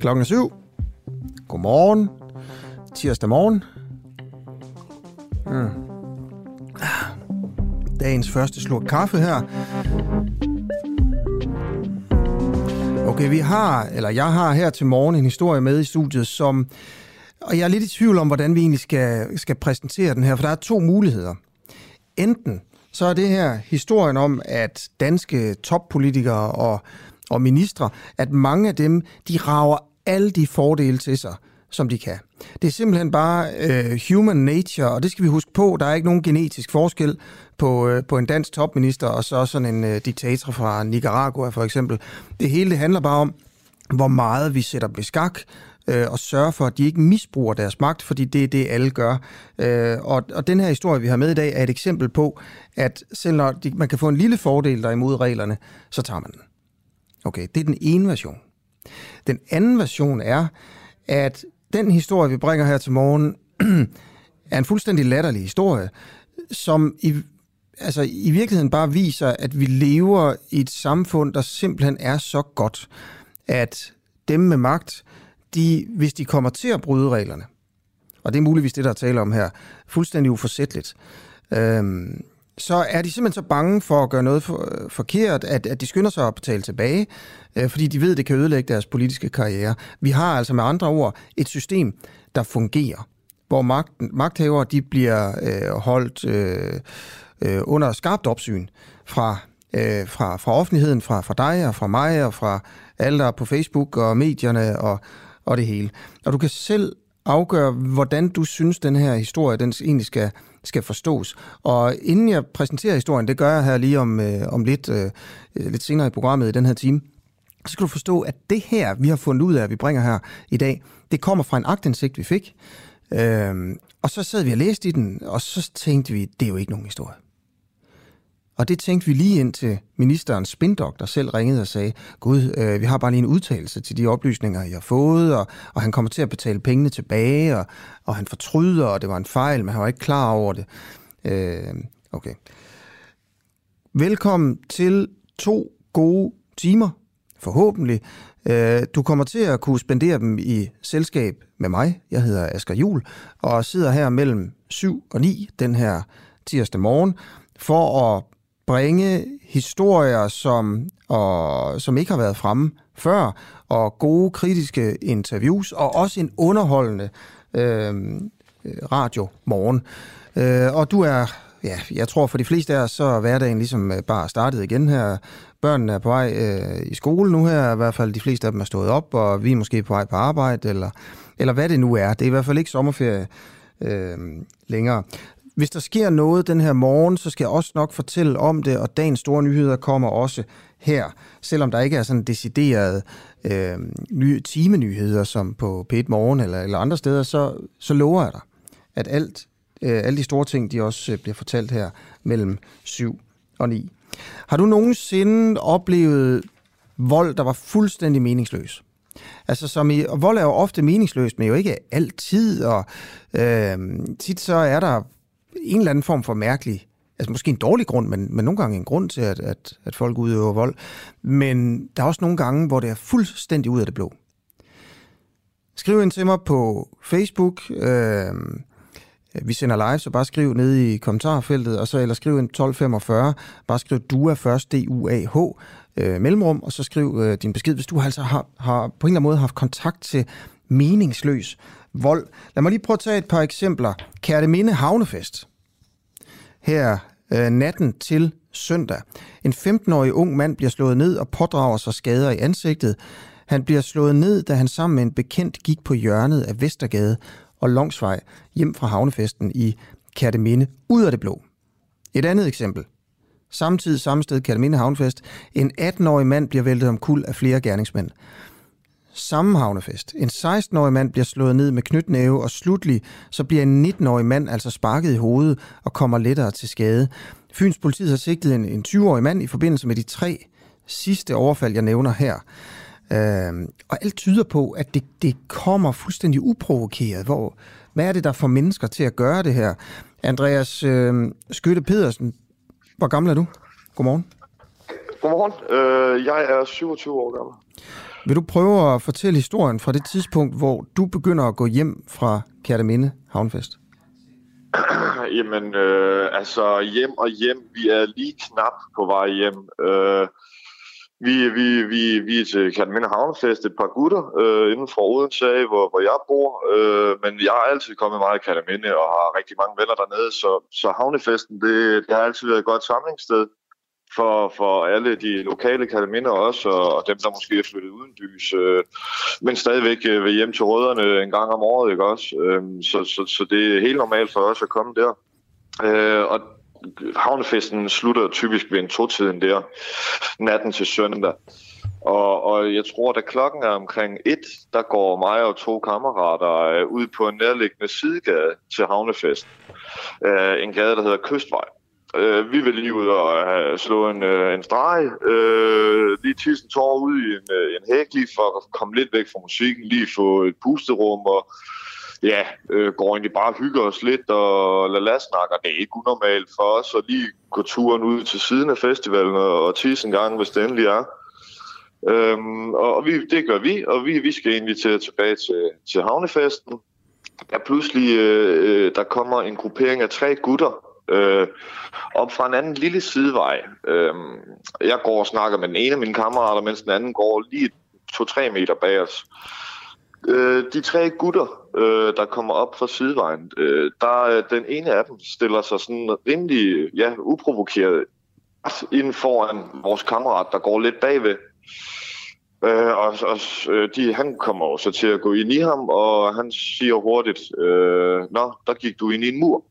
Klokken er syv. Godmorgen. Tirsdag morgen. Mm. Dagens første slurk kaffe her. Okay, vi har, eller jeg har her til morgen en historie med i studiet, som, og jeg er lidt i tvivl om, hvordan vi egentlig skal, skal præsentere den her, for der er to muligheder. Enten så er det her historien om, at danske toppolitikere og, og ministre, at mange af dem, de rager alle de fordele til sig, som de kan. Det er simpelthen bare øh, human nature, og det skal vi huske på. Der er ikke nogen genetisk forskel på, øh, på en dansk topminister og så sådan en øh, diktator fra Nicaragua for eksempel. Det hele det handler bare om, hvor meget vi sætter dem i skak, øh, og sørge for, at de ikke misbruger deres magt, fordi det er det, alle gør. Øh, og, og den her historie, vi har med i dag, er et eksempel på, at selv når de, man kan få en lille fordel, der er imod reglerne, så tager man den. Okay, det er den ene version. Den anden version er, at den historie, vi bringer her til morgen, er en fuldstændig latterlig historie, som i, altså, i virkeligheden bare viser, at vi lever i et samfund, der simpelthen er så godt, at dem med magt, de, hvis de kommer til at bryde reglerne, og det er muligvis det, der er tale om her, fuldstændig uforsætteligt, øhm, så er de simpelthen så bange for at gøre noget for, forkert, at, at de skynder sig at betale tilbage, øh, fordi de ved, at det kan ødelægge deres politiske karriere. Vi har altså med andre ord et system, der fungerer, hvor magten, magthavere de bliver øh, holdt øh, øh, under skarpt opsyn fra, øh, fra, fra offentligheden, fra, fra dig og fra mig og fra alle, der er på Facebook og medierne og, og det hele. Og du kan selv afgøre, hvordan du synes, den her historie den egentlig skal, skal forstås. Og inden jeg præsenterer historien, det gør jeg her lige om, øh, om lidt, øh, lidt senere i programmet i den her time, så skal du forstå, at det her, vi har fundet ud af, at vi bringer her i dag, det kommer fra en agtindsigt, vi fik. Øh, og så sad vi og læste i den, og så tænkte vi, det er jo ikke nogen historie. Og det tænkte vi lige ind til ministerens spindoktor selv ringede og sagde, Gud, øh, vi har bare lige en udtalelse til de oplysninger, jeg har fået, og, og han kommer til at betale pengene tilbage, og, og han fortryder, og det var en fejl, men han var ikke klar over det. Øh, okay. Velkommen til to gode timer, forhåbentlig. Øh, du kommer til at kunne spendere dem i selskab med mig. Jeg hedder Asger Jul og sidder her mellem 7 og 9 den her tirsdag morgen for at bringe historier, som, og, som ikke har været fremme før, og gode kritiske interviews, og også en underholdende øh, radio morgen. Øh, og du er, ja, jeg tror for de fleste af os, så er hverdagen ligesom øh, bare startet igen her. Børnene er på vej øh, i skole nu her, i hvert fald de fleste af dem er stået op, og vi er måske på vej på arbejde, eller, eller hvad det nu er. Det er i hvert fald ikke sommerferie øh, længere. Hvis der sker noget den her morgen, så skal jeg også nok fortælle om det, og dagens store nyheder kommer også her. Selvom der ikke er sådan deciderede øh, nye timenyheder, som på P1 Morgen eller, eller andre steder, så, så lover jeg dig, at alt, øh, alle de store ting, de også øh, bliver fortalt her mellem 7 og 9. Har du nogensinde oplevet vold, der var fuldstændig meningsløs? Altså som i, og vold er jo ofte meningsløst, men jo ikke altid, og øh, tit så er der en eller anden form for mærkelig, altså måske en dårlig grund, men, men nogle gange en grund til, at, at, at folk udøver vold. Men der er også nogle gange, hvor det er fuldstændig ud af det blå. Skriv ind til mig på Facebook, øh, vi sender live, så bare skriv ned i kommentarfeltet, og så eller skriv en 1245, bare skriv DUA først, D-U-A-H, øh, mellemrum, og så skriv øh, din besked, hvis du altså har, har på en eller anden måde haft kontakt til meningsløs vold. Lad mig lige prøve at tage et par eksempler. Kærteminde Havnefest. Her øh, natten til søndag. En 15-årig ung mand bliver slået ned og pådrager sig skader i ansigtet. Han bliver slået ned, da han sammen med en bekendt gik på hjørnet af Vestergade og Longsvej hjem fra havnefesten i Kærteminde ud af det blå. Et andet eksempel. Samtidig samme sted Kærteminde Havnefest. En 18-årig mand bliver væltet om kul af flere gerningsmænd. Samme havnefest. En 16-årig mand bliver slået ned med knytnæve, og slutlig så bliver en 19-årig mand altså sparket i hovedet og kommer lettere til skade. Fyns politi har sigtet en, en 20-årig mand i forbindelse med de tre sidste overfald, jeg nævner her. Øh, og alt tyder på, at det, det kommer fuldstændig uprovokeret. Hvor, hvad er det, der får mennesker til at gøre det her? Andreas øh, Skytte Pedersen, hvor gammel er du? Godmorgen. Godmorgen. Øh, jeg er 27 år gammel. Vil du prøve at fortælle historien fra det tidspunkt, hvor du begynder at gå hjem fra Kærteminde Havnfest? Jamen, øh, altså hjem og hjem. Vi er lige knap på vej hjem. Øh, vi, vi, vi, vi er til Kærteminde Havnefest, et par gutter øh, inden for Odense, hvor, hvor jeg bor. Øh, men jeg har altid kommet meget i Kærteminde og har rigtig mange venner dernede, så, så Havnefesten, det, det har altid været et godt samlingssted for, for alle de lokale kalaminder også, og dem, der måske er flyttet uden bys, øh, men stadigvæk øh, vil hjem til rødderne en gang om året, ikke også? Øh, så, så, så det er helt normalt for os at komme der. Øh, og havnefesten slutter typisk ved en to-tiden der, natten til søndag. Og, og jeg tror, da klokken er omkring et, der går mig og to kammerater øh, ud på en nærliggende sidegade til havnefesten. Øh, en gade, der hedder Kystvej. Øh, vi vil lige ud og uh, slå en, uh, en streg, øh, lige tisse en tår ud i en, uh, en hæk, lige for at komme lidt væk fra musikken, lige få et pusterum, og ja, øh, går egentlig bare og hygge os lidt og lade lade snakke. Det er ikke unormalt for os at lige gå turen ud til siden af festivalen og, og tisse en gang, hvis det endelig er. Øhm, og, og vi, det gør vi, og vi, vi skal egentlig til, tilbage til, til havnefesten. Der pludselig øh, der kommer en gruppering af tre gutter, øh, op fra en anden lille sidevej. Øh, jeg går og snakker med den ene af mine kammerater, mens den anden går lige to-tre meter bag os. Øh, de tre gutter, øh, der kommer op fra sidevejen, øh, der øh, den ene af dem stiller sig sådan rimelig ja, uprovokeret inden foran vores kammerat, der går lidt bagved. Øh, og, og øh, de, han kommer så til at gå ind i ham, og han siger hurtigt, øh, Nå, der gik du ind i en mur.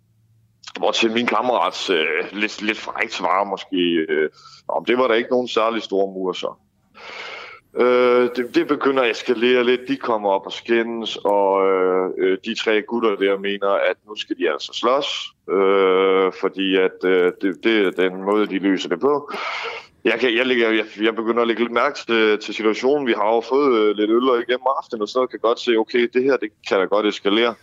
Hvor til min kammerats øh, lidt, lidt frækt svar måske, øh, om det var der ikke nogen særlig store mur så. Øh, det, det begynder at eskalere lidt. De kommer op og skændes, og øh, øh, de tre gutter der mener, at nu skal de altså slås, øh, fordi at øh, det, det er den måde, de løser det på. Jeg, kan, jeg, ligger, jeg, jeg begynder at lægge lidt mærke til, til situationen. Vi har jo fået øh, lidt øl igennem aftenen, og så kan godt se, okay, det her det kan da godt eskalere.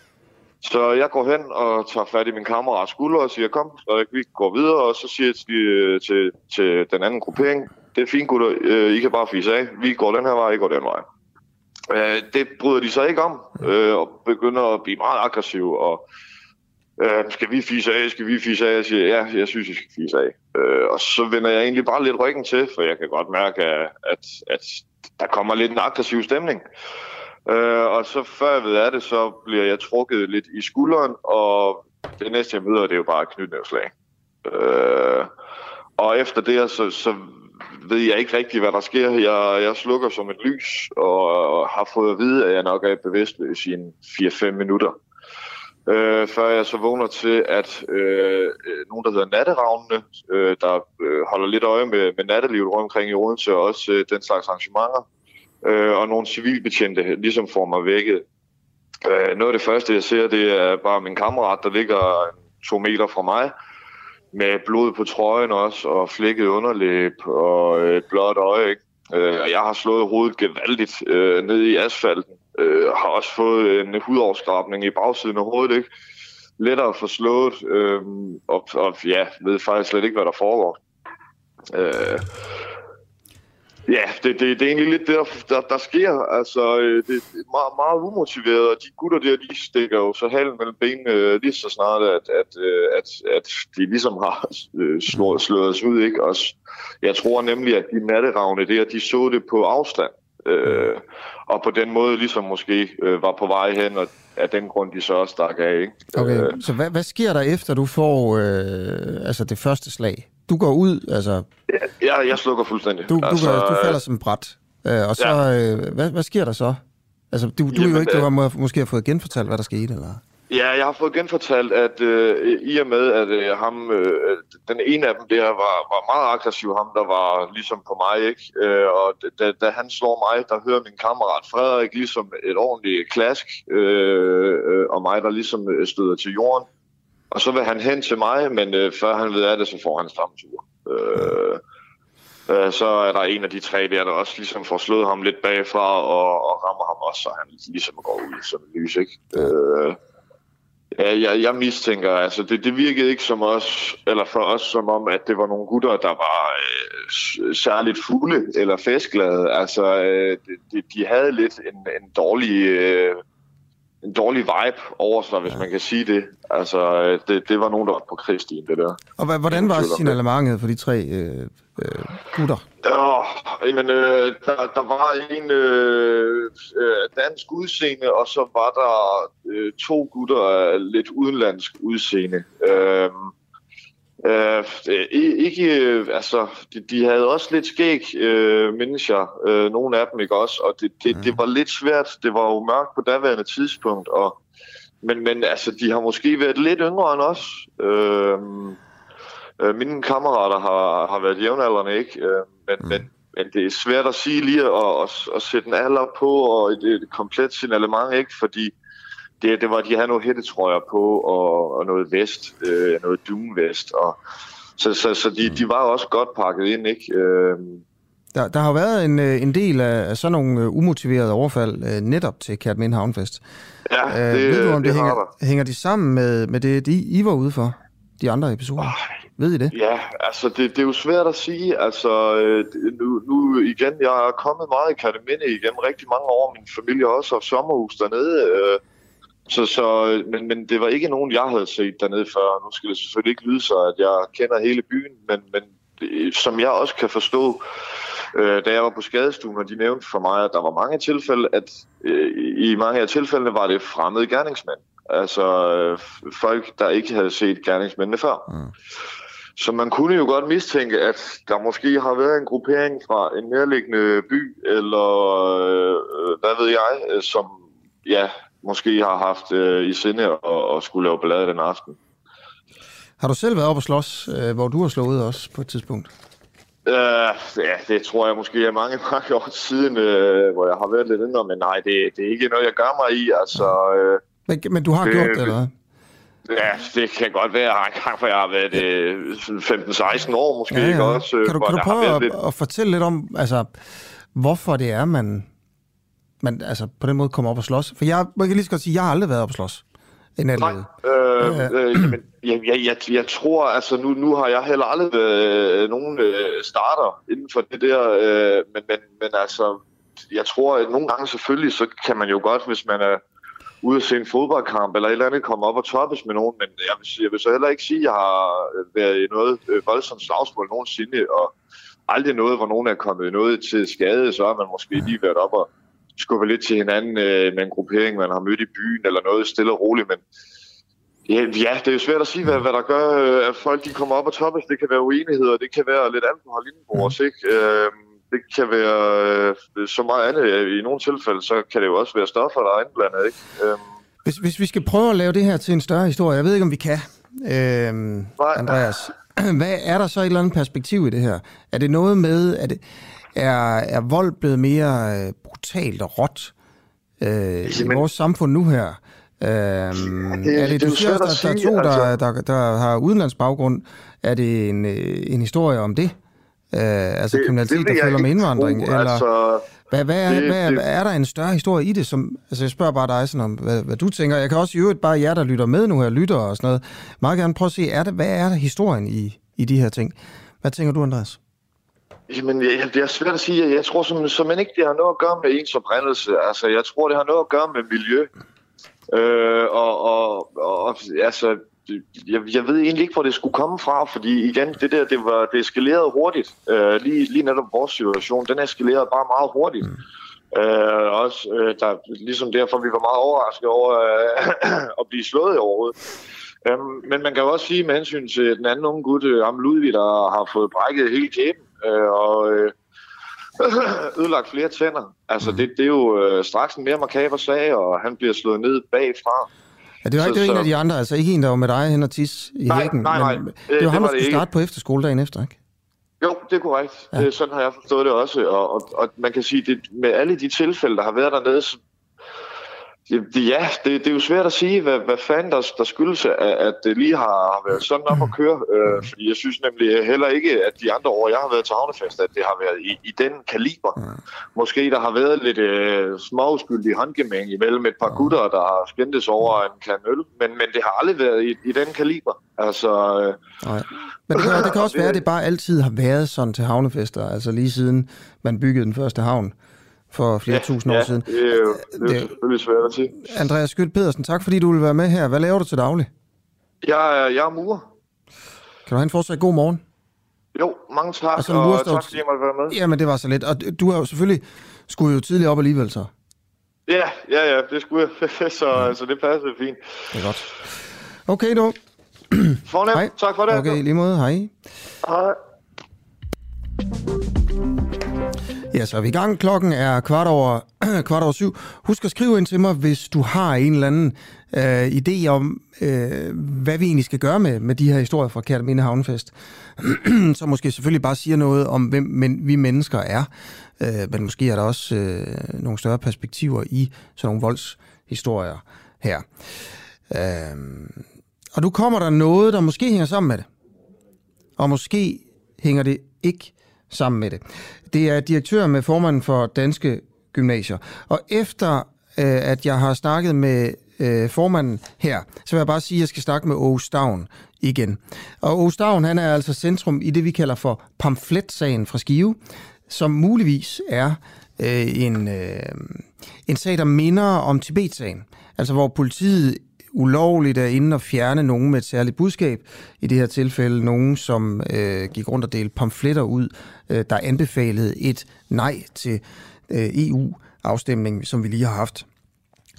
Så jeg går hen og tager fat i min kammerats skulder og siger, kom, og vi går videre, og så siger jeg til, øh, til, til den anden gruppering, det er fint gutter, øh, I kan bare fise af, vi går den her vej, I går den vej. Øh, det bryder de sig ikke om, øh, og begynder at blive meget aggressiv, og skal vi fise af, skal vi fise af? Jeg siger, ja, jeg synes, I skal fise af. og så vender jeg egentlig bare lidt ryggen til, for jeg kan godt mærke, at, at der kommer lidt en aggressiv stemning. Øh, og så før jeg ved af det, så bliver jeg trukket lidt i skulderen, og det næste, jeg møder, det er jo bare knytnævslag. Øh, og efter det, så, så ved jeg ikke rigtig, hvad der sker. Jeg, jeg slukker som et lys, og har fået at vide, at jeg nok er bevidstløs i en 4-5 minutter. Øh, før jeg så vågner til, at øh, øh, nogen, der hedder Natteravnene, øh, der øh, holder lidt øje med, med nattelivet rundt omkring i Odense, og også øh, den slags arrangementer, øh, og nogle civilbetjente ligesom får mig vækket. Øh, noget af det første, jeg ser, det er bare min kammerat, der ligger to meter fra mig, med blod på trøjen også, og flækket underlæb og øh, et blåt øje. Ikke? Øh, jeg har slået hovedet gevaldigt øh, ned i asfalten. Øh, har også fået en hudoverskrabning i bagsiden af hovedet. Ikke? Lettere forslået, øh, og, og ja, ved faktisk slet ikke, hvad der foregår. Øh, Ja, det, det, det er egentlig lidt det, der, der, der sker. Altså, øh, det er meget, meget umotiveret, og de gutter der, de stikker jo så halen mellem benene øh, lige så snart, at, at, øh, at, at de ligesom har slået, slået os ud. Ikke? Også, jeg tror nemlig, at de natteravne der, de så det på afstand. Øh, og på den måde ligesom måske øh, var på vej hen, og af den grund, de så også stak af. Ikke? Okay, øh, så hvad, hvad sker der efter, du får øh, altså det første slag? Du går ud, altså... Ja, jeg slukker fuldstændig. Du, du, altså, går, du falder som bræt. Øh, og så, ja. øh, hvad, hvad sker der så? Altså, du, du Jamen, er jo ikke, du har må, måske har fået genfortalt, hvad der skete, eller? Ja, jeg har fået genfortalt, at øh, i og med, at øh, ham, øh, den ene af dem der var, var meget aggressiv, ham der var ligesom på mig, ikke? Øh, og da, da han slår mig, der hører min kammerat Frederik ligesom et ordentligt klask, øh, øh, og mig, der ligesom øh, støder til jorden. Og så vil han hen til mig, men øh, før han ved af det, så får han stamtur. Øh, øh, så er der en af de tre der, der også ligesom får slået ham lidt bagfra og, og rammer ham også, så han ligesom går ud som en lys, ikke? Øh, Ja, jeg, jeg mistænker, altså det, det virkede ikke som os, eller for os som om, at det var nogle gutter, der var øh, særligt fulde eller festglade. Altså øh, de, de havde lidt en, en dårlig... Øh, en dårlig vibe over sig, hvis ja. man kan sige det. Altså, øh, det, det var nogen, der var på krigstien, det der. Og hvordan var signalementet for de tre øh, øh, gutter? Ja, jamen, øh, der, der var en øh, øh, dansk udseende, og så var der øh, to gutter af lidt udenlandsk udseende. Øh, Øh, ikke, øh, altså, de, de havde også lidt skæg, øh, mindes jeg, øh, nogle af dem, ikke også? Og det, det, det var lidt svært. Det var jo mørkt på daværende tidspunkt, og, men, men altså, de har måske været lidt yngre end os. Øh, øh, mine kammerater har, har været jævnaldrende, ikke? Øh, men, mm. men, men det er svært at sige lige at, at, at sætte en alder på og et, et komplet signalement, ikke? Fordi det, det var, de havde nogle hættetrøjer på, og, og noget vest, øh, noget dunvest, og så, så, så de, de var også godt pakket ind, ikke? Øh, der, der har været en, øh, en del af sådan nogle øh, umotiverede overfald øh, netop til Katmin Havnfest. Ja, det, øh, Ved du, om det, det hænger, der. hænger de sammen med, med det, de, I var ude for? De andre episoder? Oh, Ved I det? Ja, altså det, det er jo svært at sige. Altså nu, nu igen, jeg er kommet meget i Kataminde igennem rigtig mange år. Min familie også haft sommerhus dernede. Øh, så, så, men, men det var ikke nogen, jeg havde set dernede før. Nu skal det selvfølgelig ikke lyde så, at jeg kender hele byen, men, men som jeg også kan forstå, øh, da jeg var på skadestuen, og de nævnte for mig, at der var mange tilfælde, at øh, i mange af tilfældene var det fremmede gerningsmænd. Altså øh, folk, der ikke havde set gerningsmændene før. Mm. Så man kunne jo godt mistænke, at der måske har været en gruppering fra en nærliggende by, eller øh, hvad ved jeg, som ja, måske har haft øh, i sinde at, at skulle lave ballade den aften. Har du selv været oppe og slås, øh, hvor du har slået også på et tidspunkt? Uh, ja, det tror jeg måske er mange, mange år siden, øh, hvor jeg har været lidt yngre, men nej, det, det er ikke noget, jeg gør mig i. Altså, øh, men, men du har det, gjort det, eller Ja, det kan godt være en gang, for jeg har været øh, 15-16 år måske. Ja, ja. Ikke også, kan du, kan du prøve at, lidt... at fortælle lidt om, altså, hvorfor det er, man man altså, på den måde kommer op og slås? For jeg, jeg kan lige så godt sige, at jeg har aldrig været op og slås. Nej, øh, øh, jamen, jeg, jeg, jeg, jeg tror, altså nu, nu har jeg heller aldrig været øh, nogen øh, starter inden for det der, øh, men, men, men altså, jeg tror, at nogle gange selvfølgelig, så kan man jo godt, hvis man er ude at se en fodboldkamp eller et eller andet, komme op og toppes med nogen, men jeg vil, jeg vil så heller ikke sige, at jeg har været i noget øh, voldsomt slagsmål nogensinde, og aldrig noget, hvor nogen er kommet noget til skade, så har man måske lige været op og skubbe lidt til hinanden øh, med en gruppering, man har mødt i byen eller noget stille og roligt, men ja, ja det er jo svært at sige, hvad, hvad der gør, øh, at folk de kommer op og toppes. Det kan være uenigheder, det kan være lidt alkohol indenbords, mm. ikke? Øh, det kan være øh, så meget andet. I nogle tilfælde, så kan det jo også være stoffer, der er indblandet, ikke? Øh, hvis, hvis vi skal prøve at lave det her til en større historie, jeg ved ikke, om vi kan, øh, Andreas. Hvad er der så et eller andet perspektiv i det her? Er det noget med, at det, er, er vold blevet mere øh, brutalt og råt øh, i vores samfund nu her? Øh, det, er det, du siger, der, der er to, der, altså... der, der, der har udenlandsbaggrund. Er det en, øh, en historie om det? Øh, altså det, kriminalitet, det der følger med indvandring? Tro, eller, altså, hvad, hvad, er, det, hvad, det, er der en større historie i det? Som, altså jeg spørger bare dig sådan om, hvad, hvad du tænker. Jeg kan også i øvrigt bare jer, der lytter med nu her, lytter og sådan noget, meget gerne prøve at se, er det, hvad er der historien i, i de her ting? Hvad tænker du, Andreas? Jamen, jeg, det er svært at sige. Jeg tror som, som ikke, det har noget at gøre med ens oprindelse. Altså, jeg tror, det har noget at gøre med miljø. Øh, og, og, og altså, jeg, jeg ved egentlig ikke, hvor det skulle komme fra, fordi igen, det der, det var det eskalerede hurtigt. Øh, lige, lige netop vores situation, den eskalerede bare meget hurtigt. Mm. Øh, også, øh, der, ligesom derfor, vi var meget overrasket over øh, at blive slået i overhovedet. Øh, men man kan jo også sige med hensyn til den anden unge gut, øh, Am Ludvig, der har fået brækket hele kæben, øh, og øh, ødelagt flere tænder. Altså, mm. det, det er jo øh, straks en mere makaber sag, og han bliver slået ned bagfra. Ja, det var ikke så, en af de andre, altså ikke en, der var med dig hen og tis i nej, hækken. Nej, nej, men det var ham, der skulle starte på efterskoledagen efter, ikke? Jo, det er korrekt. Ja. Sådan har jeg forstået det også. Og, og, og man kan sige, det med alle de tilfælde, der har været dernede, så Ja, det, det er jo svært at sige, hvad, hvad fanden der, der skyldes, at, at det lige har været sådan op at køre. Øh, fordi jeg synes nemlig heller ikke, at de andre år, jeg har været til havnefest, at det har været i, i den kaliber. Ja. Måske der har været lidt øh, småuskyldig håndgemæng imellem et par gutter, der har skændtes over en kan øl. Men, men det har aldrig været i, i den kaliber. Altså, øh, Nej. Men det kan, det kan også være, at det bare altid har været sådan til havnefester. Altså lige siden man byggede den første havn for flere ja, tusind år ja, siden. det er jo det er selvfølgelig svært at sige. Andreas Skyld Pedersen, tak fordi du vil være med her. Hvad laver du til daglig? Jeg er, jeg er murer. Kan du have en fortsat god morgen? Jo, mange tak, og, og tak fordi jeg måtte være med. Jamen, det var så lidt. Og du har jo selvfølgelig skulle jo tidligere op alligevel, så. Ja, ja, ja, det skulle jeg. så, ja. så det passer fint. Det er godt. Okay, du. Fornemt. Hej. Tak for det. Okay, lige måde. Hej. Hej. Ja, så er vi i gang. Klokken er kvart over, kvart over syv. Husk at skrive ind til mig, hvis du har en eller anden øh, idé om, øh, hvad vi egentlig skal gøre med, med de her historier fra Kærteminde Havnefest. så måske selvfølgelig bare siger noget om, hvem men, vi mennesker er. Øh, men måske er der også øh, nogle større perspektiver i sådan nogle voldshistorier her. Øh, og nu kommer der noget, der måske hænger sammen med det. Og måske hænger det ikke sammen med det. Det er direktør med formanden for Danske Gymnasier. Og efter øh, at jeg har snakket med øh, formanden her, så vil jeg bare sige, at jeg skal snakke med Aarhus Stavn igen. Og Aarhus Stavn, han er altså centrum i det, vi kalder for pamfletsagen fra Skive, som muligvis er øh, en, øh, en sag, der minder om Tibet-sagen. Altså hvor politiet ulovligt er inde og fjerne nogen med et særligt budskab. I det her tilfælde nogen, som øh, gik rundt og delte pamfletter ud, øh, der anbefalede et nej til øh, EU-afstemning, som vi lige har haft.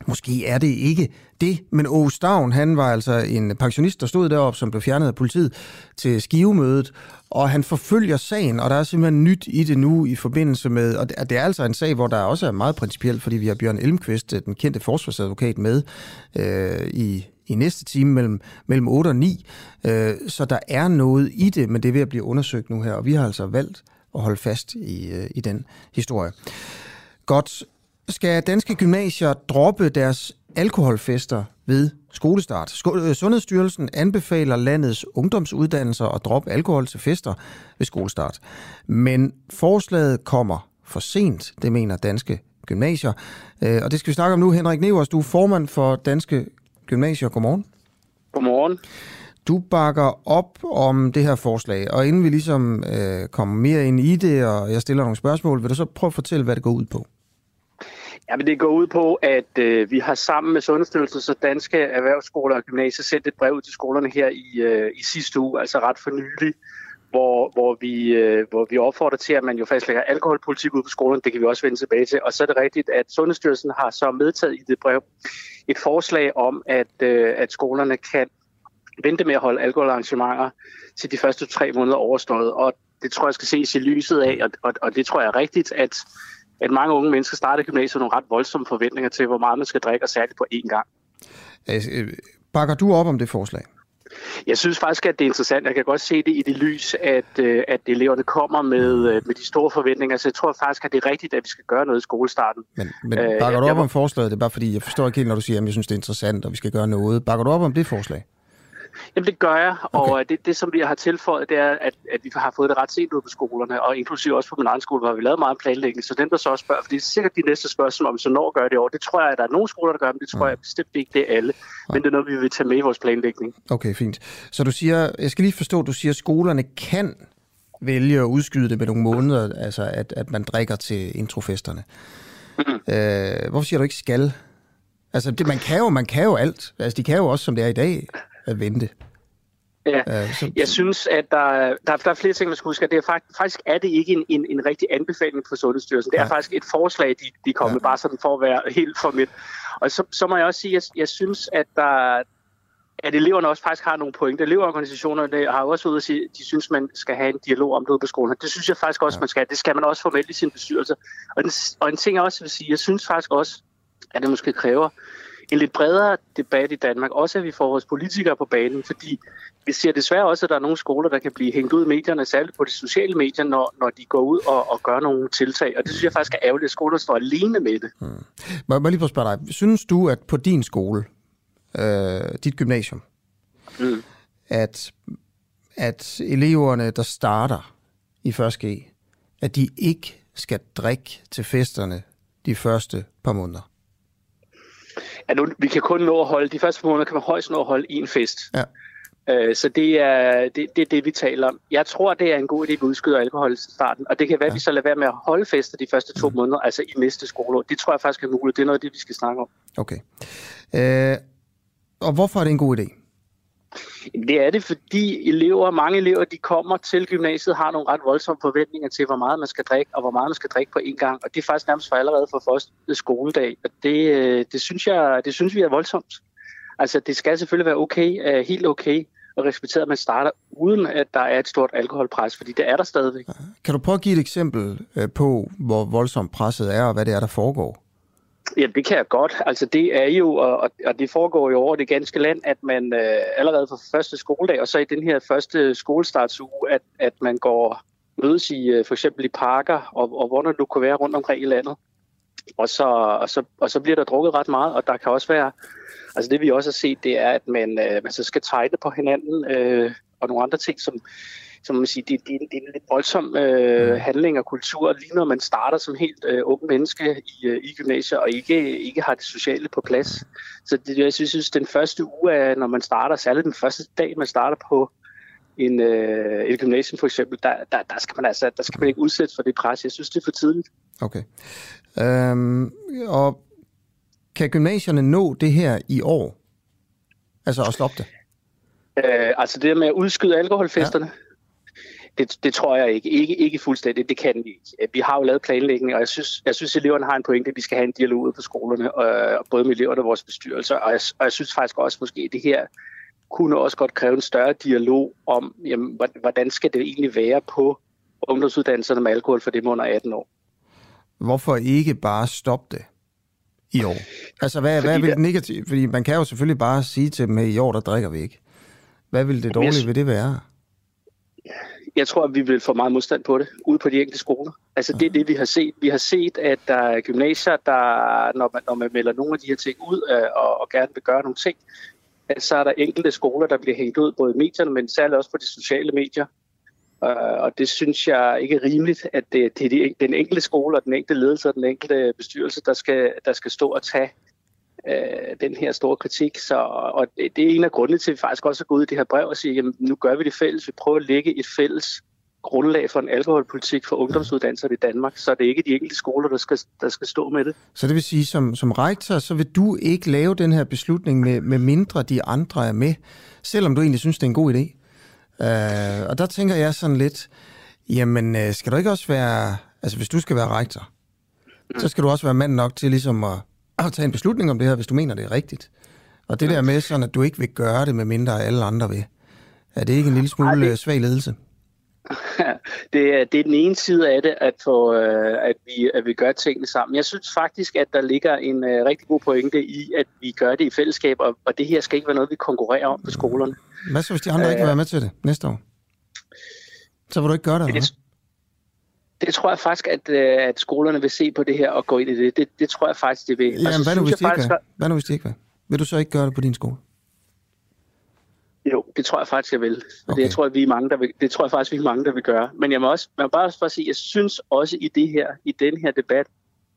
Måske er det ikke det, men Aarhus Stavn, han var altså en pensionist, der stod deroppe, som blev fjernet af politiet til skivemødet, og han forfølger sagen, og der er simpelthen nyt i det nu i forbindelse med, og det er altså en sag, hvor der også er meget principielt, fordi vi har Bjørn Elmqvist, øh, den kendte forsvarsadvokat, med øh, i, i næste time mellem, mellem 8 og 9. Øh, så der er noget i det, men det er ved at blive undersøgt nu her, og vi har altså valgt at holde fast i, øh, i den historie. Godt. Skal danske gymnasier droppe deres alkoholfester ved skolestart. Øh, Sundhedsstyrelsen anbefaler landets ungdomsuddannelser at droppe alkohol til fester ved skolestart. Men forslaget kommer for sent, det mener danske gymnasier. Øh, og det skal vi snakke om nu. Henrik Nevers, du er formand for Danske Gymnasier. Godmorgen. Godmorgen. Du bakker op om det her forslag, og inden vi ligesom øh, kommer mere ind i det, og jeg stiller nogle spørgsmål, vil du så prøve at fortælle, hvad det går ud på? Ja, men det går ud på, at øh, vi har sammen med Sundhedsstyrelsen så danske erhvervsskoler og gymnasier sendt et brev til skolerne her i, øh, i sidste uge, altså ret for nylig, hvor, hvor, vi, øh, hvor vi opfordrer til, at man jo fastlægger alkoholpolitik ud på skolerne. Det kan vi også vende tilbage til. Og så er det rigtigt, at Sundhedsstyrelsen har så medtaget i det brev et forslag om, at, øh, at skolerne kan vente med at holde alkoholarrangementer til de første tre måneder overstået. Og det tror jeg skal ses i lyset af, og, og, og det tror jeg er rigtigt, at at mange unge mennesker starter gymnasiet nogle ret voldsomme forventninger til, hvor meget man skal drikke, og særligt på én gang. Øh, bakker du op om det forslag? Jeg synes faktisk, at det er interessant. Jeg kan godt se det i det lys, at, øh, at eleverne kommer med, øh, med de store forventninger. Så jeg tror faktisk, at det er rigtigt, at vi skal gøre noget i skolestarten. Men, men bakker du op om forslaget? Det er bare fordi, jeg forstår ikke helt, når du siger, at jeg synes, det er interessant, og vi skal gøre noget. Bakker du op om det forslag? Jamen det gør jeg, og okay. det, det som vi har tilføjet, det er, at, at vi har fået det ret sent ud på skolerne, og inklusive også på min egen skole, hvor vi lavet meget planlægning. Så dem, der så også spørger, for det er sikkert de næste spørgsmål, om så når gør det år. Det tror jeg, at der er nogle skoler, der gør, men det tror jeg bestemt ikke, det er alle. Men det er noget, vi vil tage med i vores planlægning. Okay, fint. Så du siger, jeg skal lige forstå, du siger, at skolerne kan vælge at udskyde det med nogle måneder, altså at, at man drikker til introfesterne. Mm. Øh, hvorfor siger du ikke skal? Altså, det, man, kan jo, man kan jo alt. Altså, de kan jo også, som det er i dag, at vente. Ja. Øh, så... Jeg synes, at der, der, der er flere ting, man skal huske. Det er faktisk, faktisk er det ikke en, en, en rigtig anbefaling fra Sundhedsstyrelsen. Det er ja. faktisk et forslag, de, de kommer ja. bare sådan for at være helt formelt. Og så, så må jeg også sige, at jeg, jeg synes, at der, at eleverne også faktisk har nogle pointer. Elevorganisationerne har også ud at sige, at de synes, man skal have en dialog om det ude på skolen. Det synes jeg faktisk også, ja. man skal. Det skal man også formelt i sin bestyrelse. Og, den, og en ting jeg også vil sige, jeg synes faktisk også, at det måske kræver en lidt bredere debat i Danmark. Også at vi får vores politikere på banen, fordi vi ser desværre også, at der er nogle skoler, der kan blive hængt ud i medierne, særligt på de sociale medier, når, når de går ud og, og gør nogle tiltag. Og det synes jeg faktisk er ærgerligt, at skoler står alene med det. Hmm. Må jeg lige få spørge dig, synes du, at på din skole, øh, dit gymnasium, mm. at, at eleverne, der starter i 1. G, at de ikke skal drikke til festerne de første par måneder? Ja, nu, vi kan kun nå at holde, de første måneder kan man højst nå at holde en fest. Ja. Øh, så det er, det, det er det, vi taler om. Jeg tror, det er en god idé, at vi udskyder alkohol i starten. Og det kan være, at vi så lader være med at holde fester de første to mm. måneder, altså i næste skoleår. Det tror jeg faktisk er muligt. Det er noget af det, vi skal snakke om. Okay. Øh, og hvorfor er det en god idé? Det er det, fordi elever, mange elever, de kommer til gymnasiet, har nogle ret voldsomme forventninger til, hvor meget man skal drikke, og hvor meget man skal drikke på en gang. Og det er faktisk nærmest for allerede for første skoledag. Og det, øh, det, synes jeg, det synes vi er voldsomt. Altså, det skal selvfølgelig være okay, øh, helt okay, og respekteret, at man starter uden, at der er et stort alkoholpres, fordi det er der stadigvæk. Kan du prøve at give et eksempel øh, på, hvor voldsomt presset er, og hvad det er, der foregår? Ja, det kan jeg godt. Altså det er jo, og, og det foregår jo over det ganske land, at man øh, allerede fra første skoledag, og så i den her første skolestartsuge, at, at man går mødes i øh, for eksempel i parker, og, og hvor der nu kunne være rundt omkring i landet. Og så, og, så, og så bliver der drukket ret meget, og der kan også være, altså det vi også har set, det er, at man, øh, man så skal tegne på hinanden, øh, og nogle andre ting, som, som man siger, det, det, det er en lidt voldsom øh, mm. handling og kultur, lige når man starter som helt øh, ung menneske i, øh, i gymnasiet, og ikke, ikke har det sociale på plads. Så det, jeg synes, synes, den første uge, af, når man starter, særligt den første dag, man starter på en, øh, et gymnasium for eksempel, der, der, der, skal man altså, der skal man ikke udsættes for det pres. Jeg synes, det er for tidligt. Okay. Øhm, og kan gymnasierne nå det her i år? Altså at stoppe det? Øh, altså det med at udskyde alkoholfesterne? Ja. Det, det tror jeg ikke. ikke. Ikke fuldstændig. Det kan vi ikke. Vi har jo lavet planlægning, og jeg synes, jeg synes eleverne har en pointe, at vi skal have en dialog ude på skolerne, og, både med eleverne og vores bestyrelser. Og jeg, og jeg synes faktisk også, måske at det her kunne også godt kræve en større dialog om, jamen, hvordan skal det egentlig være på ungdomsuddannelserne med alkohol for dem under 18 år. Hvorfor ikke bare stoppe det i år? Altså, hvad, hvad vil det negativt? Fordi man kan jo selvfølgelig bare sige til dem, at i år, der drikker vi ikke. Hvad vil det dårlige ved det være? Jeg tror, at vi vil få meget modstand på det, ude på de enkelte skoler. Altså det er det, vi har set. Vi har set, at der er gymnasier, der, når man, når man melder nogle af de her ting ud øh, og, og gerne vil gøre nogle ting, så er der enkelte skoler, der bliver hængt ud, både i medierne, men særligt også på de sociale medier. Øh, og det synes jeg ikke er rimeligt, at det, det er de, den enkelte skole og den enkelte ledelse og den enkelte bestyrelse, der skal, der skal stå og tage øh, den her store kritik. Så, og det, er en af grundene til, at vi faktisk også er gået ud i det her brev og sige, jamen nu gør vi det fælles. Vi prøver at lægge et fælles grundlag for en alkoholpolitik for ungdomsuddannelser i Danmark, så det er ikke de enkelte skoler, der skal, der skal stå med det. Så det vil sige, som, som rektor, så vil du ikke lave den her beslutning med, med mindre de andre er med, selvom du egentlig synes, det er en god idé? Øh, og der tænker jeg sådan lidt, jamen øh, skal du ikke også være, altså hvis du skal være rektor, mm. så skal du også være mand nok til ligesom at, at tage en beslutning om det her, hvis du mener, det er rigtigt. Og det der med sådan, at du ikke vil gøre det, med mindre alle andre vil. Er det ikke en lille smule Ej, det... Øh, svag ledelse? det, er, det er den ene side af det, at, få, øh, at, vi, at vi gør tingene sammen. Jeg synes faktisk, at der ligger en uh, rigtig god pointe i, at vi gør det i fællesskab, og, og det her skal ikke være noget, vi konkurrerer om på skolerne. Hvad så, hvis de andre uh, ikke vil være med til det næste år? Så vil du ikke gøre det, det, det tror jeg faktisk, at, at skolerne vil se på det her og gå ind i det. Det, det tror jeg faktisk, det vil. Jamen, altså, hvad, nu, hvis de faktisk, ikke hvad nu hvis de ikke vil? Vil du så ikke gøre det på din skole? Jo, det tror jeg faktisk, jeg vil. Okay. Det, jeg tror, at vi er mange, der vil, det tror jeg faktisk, vi er mange, der vil gøre. Men jeg må, også, jeg må bare også sige, jeg synes også i det her, i den her debat,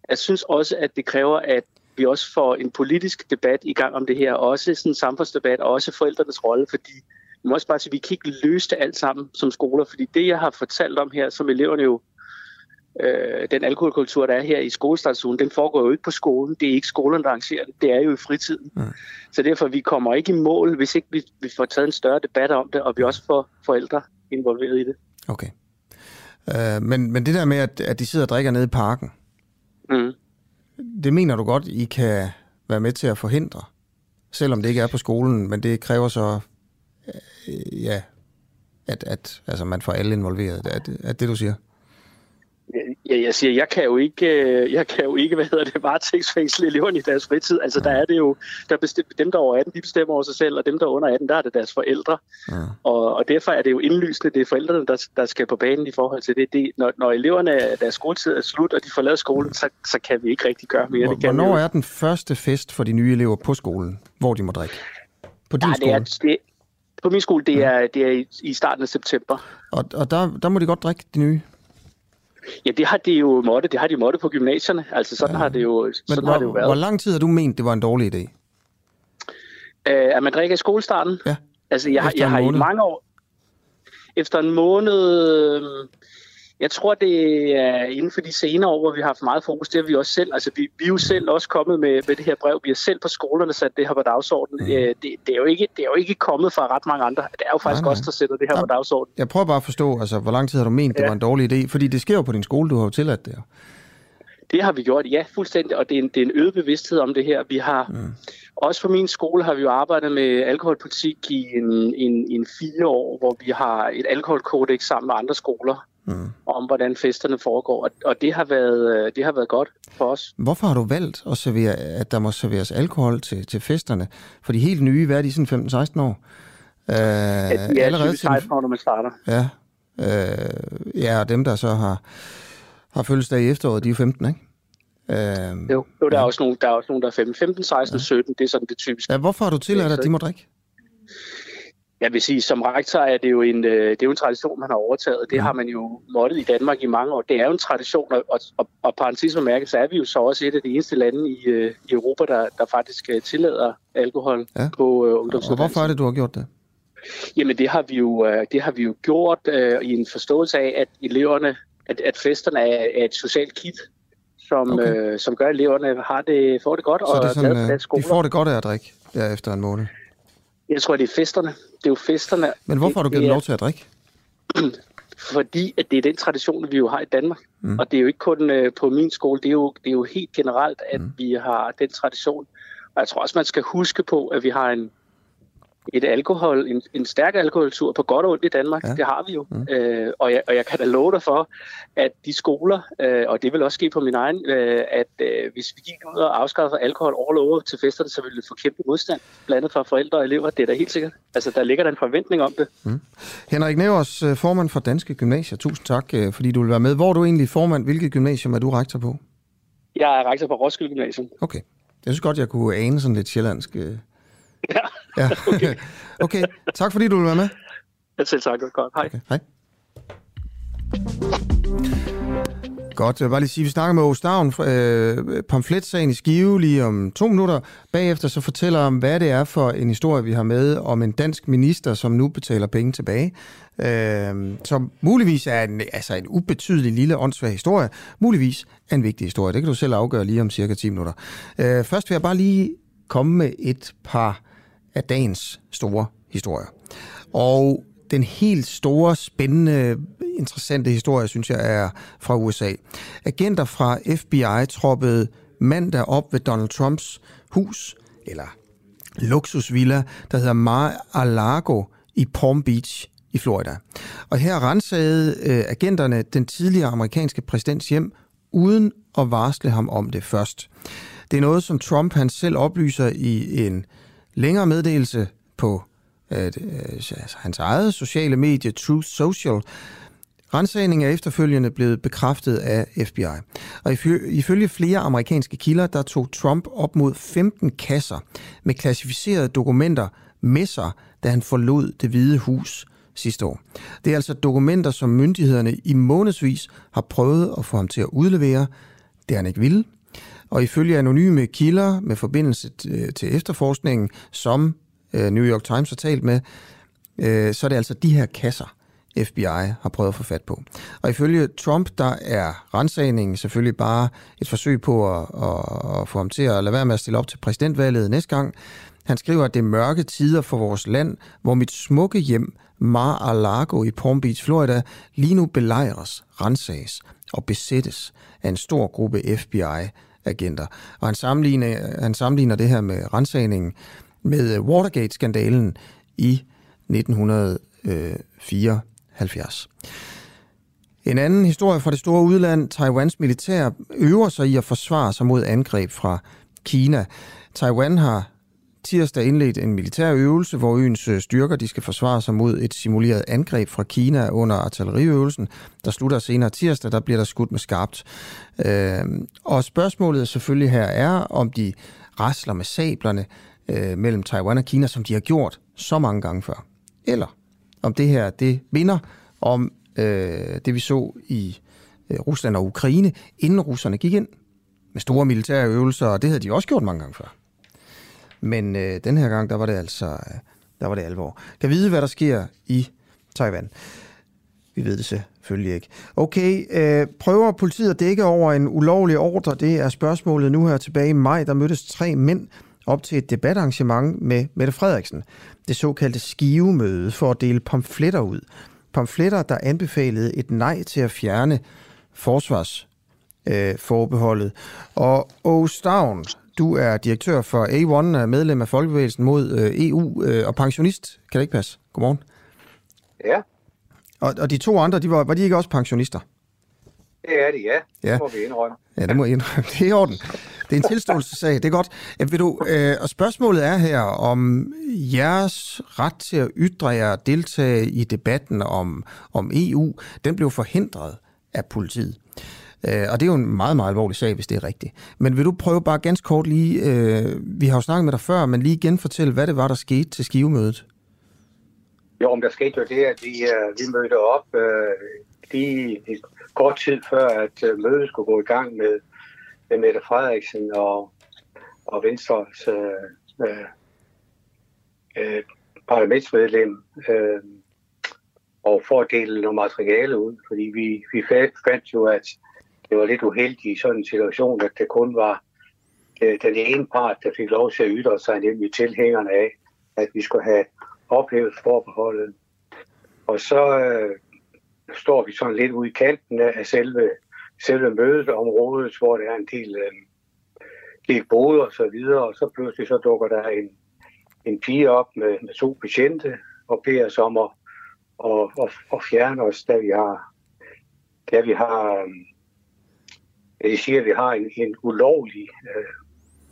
jeg synes også, at det kræver, at vi også får en politisk debat i gang om det her, også sådan en samfundsdebat, og også forældrenes rolle, fordi vi må også bare sige, at vi kan ikke løse det alt sammen som skoler, fordi det, jeg har fortalt om her, som eleverne jo, øh, den alkoholkultur, der er her i skolestartsugen, den foregår jo ikke på skolen. Det er ikke skolen, der arrangerer det. Det er jo i fritiden. Mm. Så derfor, vi kommer ikke i mål, hvis ikke vi, vi får taget en større debat om det, og vi også får forældre involveret i det. Okay. Øh, men, men det der med, at, at de sidder og drikker nede i parken, mm. det mener du godt, I kan være med til at forhindre? Selvom det ikke er på skolen, men det kræver så, øh, ja, at, at altså, man får alle involveret. Er det, er det, du siger? Ja, jeg siger, jeg kan jo ikke, øh, jeg kan jo ikke hvad hedder det, varetægtsfængsle eleverne i deres fritid. Altså, der er det jo, der bestem, dem, der er over 18, de bestemmer over sig selv, og dem, der er under 18, der er det deres forældre. Ja. Og, og derfor er det jo indlysende, det er forældrene, der, der skal på banen i forhold til det. det når, når eleverne, deres skoletid er slut, og de forlader skolen, så, så kan vi ikke rigtig gøre mere. Hvor, det kan hvornår er den første fest for de nye elever på skolen, hvor de må drikke? På din Nej, skole? Det er, det, på min skole, det er, det er i, i starten af september. Og, og der, der må de godt drikke, de nye? Ja, det har de jo måtte. Det har de måtte på gymnasierne. Altså sådan ja. har det jo, sådan hvor, har det jo været. Hvor lang tid har du ment, det var en dårlig idé? Uh, at man drikker i skolestarten? Ja. Altså, jeg, jeg har i mange år... Efter en måned... Jeg tror, det er inden for de senere år, hvor vi har haft meget fokus, det har vi også selv. Altså, vi, vi er jo selv også kommet med, med det her brev. Vi har selv på skolerne sat det her på dagsordenen. Mm. Det, det, er jo ikke, det er jo ikke kommet fra ret mange andre. Det er jo faktisk nej, nej. os, der sætter det her ja, på dagsordenen. Jeg prøver bare at forstå, altså, hvor lang tid har du ment, ja. det var en dårlig idé? Fordi det sker jo på din skole, du har jo tilladt det. Det har vi gjort, ja, fuldstændig. Og det er en, det er en øget bevidsthed om det her. Vi har... Mm. Også på min skole har vi jo arbejdet med alkoholpolitik i en, en, en fire år, hvor vi har et alkoholkodex sammen med andre skoler mm. om, hvordan festerne foregår. Og, og det, har været, øh, det har været godt for os. Hvorfor har du valgt at, servere, at der må serveres alkohol til, til festerne? For de helt nye, hvad er de, sådan 15-16 år? Øh, ja, de er allerede 16 år, når man starter. Ja, øh, ja, og dem, der så har, har fødselsdag i efteråret, de er jo 15, ikke? Øh, jo, jo der, ja. er også nogle, der er også nogle, der er 15, 15 16, ja. 17, det er sådan det typiske. Ja, hvorfor har du tilladt, at de må drikke? Jeg vil sige, som rektor er det jo en, øh, det er jo en tradition, man har overtaget. Det ja. har man jo måttet i Danmark i mange år. Det er jo en tradition, og, og, og parentes bemærket, så er vi jo så også et af de eneste lande i, øh, i Europa, der, der faktisk øh, tillader alkohol ja. på uh, ungdomsuddannelsen. Og hvorfor er det, du har gjort det? Jamen, det har vi jo, det har vi jo gjort uh, i en forståelse af, at eleverne, at, at festerne er, er et socialt kit, som, okay. uh, som gør, at eleverne har det, får det godt. Så og det er sådan, de får det godt af at drikke der efter en måned? Jeg tror, det er festerne. Det er jo festerne. Men hvorfor har du givet dem lov til at drikke? Fordi at det er den tradition, vi jo har i Danmark. Mm. Og det er jo ikke kun uh, på min skole, det er, jo, det er jo helt generelt, at mm. vi har den tradition. Og jeg tror også, man skal huske på, at vi har en, et alkohol, en, en stærk alkoholtur på godt og ondt i Danmark. Ja. Det har vi jo. Mm. Øh, og, jeg, og jeg kan da love dig for, at de skoler, øh, og det vil også ske på min egen, øh, at øh, hvis vi gik ud og afskaffede alkohol all over til festerne, så ville det få kæmpe modstand, blandt andet fra forældre og elever. Det er da helt sikkert. Altså, der ligger der en forventning om det. Mm. Henrik Nevers, øh, formand for Danske Gymnasier. Tusind tak, øh, fordi du vil være med. Hvor er du egentlig formand? Hvilket gymnasium er du rektor på? Jeg er rektor på Roskilde Gymnasium. Okay. Jeg synes godt, jeg kunne ane sådan lidt sjællandsk øh, Ja. Ja. Okay. okay, tak fordi du vil være med. Ja, selv tak. Godt. Hej. Okay. Hej. Godt, jeg vil bare lige sige, at vi snakker med Ostavn, øh, pamfletsagen i Skive lige om to minutter. Bagefter så fortæller om, hvad det er for en historie, vi har med om en dansk minister, som nu betaler penge tilbage. Øh, som muligvis er en, altså en ubetydelig lille åndssvag historie. Muligvis er en vigtig historie. Det kan du selv afgøre lige om cirka 10 minutter. Øh, først vil jeg bare lige komme med et par af dagens store historier. Og den helt store, spændende, interessante historie, synes jeg, er fra USA. Agenter fra FBI troppede mandag op ved Donald Trumps hus, eller luksusvilla, der hedder Mar-a-Lago i Palm Beach i Florida. Og her rensede øh, agenterne den tidligere amerikanske præsidents hjem, uden at varsle ham om det først. Det er noget, som Trump han selv oplyser i en længere meddelelse på øh, altså, hans eget sociale medie, Truth Social. Rensagningen er efterfølgende blevet bekræftet af FBI. Og ifølge flere amerikanske kilder, der tog Trump op mod 15 kasser med klassificerede dokumenter med sig, da han forlod det hvide hus sidste år. Det er altså dokumenter, som myndighederne i månedsvis har prøvet at få ham til at udlevere. Det han ikke ville, og ifølge anonyme kilder med forbindelse øh, til efterforskningen, som øh, New York Times har talt med, øh, så er det altså de her kasser, FBI har prøvet at få fat på. Og ifølge Trump, der er rensagningen selvfølgelig bare et forsøg på at, at, at få ham til at lade være med at stille op til præsidentvalget næste gang. Han skriver, at det er mørke tider for vores land, hvor mit smukke hjem Mar-a-Lago i Palm Beach, Florida, lige nu belejres, rensages og besættes af en stor gruppe FBI agenter. Og han sammenligner, han sammenligner det her med rensagningen med øh, Watergate-skandalen i 1974. En anden historie fra det store udland. Taiwans militær øver sig i at forsvare sig mod angreb fra Kina. Taiwan har tirsdag indledt en militær øvelse, hvor øens øh, styrker de skal forsvare sig mod et simuleret angreb fra Kina under artilleriøvelsen. Der slutter senere tirsdag, der bliver der skudt med skarpt. Øh, og spørgsmålet selvfølgelig her er, om de rasler med sablerne øh, mellem Taiwan og Kina, som de har gjort så mange gange før. Eller om det her, det minder om øh, det, vi så i øh, Rusland og Ukraine, inden russerne gik ind med store militære øvelser, og det havde de også gjort mange gange før. Men øh, den her gang, der var det altså der var det alvor. Kan vide, hvad der sker i Taiwan? Vi ved det selvfølgelig ikke. Okay, øh, prøver politiet at dække over en ulovlig ordre? Det er spørgsmålet nu her tilbage i maj. Der mødtes tre mænd op til et debatarrangement med Mette Frederiksen. Det såkaldte skivemøde for at dele pamfletter ud. Pamfletter, der anbefalede et nej til at fjerne forsvarsforbeholdet. Øh, og Ostavn, du er direktør for A1, medlem af Folkebevægelsen mod øh, EU øh, og pensionist. Kan det ikke passe? Godmorgen. Ja. Og, og de to andre, de var, var de ikke også pensionister? Det er det, ja. ja. Det må vi indrømme. Ja, det må I indrømme. Det er i orden. Det er en tilståelsessag. Det er godt. Ja, vil du, øh, og spørgsmålet er her, om jeres ret til at ytre jer og deltage i debatten om, om EU, den blev forhindret af politiet. Øh, og det er jo en meget, meget alvorlig sag, hvis det er rigtigt. Men vil du prøve bare ganske kort lige, øh, vi har jo snakket med dig før, men lige genfortælle, hvad det var, der skete til skivemødet? Jo, om der skete jo det, at vi, uh, vi mødte op uh, lige kort tid før, at uh, mødet skulle gå i gang med, med Mette Frederiksen og, og Venstres uh, uh, uh, parlamentsmedlem. Uh, og for at dele noget materiale ud, fordi vi, vi fandt jo, at det var lidt uheldigt i sådan en situation, at det kun var øh, den ene part, der fik lov til at ytre sig, nemlig tilhængerne af, at vi skulle have ophævet forbeholdet. Og så øh, står vi sådan lidt ude i kanten af selve, selve mødetområdet, hvor der er en del, øh, del boder og så videre, og så pludselig så dukker der en, en pige op med, med to patiente og beder os om at, og, og, og fjerne os, da vi har, da vi har øh, Øh, jeg siger, at vi har en, en ulovlig øh,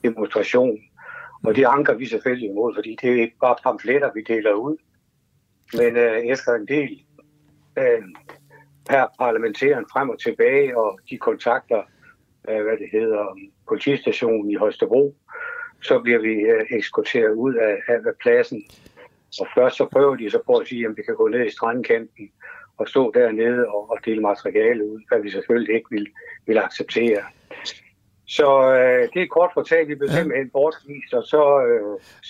demonstration. Og det anker vi selvfølgelig imod, fordi det er ikke bare pamfletter, vi deler ud. Men øh, efter en del øh, her parlamenteren frem og tilbage, og de kontakter, øh, hvad det hedder, politistationen i Holstebro, så bliver vi øh, eskorteret ud af, af, af pladsen. Og først så prøver de så på at sige, at vi kan gå ned i strandkanten og stå dernede og, og dele materiale ud, hvad vi selvfølgelig ikke vil, vil acceptere. Så øh, det er kort fortalt, vi blev ja. simpelthen bortvist, og så øh,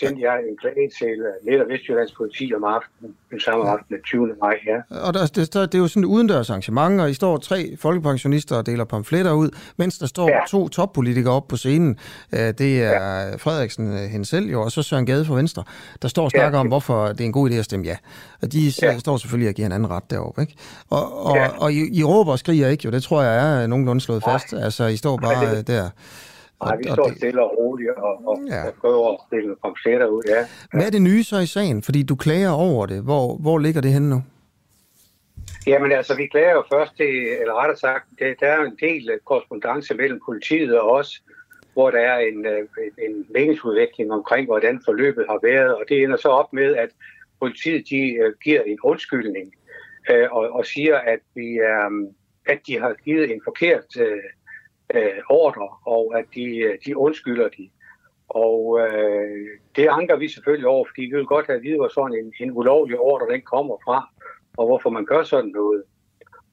sendte jeg en klage til øh, Midt- og Vestjyllands politi om aftenen, den samme aften den 20. maj. Ja. Og der, det, det er jo sådan et udendørs arrangement, og I står tre folkepensionister og deler pamfletter ud, mens der står ja. to toppolitikere op på scenen. Øh, det er ja. Frederiksen øh, hende selv jo, og så Søren Gade fra Venstre, der står og snakker ja. om, hvorfor det er en god idé at stemme ja. Og de ja. står selvfølgelig og giver en anden ret deroppe. Ikke? Og, og, ja. og I, I råber og skriger ikke jo, det tror jeg er nogenlunde slået fast. Altså, I står bare Nej, det... der Nej, vi står det... stille og roligt og, og, ja. og prøver at stille pamfletter ud, ja. Hvad er det nye så i sagen? Fordi du klager over det. Hvor, hvor ligger det henne nu? Jamen altså, vi klager jo først til, eller rettere sagt, det, der er en del korrespondence mellem politiet og os, hvor der er en, øh, en meningsudvikling omkring, hvordan forløbet har været, og det ender så op med, at politiet de uh, giver en undskyldning uh, og, og siger, at, vi, um, at de har givet en forkert uh, øh, ordre, og at de, øh, de undskylder de. Og øh, det anker vi selvfølgelig over, fordi vi vil godt have at vide, hvor sådan en, en ulovlig ordre den kommer fra, og hvorfor man gør sådan noget.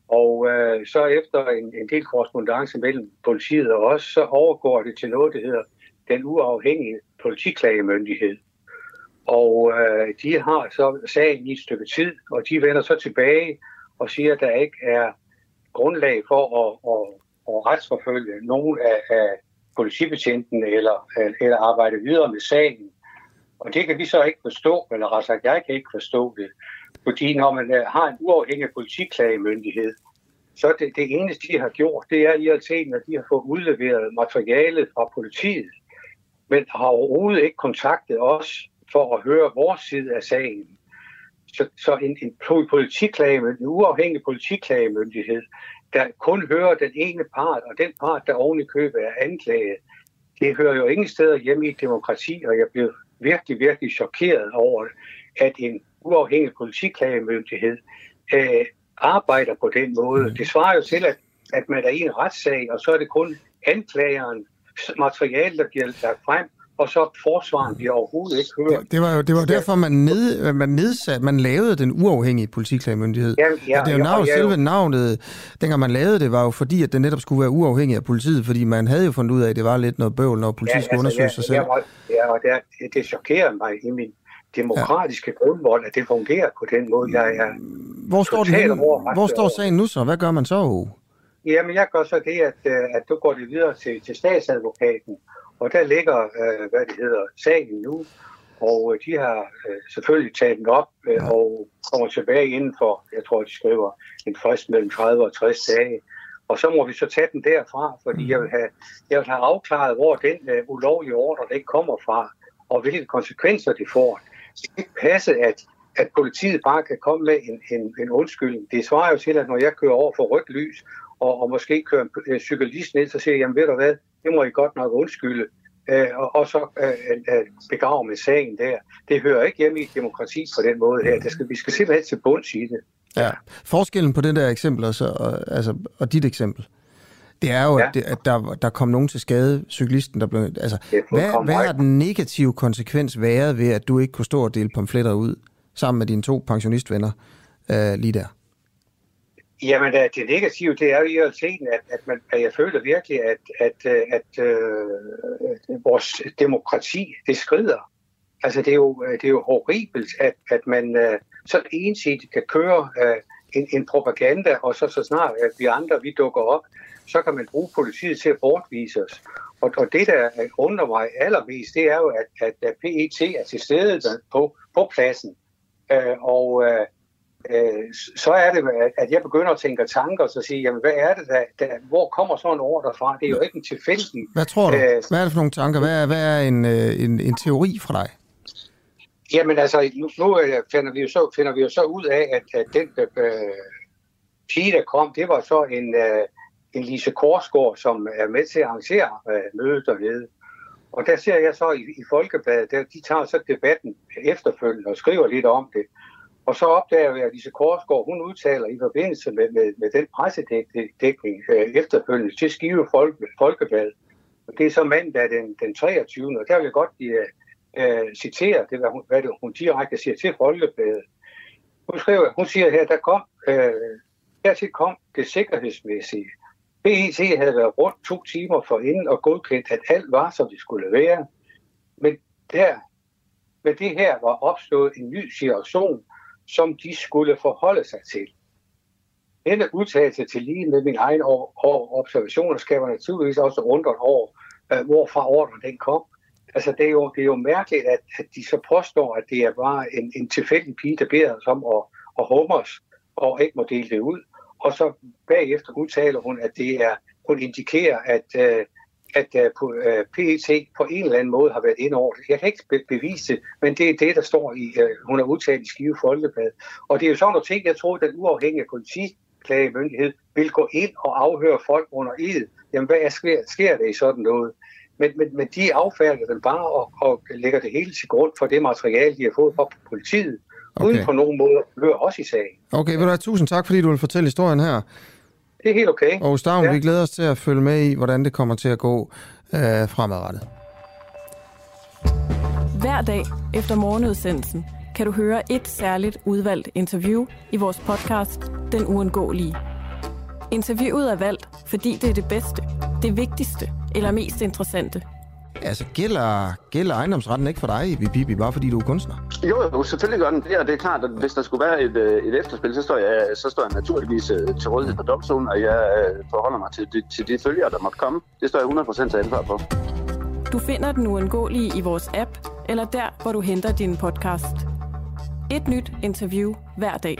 Og øh, så efter en, en del korrespondence mellem politiet og os, så overgår det til noget, der hedder den uafhængige politiklagemyndighed. Og øh, de har så sagen i et stykke tid, og de vender så tilbage og siger, at der ikke er grundlag for at, at, og retsforfølge nogen af, af politibetjenten eller, eller arbejde videre med sagen. Og det kan vi så ikke forstå, eller rettere sagt, jeg kan ikke forstå det. Fordi når man øh, har en uafhængig politiklagemyndighed, så det, det eneste, de har gjort, det er i realiteten, at de har fået udleveret materialet fra politiet, men har overhovedet ikke kontaktet os for at høre vores side af sagen. Så, så en, en politiklagemyndighed, en uafhængig politiklagemyndighed, der kun hører den ene part, og den part, der oven i købet er anklaget, det hører jo ingen steder hjemme i et demokrati, og jeg blev virkelig, virkelig chokeret over, at en uafhængig politiklagemyndighed øh, arbejder på den måde. Mm. Det svarer jo til, at, at man er i en retssag, og så er det kun anklageren materiale, der bliver lagt frem, og så forsvaren bliver overhovedet ikke hørt. Det, det var jo det var derfor, man, ned, man nedsatte, man lavede den uafhængige politiklagemyndighed. Ja, ja, og det er jo navn, ja, selve navnet, dengang man lavede det, var jo fordi, at det netop skulle være uafhængig af politiet, fordi man havde jo fundet ud af, at det var lidt noget bøvl, når politiet ja, skulle altså, undersøge sig selv. Ja, ja og det, det chokerer mig i min demokratiske ja. grundvold, at det fungerer på den måde. Jeg er hvor står, den henne? hvor står sagen nu så? Hvad gør man så? Jamen, jeg gør så det, at, øh, at du går det videre til, til statsadvokaten, og der ligger, øh, hvad det hedder, sagen nu, og øh, de har øh, selvfølgelig taget den op øh, og kommer tilbage inden for, jeg tror, de skriver en frist mellem 30 og 60 dage. Og så må vi så tage den derfra, fordi jeg vil have, jeg vil have afklaret, hvor den øh, ulovlige ordre det kommer fra, og hvilke konsekvenser det får. Det kan ikke passe, at, at politiet bare kan komme med en, en, en undskyldning. Det svarer jo til, at når jeg kører over for rødt lys, og, og måske kører en øh, cyklist ned, så siger jeg, jamen ved du hvad, det må I godt nok undskylde, øh, og, og så øh, øh, begrave med sagen der. Det hører ikke hjemme i et demokrati på den måde her. Det skal, vi skal simpelthen til bunds i det. Ja. Forskellen på det der eksempel og, så, og, altså, og dit eksempel, det er jo, ja. at, det, at der, der kom nogen til skade, cyklisten, der blev... Altså, hvad, hvad har den negative konsekvens været ved, at du ikke kunne stå og dele pamfletter ud sammen med dine to pensionistvenner øh, lige der? Jamen, øh, det negative, det er jo i realiteten, at, at, man, at jeg føler virkelig, at, at, øh, at, at vores demokrati, det skrider. Altså, det er jo, det er jo horribelt, at, at man så ensidigt kan køre en, en propaganda, og så, så snart at vi andre, vi dukker op, så kan man bruge politiet til at bortvise os. Og, og det, der undrer mig allermest, det er jo, at, at, at PET er til stede på, på pladsen. Øh, og øh, øh, så er det, at jeg begynder at tænke tanker, og så sige, jamen hvad er det, der, der, hvor kommer sådan en ordre fra? Det er jo ikke en tilfældig... Hvad tror du? Øh, hvad er det for nogle tanker? Hvad er, hvad er en, øh, en, en teori fra dig? Jamen altså, nu, nu øh, finder, vi jo så, finder vi jo så ud af, at, at den øh, pige, der kom, det var så en, øh, en Lise Korsgaard, som er med til at arrangere øh, mødet dernede. Og der ser jeg så i, i Folkebladet, der, de tager så debatten efterfølgende og skriver lidt om det. Og så opdager vi, at Lise Korsgaard, hun udtaler i forbindelse med, med, med den pressedækning øh, efterfølgende til Skive Folke, Folkevalg. Og det er så mandag den, den 23. Og der vil jeg godt lige, øh, citere det, hvad, hun, hvad det, hun direkte siger til Folkebladet. Hun skriver, hun siger her, der kom, øh, dertil kom det sikkerhedsmæssige. BIT havde været rundt to timer for inden og godkendt, at alt var, som det skulle være. Men der, med det her var opstået en ny situation, som de skulle forholde sig til. Denne udtalelse til lige med min egen observationer skaber naturligvis også undret over, øh, hvorfra ordren den kom. Altså, det er jo, det er jo mærkeligt, at, at de så påstår, at det er bare en, en tilfældig pige, der beder os om at, at humme os, og ikke må dele det ud. Og så bagefter udtaler hun, at det er, hun indikerer, at, øh, at uh, PET på en eller anden måde har været ind over det. Jeg kan ikke bevise det, men det er det, der står i, uh, hun har udtalt i Skive Folkeblad. Og det er jo sådan nogle ting, jeg tror, at den uafhængige politiklagemyndighed vil gå ind og afhøre folk under ed. Jamen, hvad sker, sker der i sådan noget? Men, men, men de affærder den bare og, og lægger det hele til grund for det materiale, de har fået fra politiet, okay. uden på nogen måde at høre os i sagen. Okay, vil du have tusind tak, fordi du vil fortælle historien her det er helt okay. Og Stavn, ja. vi glæder os til at følge med i, hvordan det kommer til at gå øh, fremadrettet. Hver dag efter morgenudsendelsen kan du høre et særligt udvalgt interview i vores podcast Den Uundgåelige. Interviewet er valgt, fordi det er det bedste, det vigtigste eller mest interessante. Altså, gælder, gælder ejendomsretten ikke for dig, Bibi, bare fordi du er kunstner? Jo, jo, selvfølgelig gør den det, og det er klart, at hvis der skulle være et, øh, et efterspil, så står, jeg, så står jeg naturligvis øh, til rådighed for domstolen, og jeg øh, forholder mig til de, til de følger, der måtte komme. Det står jeg 100% til ansvar for. Du finder den uundgåelige i vores app, eller der, hvor du henter din podcast. Et nyt interview hver dag.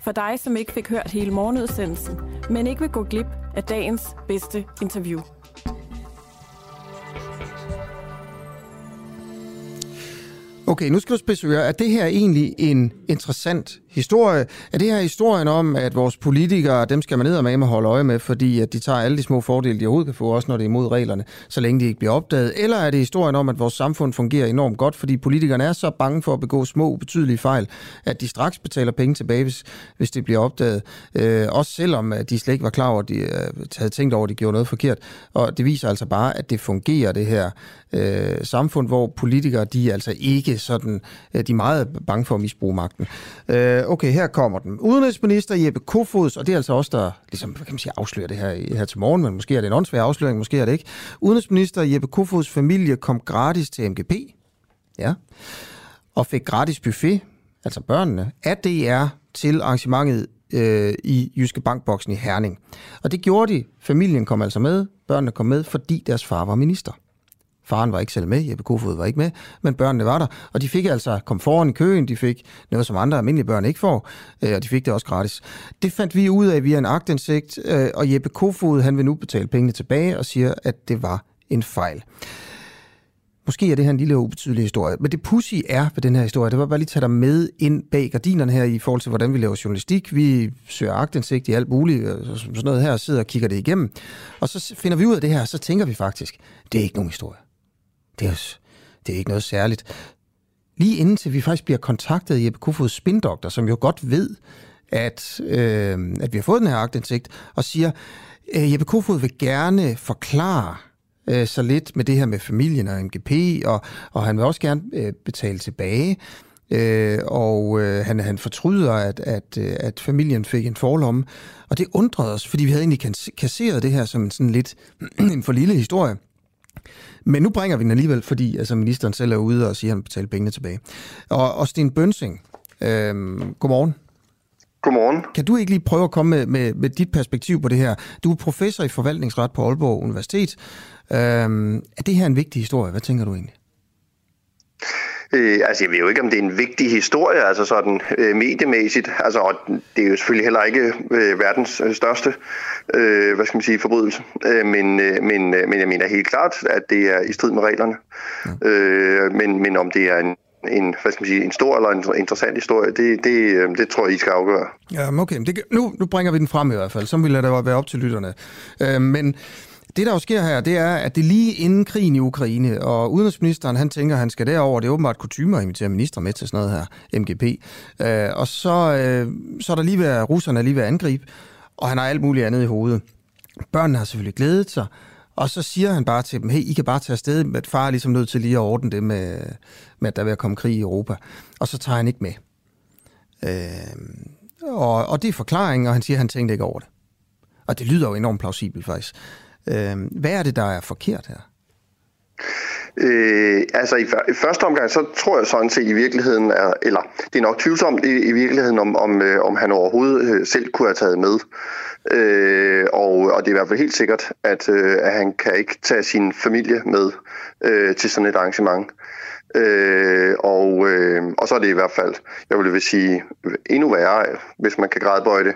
For dig, som ikke fik hørt hele morgenudsendelsen, men ikke vil gå glip af dagens bedste interview. Okay, nu skal du spidse øre. Er det her egentlig en interessant historie? Er det her historien om, at vores politikere, dem skal man ned og med holde øje med, fordi at de tager alle de små fordele, de overhovedet kan få, også når det er imod reglerne, så længe de ikke bliver opdaget? Eller er det historien om, at vores samfund fungerer enormt godt, fordi politikerne er så bange for at begå små, ubetydelige fejl, at de straks betaler penge tilbage, hvis, hvis det bliver opdaget? Øh, også selvom at de slet ikke var klar over, at de øh, havde tænkt over, at de gjorde noget forkert. Og det viser altså bare, at det fungerer, det her øh, samfund, hvor politikere, de er altså ikke sådan, øh, de er meget bange for at misbruge magten. Øh, okay, her kommer den. Udenrigsminister Jeppe Kofods, og det er altså også der ligesom, hvad kan man sige, afslører det her, her til morgen, men måske er det en åndssvær afsløring, måske er det ikke. Udenrigsminister Jeppe Kofods familie kom gratis til MGP, ja, og fik gratis buffet, altså børnene, af DR til arrangementet øh, i Jyske Bankboksen i Herning. Og det gjorde de. Familien kom altså med, børnene kom med, fordi deres far var minister. Faren var ikke selv med, Jeppe Kofod var ikke med, men børnene var der, og de fik altså kom foran i køen, de fik noget, som andre almindelige børn ikke får, øh, og de fik det også gratis. Det fandt vi ud af via en agtindsigt, øh, og Jeppe Kofod, han vil nu betale pengene tilbage og siger, at det var en fejl. Måske er det her en lille ubetydelig historie, men det pussy er ved den her historie, det var bare lige tage dig med ind bag gardinerne her i forhold til, hvordan vi laver journalistik. Vi søger agtindsigt i alt muligt, øh, sådan noget her, og sidder og kigger det igennem. Og så finder vi ud af det her, og så tænker vi faktisk, det er ikke nogen historie det er, det er ikke noget særligt. Lige inden vi faktisk bliver kontaktet af Jeppe Kofods spindoktor, som jo godt ved, at, øh, at vi har fået den her agtindsigt, og siger, øh, Jeppe Kofod vil gerne forklare øh, så lidt med det her med familien og MGP, og, og han vil også gerne øh, betale tilbage. Øh, og øh, han, han fortryder, at, at, øh, at familien fik en forlomme. Og det undrede os, fordi vi havde egentlig kasseret det her som en sådan lidt en for lille historie. Men nu bringer vi den alligevel, fordi altså, ministeren selv er ude og siger, at han betaler pengene tilbage. Og, og Sten Bønsing, øhm, godmorgen. Godmorgen. Kan du ikke lige prøve at komme med, med, med dit perspektiv på det her? Du er professor i forvaltningsret på Aalborg Universitet. Øhm, er det her en vigtig historie? Hvad tænker du egentlig? Øh, altså, jeg ved jo ikke, om det er en vigtig historie, altså sådan øh, mediemæssigt. Altså, og det er jo selvfølgelig heller ikke øh, verdens øh, største, øh, hvad skal man sige, forbrydelse. Øh, men, øh, men, øh, men jeg mener helt klart, at det er i strid med reglerne. Ja. Øh, men, men om det er en en, hvad skal man sige, en stor eller en interessant historie, det, det, øh, det tror jeg, I skal afgøre. Ja, okay. Det, nu, nu bringer vi den frem i hvert fald. Så vil det være op til lytterne. Øh, men det, der jo sker her, det er, at det lige inden krigen i Ukraine, og udenrigsministeren, han tænker, han skal derover. Det er åbenbart kutumer at invitere minister med til sådan noget her, MGP. Øh, og så, øh, så er der lige ved, russerne er lige ved at angribe, og han har alt muligt andet i hovedet. Børnene har selvfølgelig glædet sig, og så siger han bare til dem, hey, I kan bare tage afsted, men far er ligesom nødt til lige at ordne det med, med at der vil komme krig i Europa. Og så tager han ikke med. Øh, og, og det er forklaringen, og han siger, at han tænkte ikke over det. Og det lyder jo enormt plausibelt faktisk. Øh, hvad er det, der er forkert her? Øh, altså i, i første omgang, så tror jeg sådan set i virkeligheden, er, eller det er nok tvivlsomt i, i virkeligheden, om, om, øh, om han overhovedet øh, selv kunne have taget med. Øh, og, og det er i hvert fald helt sikkert, at, øh, at han kan ikke tage sin familie med øh, til sådan et arrangement. Øh, og, øh, og så er det i hvert fald, jeg vil sige, endnu værre, hvis man kan gradbøje det,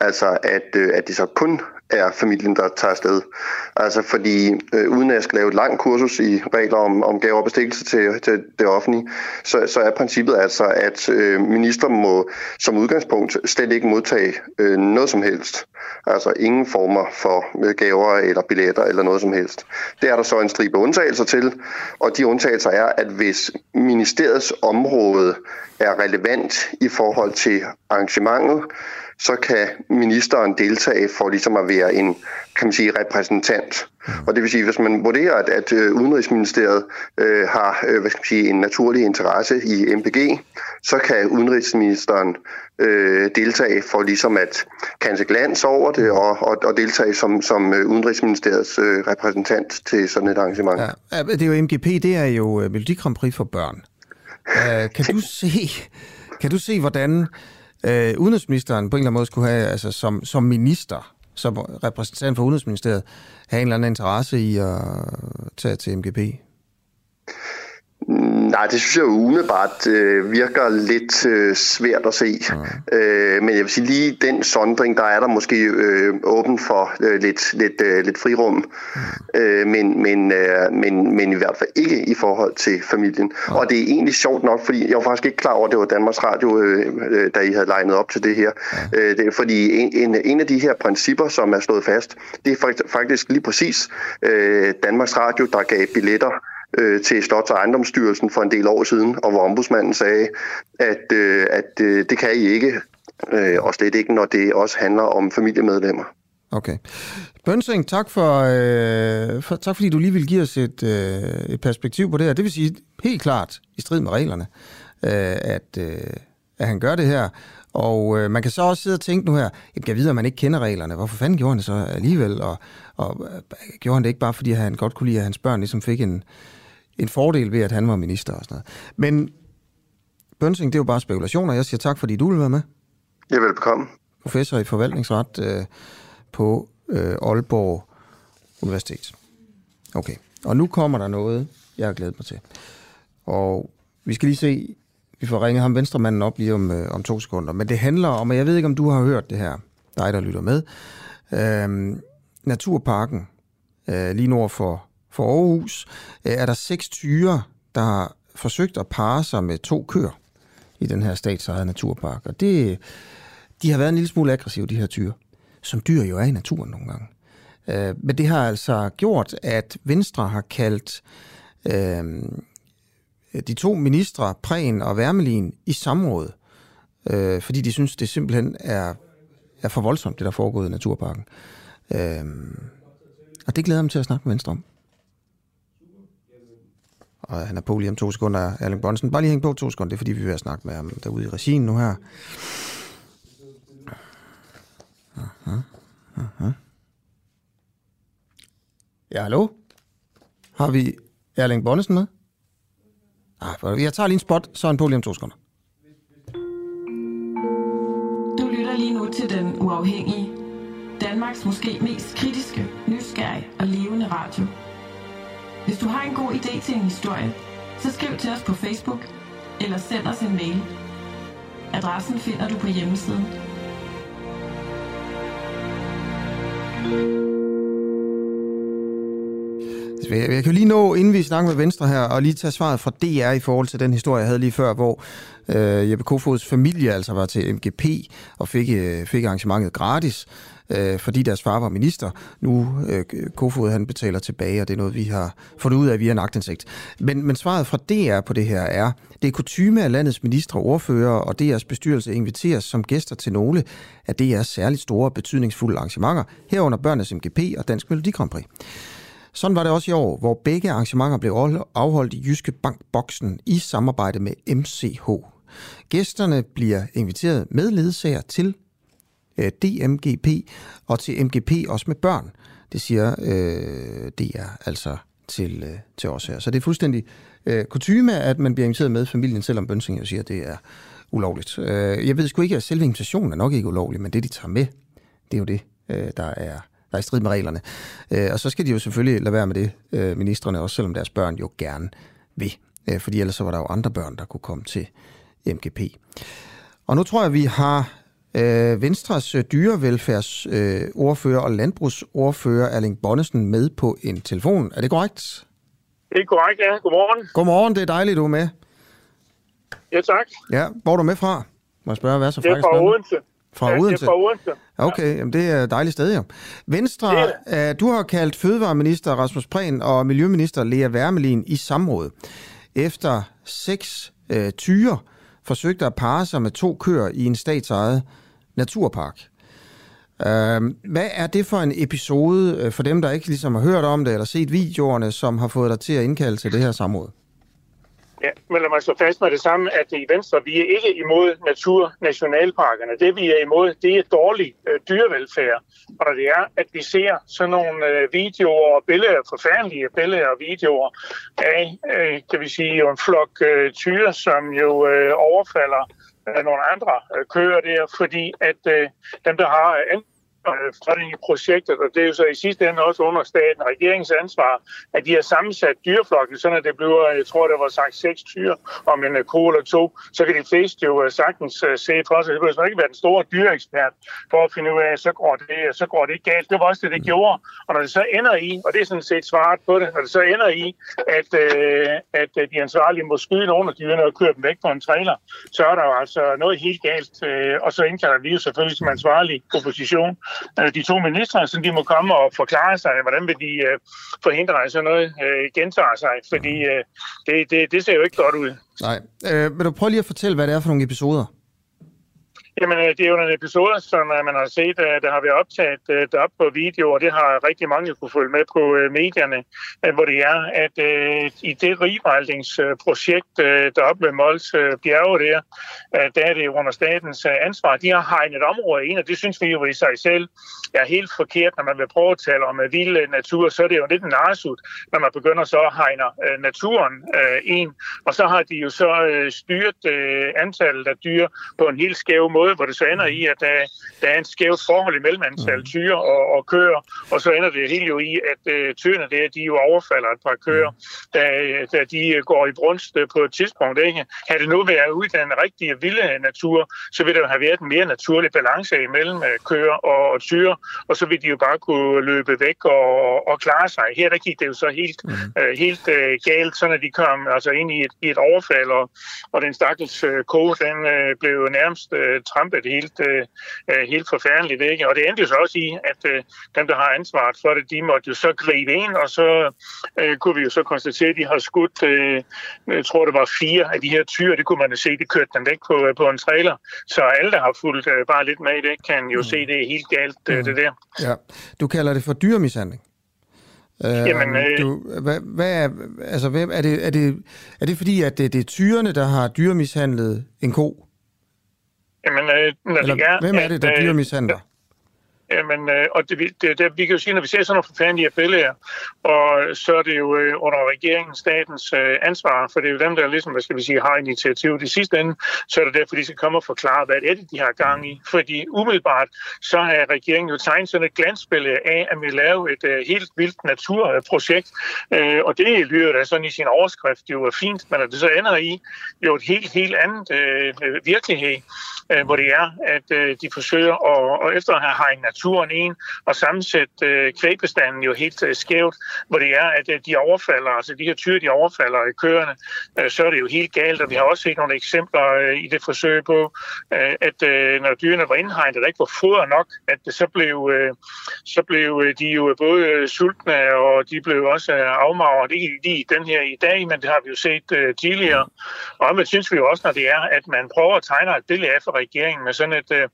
altså at, øh, at det så kun er familien, der tager afsted. Altså fordi, øh, uden at jeg skal lave et langt kursus i regler om, om gaver og bestikkelse til, til det offentlige, så, så er princippet altså, at øh, minister må som udgangspunkt slet ikke modtage øh, noget som helst. Altså ingen former for øh, gaver eller billetter eller noget som helst. Det er der så en stribe undtagelser til, og de undtagelser er, at hvis ministeriets område er relevant i forhold til arrangementet, så kan ministeren deltage for ligesom at være en kan man sige, repræsentant. Og det vil sige, hvis man vurderer, at, at øh, Udenrigsministeriet øh, har øh, hvad skal man sige, en naturlig interesse i MPG, så kan Udenrigsministeren øh, deltage for ligesom at kanse glans over det og, og, og deltage som, som øh, Udenrigsministeriets øh, repræsentant til sådan et arrangement. Ja, det er jo MGP, det er jo Melodi Grand Prix for børn. Uh, kan du se, kan du se, hvordan øh, udenrigsministeren på en eller anden måde skulle have, altså som, som minister, som repræsentant for Udenrigsministeriet, have en eller anden interesse i at tage til MGP? Nej, det synes jeg jo umiddelbart øh, virker lidt øh, svært at se. Ja. Øh, men jeg vil sige, lige den sondring, der er der måske øh, åben for øh, lidt, lidt, øh, lidt frirum. Ja. Øh, men, men, øh, men, men i hvert fald ikke i forhold til familien. Ja. Og det er egentlig sjovt nok, fordi jeg var faktisk ikke klar over, at det var Danmarks Radio, øh, øh da I havde legnet op til det her. Ja. Øh, det er, fordi en, en, en af de her principper, som er slået fast, det er faktisk lige præcis øh, Danmarks Radio, der gav billetter øh, til Slots- og ejendomsstyrelsen for en del år siden, og hvor ombudsmanden sagde, at, øh, at øh, det kan I ikke, øh, og slet ikke, når det også handler om familiemedlemmer. Okay. Bønsing, tak, for, øh, for, tak fordi du lige vil give os et, øh, et perspektiv på det her. Det vil sige helt klart i strid med reglerne, øh, at, øh, at han gør det her. Og øh, man kan så også sidde og tænke nu her, jeg kan vide, at man ikke kender reglerne. Hvorfor fanden gjorde han det så alligevel? Og, og øh, gjorde han det ikke bare, fordi han godt kunne lide, at hans børn ligesom fik en, en fordel ved, at han var minister og sådan noget. Men Bønsing, det er jo bare spekulationer. Jeg siger tak, fordi du vil være med. Ja, velbekomme. Professor i forvaltningsret øh, på øh, Aalborg Universitet. Okay, og nu kommer der noget, jeg har glædet mig til. Og vi skal lige se, vi får ringet ham venstremanden op lige om, øh, om to sekunder. Men det handler om, og jeg ved ikke, om du har hørt det her, dig der lytter med, øh, Naturparken, øh, lige nord for for Aarhus, øh, er der seks tyre, der har forsøgt at parre sig med to køer i den her statsejede naturpark. Og det, de har været en lille smule aggressive, de her tyre, som dyr jo er i naturen nogle gange. Øh, men det har altså gjort, at Venstre har kaldt øh, de to ministre, Prehn og Værmelin, i samråd, øh, fordi de synes, det simpelthen er, er for voldsomt, det der foregået i naturparken. Øh, og det glæder jeg mig til at snakke med Venstre om og han er på lige om to sekunder, Erling Bonsen. Bare lige hæng på to sekunder, det er fordi, vi vil have snakket med ham derude i regien nu her. Aha, aha. Ja, hallo? Har vi Erling Bonnesen med? Ah, jeg tager lige en spot, så er han på lige om to sekunder. Du lytter lige nu til Den Uafhængige. Danmarks måske mest kritiske, nysgerrige og levende radio. Hvis du har en god idé til en historie, så skriv til os på Facebook eller send os en mail. Adressen finder du på hjemmesiden. Altså, jeg kan lige nå, inden vi snakker med Venstre her, og lige tage svaret fra DR i forhold til den historie, jeg havde lige før, hvor øh, Jeppe Kofods familie altså var til MGP og fik, øh, fik arrangementet gratis øh, fordi deres far var minister. Nu øh, Kofod han betaler tilbage, og det er noget, vi har fundet ud af via en agtindsigt. Men, men svaret fra DR på det her er, det er kutume af landets ministre, ordfører og DR's bestyrelse inviteres som gæster til nogle af DR's særligt store betydningsfulde arrangementer, herunder Børnenes MGP og Dansk Melodi Grand Prix. Sådan var det også i år, hvor begge arrangementer blev afholdt i Jyske Bankboksen i samarbejde med MCH. Gæsterne bliver inviteret med ledsager til øh, DMGP, og til MGP også med børn. Det siger øh, DR altså til, øh, til os her. Så det er fuldstændig øh, kutume, at man bliver inviteret med familien, selvom Bønsing jo siger, at det er ulovligt. Øh, jeg ved sgu ikke, at selve invitationen er nok ikke ulovlig, men det, de tager med, det er jo det, øh, der er der er i strid med reglerne. Øh, og så skal de jo selvfølgelig lade være med det, øh, ministerne, også selvom deres børn jo gerne vil. Øh, fordi ellers så var der jo andre børn, der kunne komme til MGP. Og nu tror jeg, vi har øh, Venstres øh, dyrevelfærdsordfører øh, og landbrugsordfører Erling Bonnesen med på en telefon. Er det korrekt? Det er korrekt, ja. Godmorgen. Godmorgen, det er dejligt, du er med. Ja, tak. Ja, hvor er du med fra? Må jeg spørge, hvad så faktisk? Det er fra Odense. Fra ja, Odense? det er fra Odense. Okay, jamen det er et dejligt sted, ja. Venstre, det øh, du har kaldt fødevareminister Rasmus Prehn og Miljøminister Lea Wermelin i samråd. Efter seks øh, tyre forsøgte at parre sig med to køer i en statsejet naturpark. Øh, hvad er det for en episode øh, for dem, der ikke ligesom har hørt om det eller set videoerne, som har fået dig til at indkalde til det her samråd? Ja, men lad mig slå fast med det samme, at i Venstre, vi er ikke imod naturnationalparkerne. Det vi er imod, det er dårlig øh, dyrevelfærd. Og det er, at vi ser sådan nogle øh, videoer og billeder, forfærdelige billeder og videoer af, øh, kan vi sige, jo en flok øh, tyre, som jo øh, overfalder øh, nogle andre øh, køer der, fordi at øh, dem, der har øh, det i projektet, og det er jo så i sidste ende også under staten og regeringens ansvar, at de har sammensat dyreflokken, sådan at det bliver, jeg tror, der var sagt seks tyr om en ko eller to, så kan de fleste jo øh, sagtens øh, se for sig. Det behøver ikke være den store dyreekspert for at finde ud af, så går det, så går det ikke galt. Det var også det, det gjorde. Og når det så ender i, og det er sådan set svaret på det, når det så ender i, at, øh, at de ansvarlige må skyde nogle af dyrene og køre dem væk på en trailer, så er der jo altså noget helt galt. Og så indkalder vi jo selvfølgelig som ansvarlig opposition Øh, de to ministre, så de må komme og forklare sig, hvordan vil de øh, forhindre, at sådan noget øh, gentager sig, fordi øh, det, det, det ser jo ikke godt ud. Nej. Øh, men du prøv lige at fortælle, hvad det er for nogle episoder? Jamen, øh, det er jo en episode, som øh, man har set, øh, der har været optaget derop på video, og det har rigtig mange kunne følge med på medierne, hvor det er, at i det rigvejldingsprojekt, der op ved Mols bjerge der, der er det under statens ansvar. De har hegnet området ind, og det synes vi jo i sig selv er helt forkert, når man vil prøve at tale om vild natur, så er det jo lidt en narsut, når man begynder så at hegne naturen ind, og så har de jo så styret antallet af dyr på en helt skæv måde, hvor det så ender i, at der, der er en skævt forhold imellem antal mm. tyre og, og køer, og så ender det helt jo i, at uh, tyrene der, de jo overfalder et par køer, mm. da, da de går i brunst på et tidspunkt. Ikke? Havde det nu været ude i den rigtige vilde natur, så ville der have været en mere naturlig balance imellem køer og, og tyre, og så ville de jo bare kunne løbe væk og, og klare sig. Her der gik det jo så helt, mm. uh, helt uh, galt, så når de kom altså ind i et, i et overfald, og, og den stakkels uh, ko, den uh, blev nærmest uh, trampet helt, øh, øh, helt forfærdeligt. Ikke? Og det endte jo så også i, at øh, dem, der har ansvaret for det, de måtte jo så gribe ind, og så øh, kunne vi jo så konstatere, at de har skudt, øh, jeg tror det var fire af de her tyre, det kunne man jo se, de kørte dem væk på, øh, på en trailer. Så alle, der har fulgt øh, bare lidt med i det, kan jo mm. se, det er helt galt, øh, mm. det der. Ja. Du kalder det for dyremishandling? Jamen, øh, du, hvad, hvad er, altså, hvem, er, det, er, det, er det fordi, at det, det er tyrene, der har dyremishandlet en ko? Jamen, øh, når Eller, det er, hvem er det, der øh, mishandler? Jamen, øh, og det, det, det, vi kan jo sige, når vi ser sådan nogle forfærdelige billeder, og så er det jo øh, under regeringen statens øh, ansvar, for det er jo dem, der ligesom, hvad skal vi sige, har initiativ. i sidste ende, så er det derfor, de skal komme og forklare, hvad det er, de har gang i. Fordi umiddelbart, så har regeringen jo tegnet sådan et glansbillede af, at vi laver et øh, helt vildt naturprojekt, øh, og det lyder da sådan i sin overskrift jo er fint, men at det så ender i jo et helt, helt andet øh, virkelighed, øh, hvor det er, at øh, de forsøger at, og efter at have hegnet naturen en og sammensætte øh, kvægbestanden jo helt øh, skævt, hvor det er, at øh, de overfalder, altså de her tyre, de overfalder i køerne, øh, så er det jo helt galt, og vi har også set nogle eksempler øh, i det forsøg på, øh, at øh, når dyrene var indhegnet, der ikke var foder nok, at det så blev, øh, så blev øh, de jo både øh, sultne, og de blev også øh, afmagret, ikke lige den her i dag, men det har vi jo set øh, tidligere. Og man synes vi jo også, når det er, at man prøver at tegne et billede af for regeringen med sådan et øh,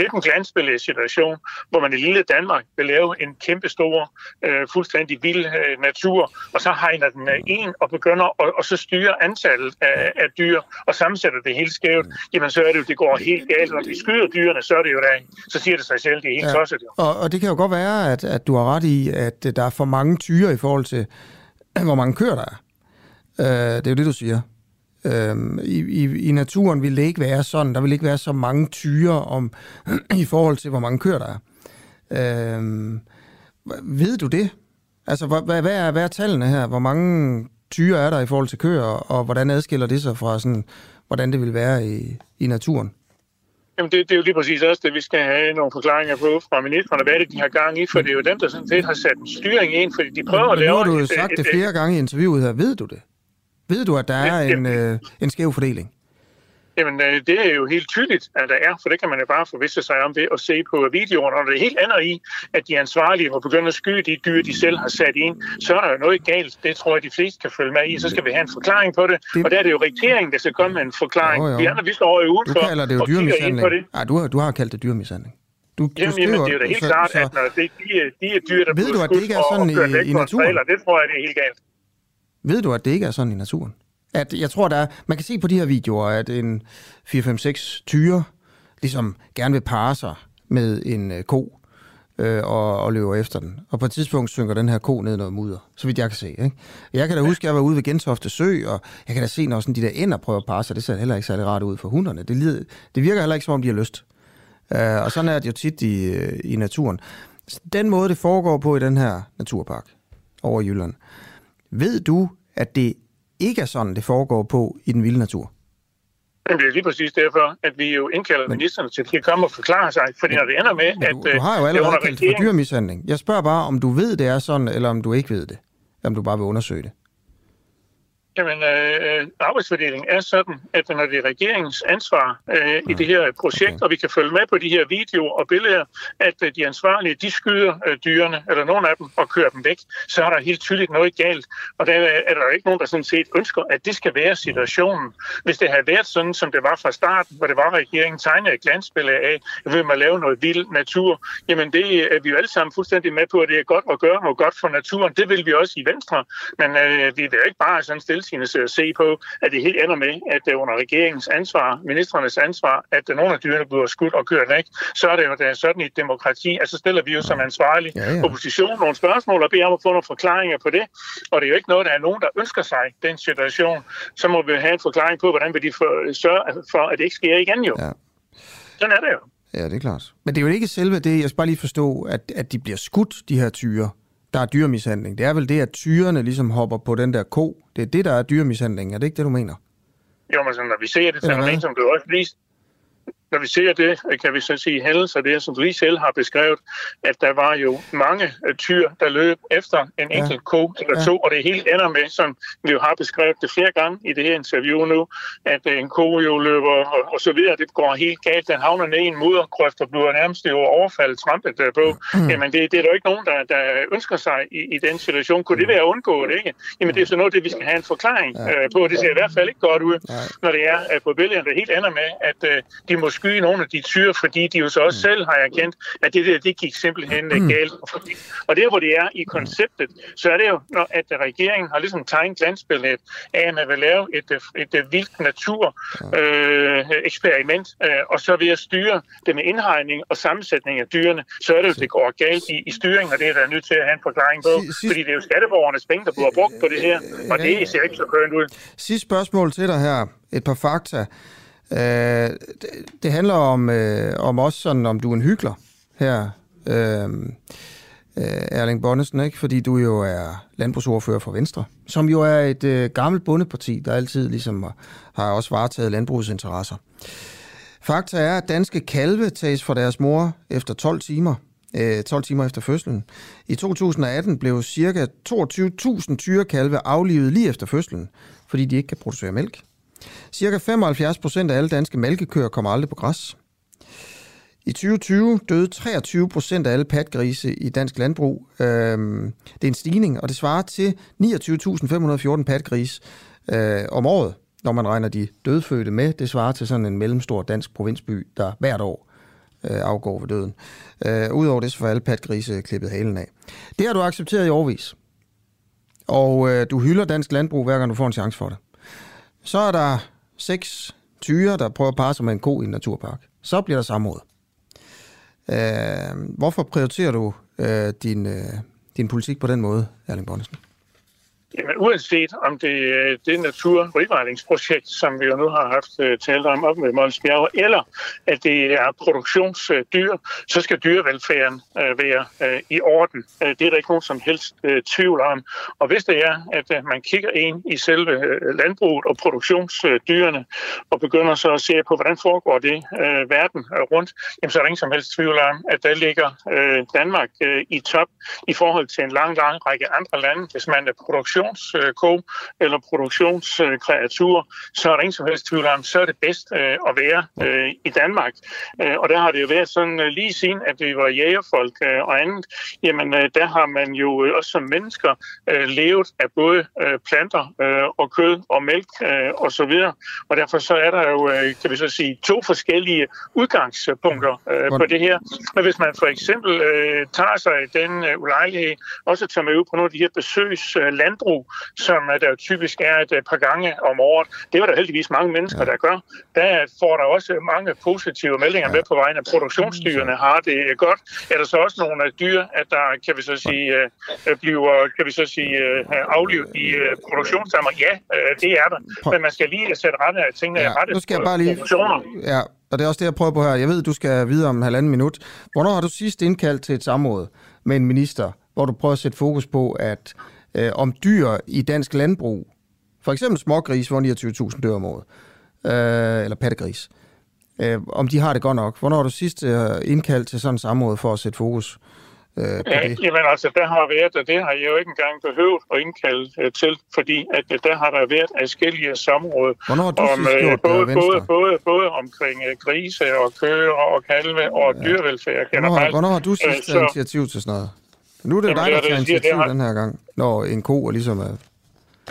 lidt en glansbillede situation, hvor man i lille Danmark vil lave en kæmpe stor, øh, fuldstændig vild øh, natur, og så hegner den øh, en og begynder at og så styre antallet af, af dyr, og sammensætter det helt skævt, jamen så er det jo, det går helt galt. Når vi skyder dyrene, så er det jo der, så siger det sig selv, det er helt ja. tosset. Og, og det kan jo godt være, at, at du har ret i, at der er for mange tyre i forhold til, hvor mange køer der er. Øh, det er jo det, du siger. Øhm, i, i, I naturen vil det ikke være sådan. Der vil ikke være så mange tyre om, i forhold til, hvor mange køer der er. Øhm, ved du det? Altså, hvad, hvad, er, hvad er tallene her? Hvor mange tyre er der i forhold til køer, og hvordan adskiller det sig fra, sådan, hvordan det vil være i, i naturen? Jamen det, det er jo lige præcis også det, vi skal have nogle forklaringer på fra ministerne, hvad det, de har gang i, for det er jo dem, der sådan set har sat en styring ind, fordi de prøver at lave... Nu har du jo sagt et, det flere gange i interviewet her. Ved du det? Ved du, at der er en, øh, en skæv fordeling? Jamen, øh, det er jo helt tydeligt, at der er, for det kan man jo bare forvisse sig om ved at se på videoerne. Og det er helt andet i, at de ansvarlige må begynde at skyde de dyr, de selv har sat ind. Så er der jo noget galt. Det tror jeg, de fleste kan følge med i. Så skal vi have en forklaring på det. det... Og der er det jo regeringen, der skal komme med en forklaring. Jo, jo. Vi andre, vi står jo udenfor du kalder det jo dyremishandling. Det. Ej, du, har, du har kaldt det dyremishandling. Du, jamen, du jamen, det er jo da helt så, klart, så, at når det, de, de er dyr, der ved du, at det ikke er sådan i, i naturen? Trailer, det tror jeg, det er helt galt. Ved du, at det ikke er sådan i naturen? At jeg tror, der er, man kan se på de her videoer, at en 4-5-6 tyre ligesom gerne vil parre sig med en øh, ko øh, og, og løber efter den. Og på et tidspunkt synker den her ko ned i noget mudder, så vidt jeg kan se. Ikke? Jeg kan da huske, at jeg var ude ved Gentofte Sø, og jeg kan da se, når sådan de der ender prøver at parre sig, det ser heller ikke særlig rart ud for hunderne. Det, lider, det virker heller ikke, som om de har lyst. Øh, og sådan er det jo tit i, øh, i naturen. Den måde, det foregår på i den her naturpark over Jylland, ved du, at det ikke er sådan, det foregår på i den vilde natur? Men det er lige præcis derfor, at vi jo indkalder Men... ministerne til at komme og forklare sig. Fordi når det ender med, Men du, at... Du har jo øh, allerede kaldt for dyrmishandling. Jeg spørger bare, om du ved, det er sådan, eller om du ikke ved det. Om du bare vil undersøge det. Jamen, øh, arbejdsfordelingen er sådan, at når det er regeringens ansvar øh, i det her projekt, okay. og vi kan følge med på de her videoer og billeder, at øh, de ansvarlige, de skyder øh, dyrene, eller nogle af dem, og kører dem væk, så er der helt tydeligt noget galt. Og der er der ikke nogen, der sådan set ønsker, at det skal være situationen. Hvis det havde været sådan, som det var fra starten, hvor det var, regeringen tegnede et glansbillede af, at vil man lave noget vild natur, jamen det er vi jo alle sammen fuldstændig med på, at det er godt at gøre noget godt for naturen. Det vil vi også i Venstre, men øh, vi vil ikke bare sådan stille stilsigende at se på, at det helt ender med, at det er under regeringens ansvar, ministernes ansvar, at nogle af dyrene bliver skudt og kørt væk. Så er det jo det er sådan i et demokrati, at så stiller vi jo som ansvarlig ja, ja. opposition nogle spørgsmål og beder om at få nogle forklaringer på det. Og det er jo ikke noget, der er nogen, der ønsker sig den situation. Så må vi have en forklaring på, hvordan vil de sørge for, at det ikke sker igen jo. Ja. Sådan er det jo. Ja, det er klart. Men det er jo ikke selve det, jeg skal bare lige forstå, at, at de bliver skudt, de her tyre der er dyremishandling. Det er vel det, at tyrene ligesom hopper på den der ko. Det er det, der er dyremishandling. Er det ikke det, du mener? Jo, men så når vi ser det fænomen, som du også lige når vi ser det, kan vi så sige hændelser, det som du lige selv har beskrevet, at der var jo mange øh, tyr, der løb efter en enkelt ja. ko eller to, ja. og det helt ender med, som vi jo har beskrevet det flere gange i det her interview nu, at øh, en ko jo løber og, og så videre, det går helt galt, den havner ned i en muddergrøft og bliver nærmest jo overfaldet, trampet øh, på. Mm. Jamen det, det er der jo ikke nogen, der, der ønsker sig i, i den situation. Kunne det være undgået, ikke? Jamen det er så noget, det vi skal have en forklaring ja. øh, på. Det ser i hvert fald ikke godt ud, Nej. når det er at på billederne, det helt ender med, at øh, de må skyde nogle af de tyre, fordi de jo så også mm. selv har erkendt, at det der, det gik simpelthen mm. galt. Og der, hvor det er i konceptet, så er det jo, når at regeringen har ligesom tegnet glansbilledet af, at man vil lave et, et, et vildt natur øh, eksperiment, øh, og så ved at styre det med indhegning og sammensætning af dyrene, så er det jo, det går galt i, i styringen, og det er der nødt til at have en forklaring på, fordi det er jo skatteborgernes penge, der bliver brugt på det her, og det ser ikke så kønt ud. Sidste spørgsmål til dig her. Et par fakta. Øh, det, det handler om, øh, om også sådan, om du er en hyggelig her, øh, øh, Erling Bonnesen, ikke? fordi du jo er landbrugsordfører for Venstre, som jo er et øh, gammelt bundeparti, der altid ligesom har også varetaget landbrugets interesser. Fakta er, at danske kalve tages fra deres mor efter 12 timer. Øh, 12 timer efter fødslen. I 2018 blev ca. 22.000 tyrekalve aflivet lige efter fødslen, fordi de ikke kan producere mælk. Cirka 75 procent af alle danske mælkekøer kommer aldrig på græs. I 2020 døde 23 procent af alle patgrise i dansk landbrug. Øhm, det er en stigning, og det svarer til 29.514 patgris øh, om året, når man regner de dødfødte med. Det svarer til sådan en mellemstor dansk provinsby, der hvert år øh, afgår ved døden. Øh, Udover det, så får alle patgrise klippet halen af. Det har du accepteret i årvis. Og øh, du hylder dansk landbrug, hver gang du får en chance for det. Så er der seks tyre, der prøver at parre sig med en ko i en naturpark. Så bliver der samråd. Øh, hvorfor prioriterer du øh, din, øh, din politik på den måde, Erling Bonnesen? Jamen uanset om det øh, er det naturrivejlingsprojekt, som vi jo nu har haft øh, talt om op med Måns Bjerg, eller at det er produktionsdyr, så skal dyrevelfærden øh, være i orden. Det er der ikke nogen som helst tvivl om. Og hvis det er, at man kigger ind i selve landbruget og produktionsdyrene, og begynder så at se på, hvordan foregår det verden rundt, jamen, så er der ingen som helst tvivl om, at der ligger Danmark i top i forhold til en lang, lang række andre lande, hvis man er produktion produktionsko eller produktionskreatur, så er der ingen som helst tvivl om, så er det bedst at være i Danmark. Og der har det jo været sådan lige siden, at vi var jægerfolk og andet, jamen der har man jo også som mennesker levet af både planter og kød og mælk og så videre. Og derfor så er der jo, kan vi så sige, to forskellige udgangspunkter på det her. Men hvis man for eksempel tager sig den ulejlighed også at tage med ud på nogle af de her besøgslandbrug, som der typisk er et par gange om året. Det var der heldigvis mange mennesker, der gør. Der får der også mange positive meldinger med på vejen, at produktionsdyrene har det godt. Er der så også nogle dyr, at der, kan vi så sige, bliver kan vi så sige, aflivet i produktionsdammer? Ja, det er der. Men man skal lige sætte rette af tingene ja, rette nu skal jeg bare lige... Ja, og det er også det, jeg prøver på her. Jeg ved, du skal videre om en halvanden minut. Hvornår har du sidst indkaldt til et samråd med en minister, hvor du prøver at sætte fokus på, at øh, om dyr i dansk landbrug, for eksempel smågris, hvor 29.000 dør om året, øh, eller pattegris, øh, om de har det godt nok. Hvornår har du sidst øh, indkaldt til sådan en samråd for at sætte fokus øh, på ja, det? Jamen altså, der har været, og det har jeg jo ikke engang behøvet at indkalde øh, til, fordi at øh, der har der været afskillige samråd. Hvornår har du om, sidst gjort både, det, både, både, både omkring uh, grise og køer og kalve og ja. dyrevelfærd generelt. Hvornår, hvornår har du sidst taget initiativ til sådan noget? Nu er det jo dig, der tager initiativ den her gang, når en ko er ligesom er...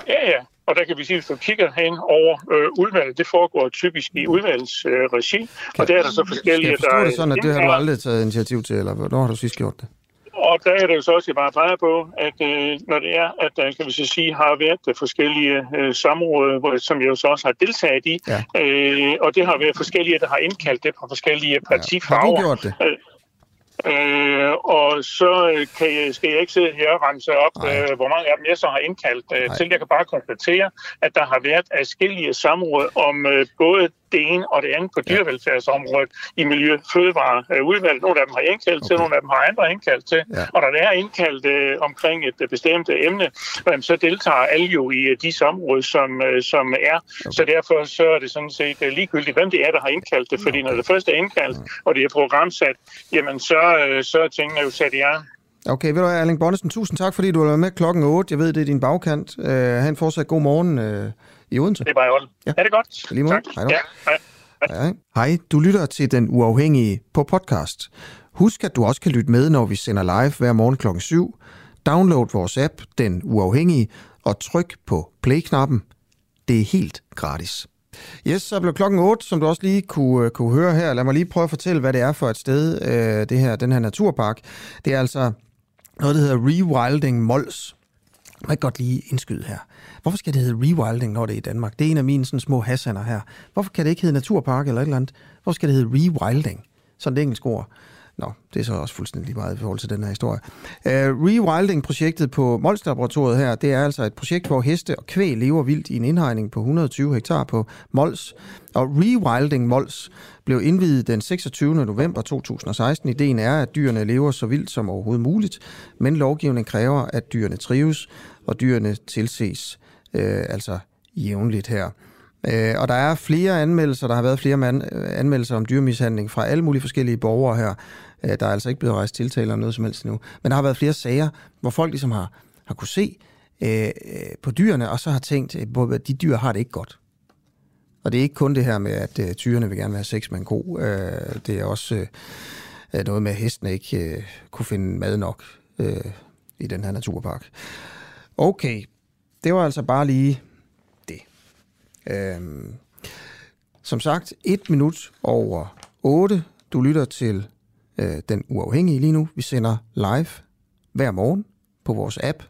Ja, ja. Og der kan vi sige, at hvis du kigger hen over øh, udvalget, det foregår typisk i udvalgsregi, øh, og der er der så forskellige... Skal jeg forstå det sådan, at det har du aldrig taget initiativ til, eller hvornår har du sidst gjort det? Og der er det jo så også, jeg bare peger på, at øh, når det er, at der kan vi så sige, har været øh, forskellige øh, samråd, hvor, som jeg jo så også har deltaget i, ja. øh, og det har været forskellige, der har indkaldt det på forskellige partifarver. Ja. Har du gjort det? Øh, Øh, og så øh, kan jeg, skal jeg ikke sidde her og rense op, øh, hvor mange af dem jeg så har indkaldt øh, til. Jeg kan bare konstatere, at der har været adskillige samråd om øh, både det ene og det andet på dyrevelfærdsområdet i Miljø- Fødevareudvalget. Nogle af dem har indkaldt okay. til, nogle af dem har andre indkaldt til. Ja. Og når der er indkaldt øh, omkring et øh, bestemt øh, emne, øh, så deltager alle jo i øh, de samråd, som, øh, som er. Okay. Så derfor så er det sådan set øh, ligegyldigt, hvem det er, der har indkaldt det. Fordi okay. når det først er indkaldt, og det er programsat, jamen så, øh, så er tingene jo sat i gang. Okay, ved du hvad, Erling Bonnesen, tusind tak, fordi du var med klokken 8. Jeg ved, det er din bagkant. Uh, ha' en fortsat god morgen. Uh i Odense. Det er bare i orden. Ja. Er det godt? Lige måde. Tak. Hej, ja, hej. Hej. Hej, du lytter til Den Uafhængige på podcast. Husk, at du også kan lytte med, når vi sender live hver morgen klokken 7. Download vores app, Den Uafhængige, og tryk på play-knappen. Det er helt gratis. Yes, så blev klokken 8, som du også lige kunne, kunne høre her. Lad mig lige prøve at fortælle, hvad det er for et sted, øh, det her, den her naturpark. Det er altså noget, der hedder Rewilding Mols. Jeg godt lige indskyde her. Hvorfor skal det hedde rewilding, når det er i Danmark? Det er en af mine sådan, små hassander her. Hvorfor kan det ikke hedde naturpark eller et eller andet? Hvorfor skal det hedde rewilding? Sådan et engelsk ord. Nå, det er så også fuldstændig lige meget i forhold til den her historie. Uh, Rewilding-projektet på Mols-laboratoriet her, det er altså et projekt, hvor heste og kvæg lever vildt i en indhegning på 120 hektar på Mols. Og Rewilding Mols blev indvidet den 26. november 2016. Ideen er, at dyrene lever så vildt som overhovedet muligt, men lovgivningen kræver, at dyrene trives, og dyrene tilses øh, altså jævnligt her. Øh, og der er flere anmeldelser, der har været flere man, øh, anmeldelser om dyrmishandling fra alle mulige forskellige borgere her. Øh, der er altså ikke blevet rejst tiltaler om noget som helst nu. Men der har været flere sager, hvor folk ligesom har, har kunne se øh, øh på dyrene, og så har tænkt, øh, at de dyr har det ikke godt. Og det er ikke kun det her med, at øh, tyrene vil gerne have sex med en ko. Øh, det er også øh, noget med, at hestene ikke øh, kunne finde mad nok øh, i den her naturpark. Okay, det var altså bare lige det. Øhm, som sagt, et minut over 8. Du lytter til øh, Den Uafhængige lige nu. Vi sender live hver morgen på vores app.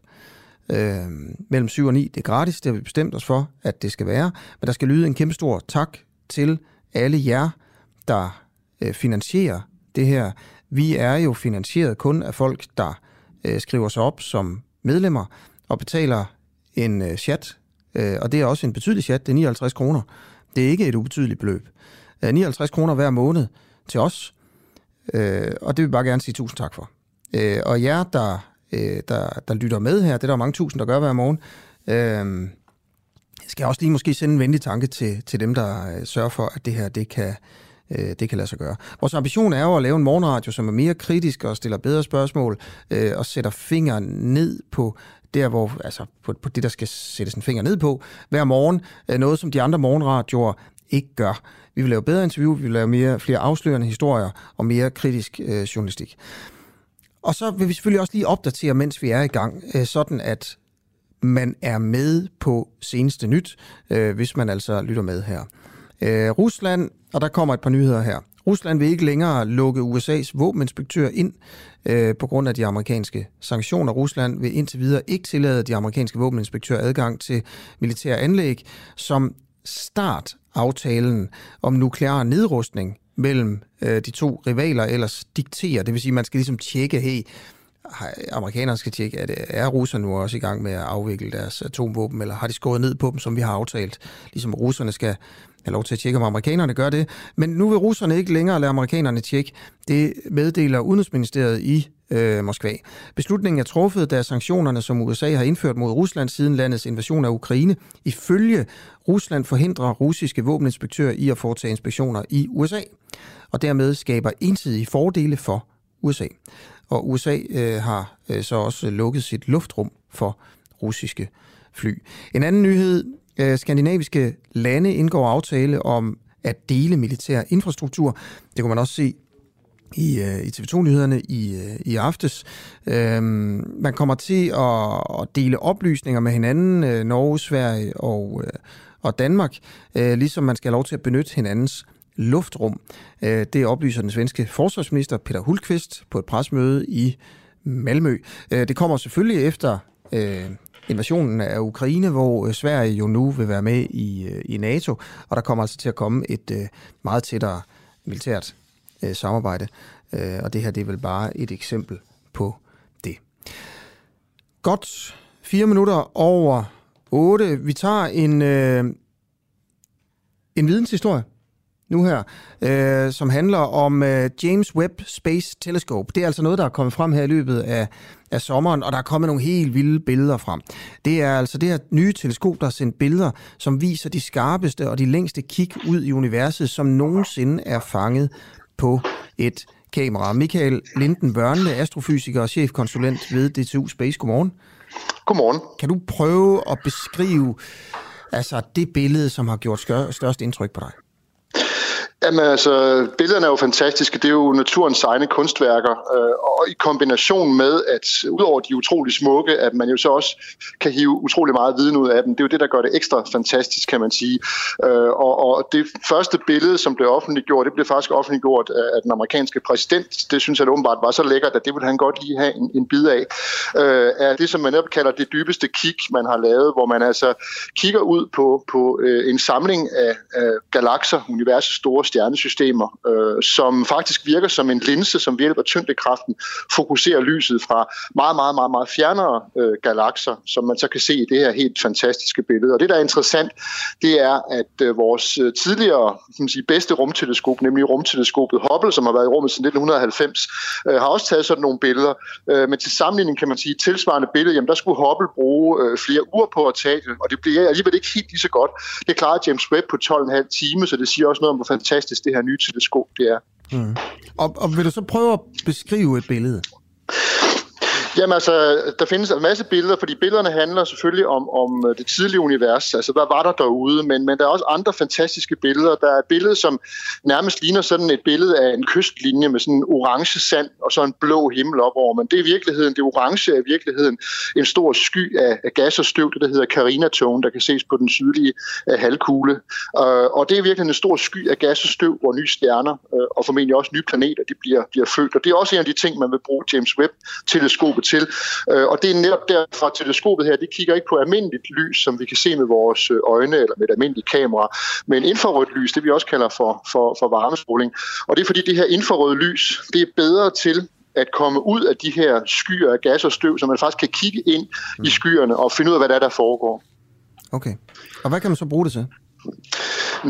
Øh, mellem 7 og 9. Det er gratis, det har vi bestemt os for, at det skal være. Men der skal lyde en kæmpe stor tak til alle jer, der øh, finansierer det her. Vi er jo finansieret kun af folk, der øh, skriver sig op som medlemmer og betaler en øh, chat, øh, og det er også en betydelig chat, det er 59 kroner. Det er ikke et ubetydeligt beløb. Øh, 59 kroner hver måned til os, øh, og det vil vi bare gerne sige tusind tak for. Øh, og jer, der, øh, der, der lytter med her, det er der mange tusind, der gør hver morgen, øh, jeg skal også lige måske sende en venlig tanke til, til dem, der øh, sørger for, at det her det kan øh, det kan lade sig gøre. Vores ambition er jo at lave en morgenradio, som er mere kritisk og stiller bedre spørgsmål øh, og sætter fingeren ned på der hvor, altså på, på det, der skal sættes en finger ned på hver morgen. Øh, noget, som de andre morgenradioer ikke gør. Vi vil lave bedre interview, vi vil lave mere, flere afslørende historier og mere kritisk øh, journalistik. Og så vil vi selvfølgelig også lige opdatere, mens vi er i gang, øh, sådan at man er med på seneste nyt, øh, hvis man altså lytter med her. Øh, Rusland, og der kommer et par nyheder her. Rusland vil ikke længere lukke USA's våbeninspektør ind øh, på grund af de amerikanske sanktioner. Rusland vil indtil videre ikke tillade de amerikanske våbeninspektører adgang til militære anlæg, som start aftalen om nuklear nedrustning mellem øh, de to rivaler ellers dikterer. Det vil sige, at man skal ligesom tjekke, hey, amerikanerne skal tjekke, at øh, er russerne nu også i gang med at afvikle deres atomvåben, eller har de skåret ned på dem, som vi har aftalt? Ligesom russerne skal have lov til at tjekke, om amerikanerne gør det. Men nu vil russerne ikke længere lade amerikanerne tjekke. Det meddeler Udenrigsministeriet i øh, Moskva. Beslutningen er truffet, da sanktionerne, som USA har indført mod Rusland siden landets invasion af Ukraine, ifølge Rusland forhindrer russiske våbeninspektører i at foretage inspektioner i USA, og dermed skaber ensidige fordele for USA. Og USA øh, har øh, så også lukket sit luftrum for russiske fly. En anden nyhed, øh, skandinaviske lande indgår aftale om at dele militær infrastruktur. Det kunne man også se i, øh, i TV2-nyhederne i, øh, i aftes. Øhm, man kommer til at, at dele oplysninger med hinanden, øh, Norge, Sverige og, øh, og Danmark, øh, ligesom man skal have lov til at benytte hinandens luftrum. Øh, det oplyser den svenske forsvarsminister Peter Hulqvist på et presmøde i Malmø. Øh, det kommer selvfølgelig efter øh, invasionen af Ukraine, hvor Sverige jo nu vil være med i, i NATO, og der kommer altså til at komme et meget tættere militært samarbejde. Og det her det er vel bare et eksempel på det. Godt. Fire minutter over otte. Vi tager en, en videnshistorie nu her, øh, som handler om øh, James Webb Space Telescope. Det er altså noget, der er kommet frem her i løbet af, af sommeren, og der er kommet nogle helt vilde billeder frem. Det er altså det her nye teleskop, der har sendt billeder, som viser de skarpeste og de længste kig ud i universet, som nogensinde er fanget på et kamera. Michael Linden Børnle, astrofysiker og chefkonsulent ved DTU Space. Godmorgen. Godmorgen. Kan du prøve at beskrive altså, det billede, som har gjort størst indtryk på dig? Jamen altså, billederne er jo fantastiske. Det er jo naturens egne kunstværker. Øh, og i kombination med, at udover de utrolig smukke, at man jo så også kan hive utrolig meget viden ud af dem. Det er jo det, der gør det ekstra fantastisk, kan man sige. Øh, og, og det første billede, som blev offentliggjort, det blev faktisk offentliggjort af den amerikanske præsident. Det synes jeg åbenbart var så lækkert, at det ville han godt lige have en, en bid af. Øh, er det, som man netop kalder det dybeste kig, man har lavet, hvor man altså kigger ud på, på øh, en samling af, af galakser, universets store stjernesystemer, øh, som faktisk virker som en linse, som ved hjælp af tyngdekraften fokuserer lyset fra meget, meget, meget, meget fjernere øh, galakser, som man så kan se i det her helt fantastiske billede. Og det, der er interessant, det er, at øh, vores øh, tidligere kan man sige, bedste rumteleskop, nemlig rumteleskopet Hubble, som har været i rummet siden 1990, øh, har også taget sådan nogle billeder. Øh, men til sammenligning kan man sige, tilsvarende billede, jamen der skulle Hubble bruge øh, flere uger på at tage det, og det bliver alligevel ikke helt lige så godt. Det klarede James Webb på 12,5 timer, så det siger også noget om, hvor fantastisk fantastisk det her nye teleskop det er. Mm. Og, og vil du så prøve at beskrive et billede? Jamen altså, der findes en masse billeder, fordi billederne handler selvfølgelig om, om øh, det tidlige univers. Altså, hvad var der derude? Men, men der er også andre fantastiske billeder. Der er et billede, som nærmest ligner sådan et billede af en kystlinje med sådan en orange sand og så en blå himmel op over. Men det er i virkeligheden, det orange er i virkeligheden en stor sky af, af gas og støv, det der hedder Carina-tone, der kan ses på den sydlige uh, halvkugle. Uh, og det er virkelig en stor sky af gas og støv, hvor nye stjerner uh, og formentlig også nye planeter de bliver, bliver født. Og det er også en af de ting, man vil bruge James Webb-teleskopet til. Øh, og det er netop derfor, teleskopet her, det kigger ikke på almindeligt lys, som vi kan se med vores øh, øjne eller med et almindeligt kamera, men infrarødt lys, det vi også kalder for, for, for varmestråling. Og det er fordi, det her infrarøde lys, det er bedre til at komme ud af de her skyer af gas og støv, så man faktisk kan kigge ind i skyerne og finde ud af, hvad der er, der foregår. Okay. Og hvad kan man så bruge det til?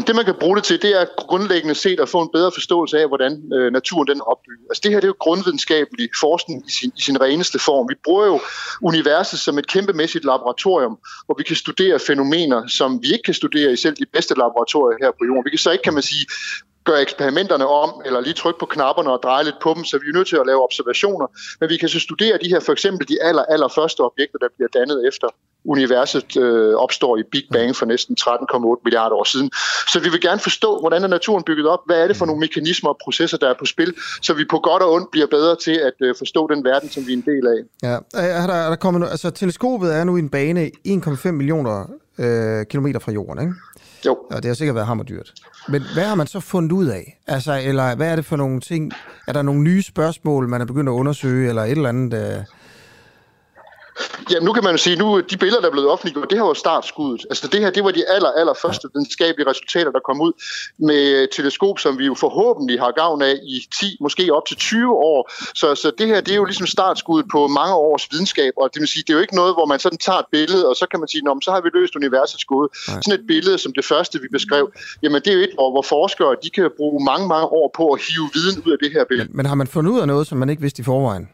Det, man kan bruge det til, det er grundlæggende set at få en bedre forståelse af, hvordan øh, naturen den er opbygget. Altså det her det er jo grundvidenskabelig forskning i sin, i sin reneste form. Vi bruger jo universet som et kæmpemæssigt laboratorium, hvor vi kan studere fænomener, som vi ikke kan studere i selv de bedste laboratorier her på jorden. Vi kan så ikke, kan man sige, gøre eksperimenterne om, eller lige trykke på knapperne og dreje lidt på dem, så vi er nødt til at lave observationer. Men vi kan så studere de her, for eksempel de aller, aller første objekter, der bliver dannet efter universet øh, opstår i Big Bang for næsten 13,8 milliarder år siden. Så vi vil gerne forstå, hvordan er naturen bygget op, hvad er det for nogle mekanismer og processer, der er på spil, så vi på godt og ondt bliver bedre til at øh, forstå den verden, som vi er en del af. Ja, er der, er der kommet, altså teleskopet er nu i en bane 1,5 millioner øh, kilometer fra jorden, ikke? Jo. Og det har sikkert været hammerdyrt. Men hvad har man så fundet ud af? Altså, eller hvad er det for nogle ting? Er der nogle nye spørgsmål, man er begyndt at undersøge, eller et eller andet... Øh Ja, nu kan man jo sige, nu de billeder, der er blevet offentliggjort, det har jo startskuddet. Altså det her, det var de aller, aller første videnskabelige resultater, der kom ud med teleskop, som vi jo forhåbentlig har gavn af i 10, måske op til 20 år. Så, så det her, det er jo ligesom startskuddet på mange års videnskab, og det vil sige, det er jo ikke noget, hvor man sådan tager et billede, og så kan man sige, så har vi løst universets gåde. Sådan et billede, som det første, vi beskrev, jamen det er jo et, hvor, hvor forskere, de kan bruge mange, mange år på at hive viden ud af det her billede. Men, men har man fundet ud af noget, som man ikke vidste i forvejen?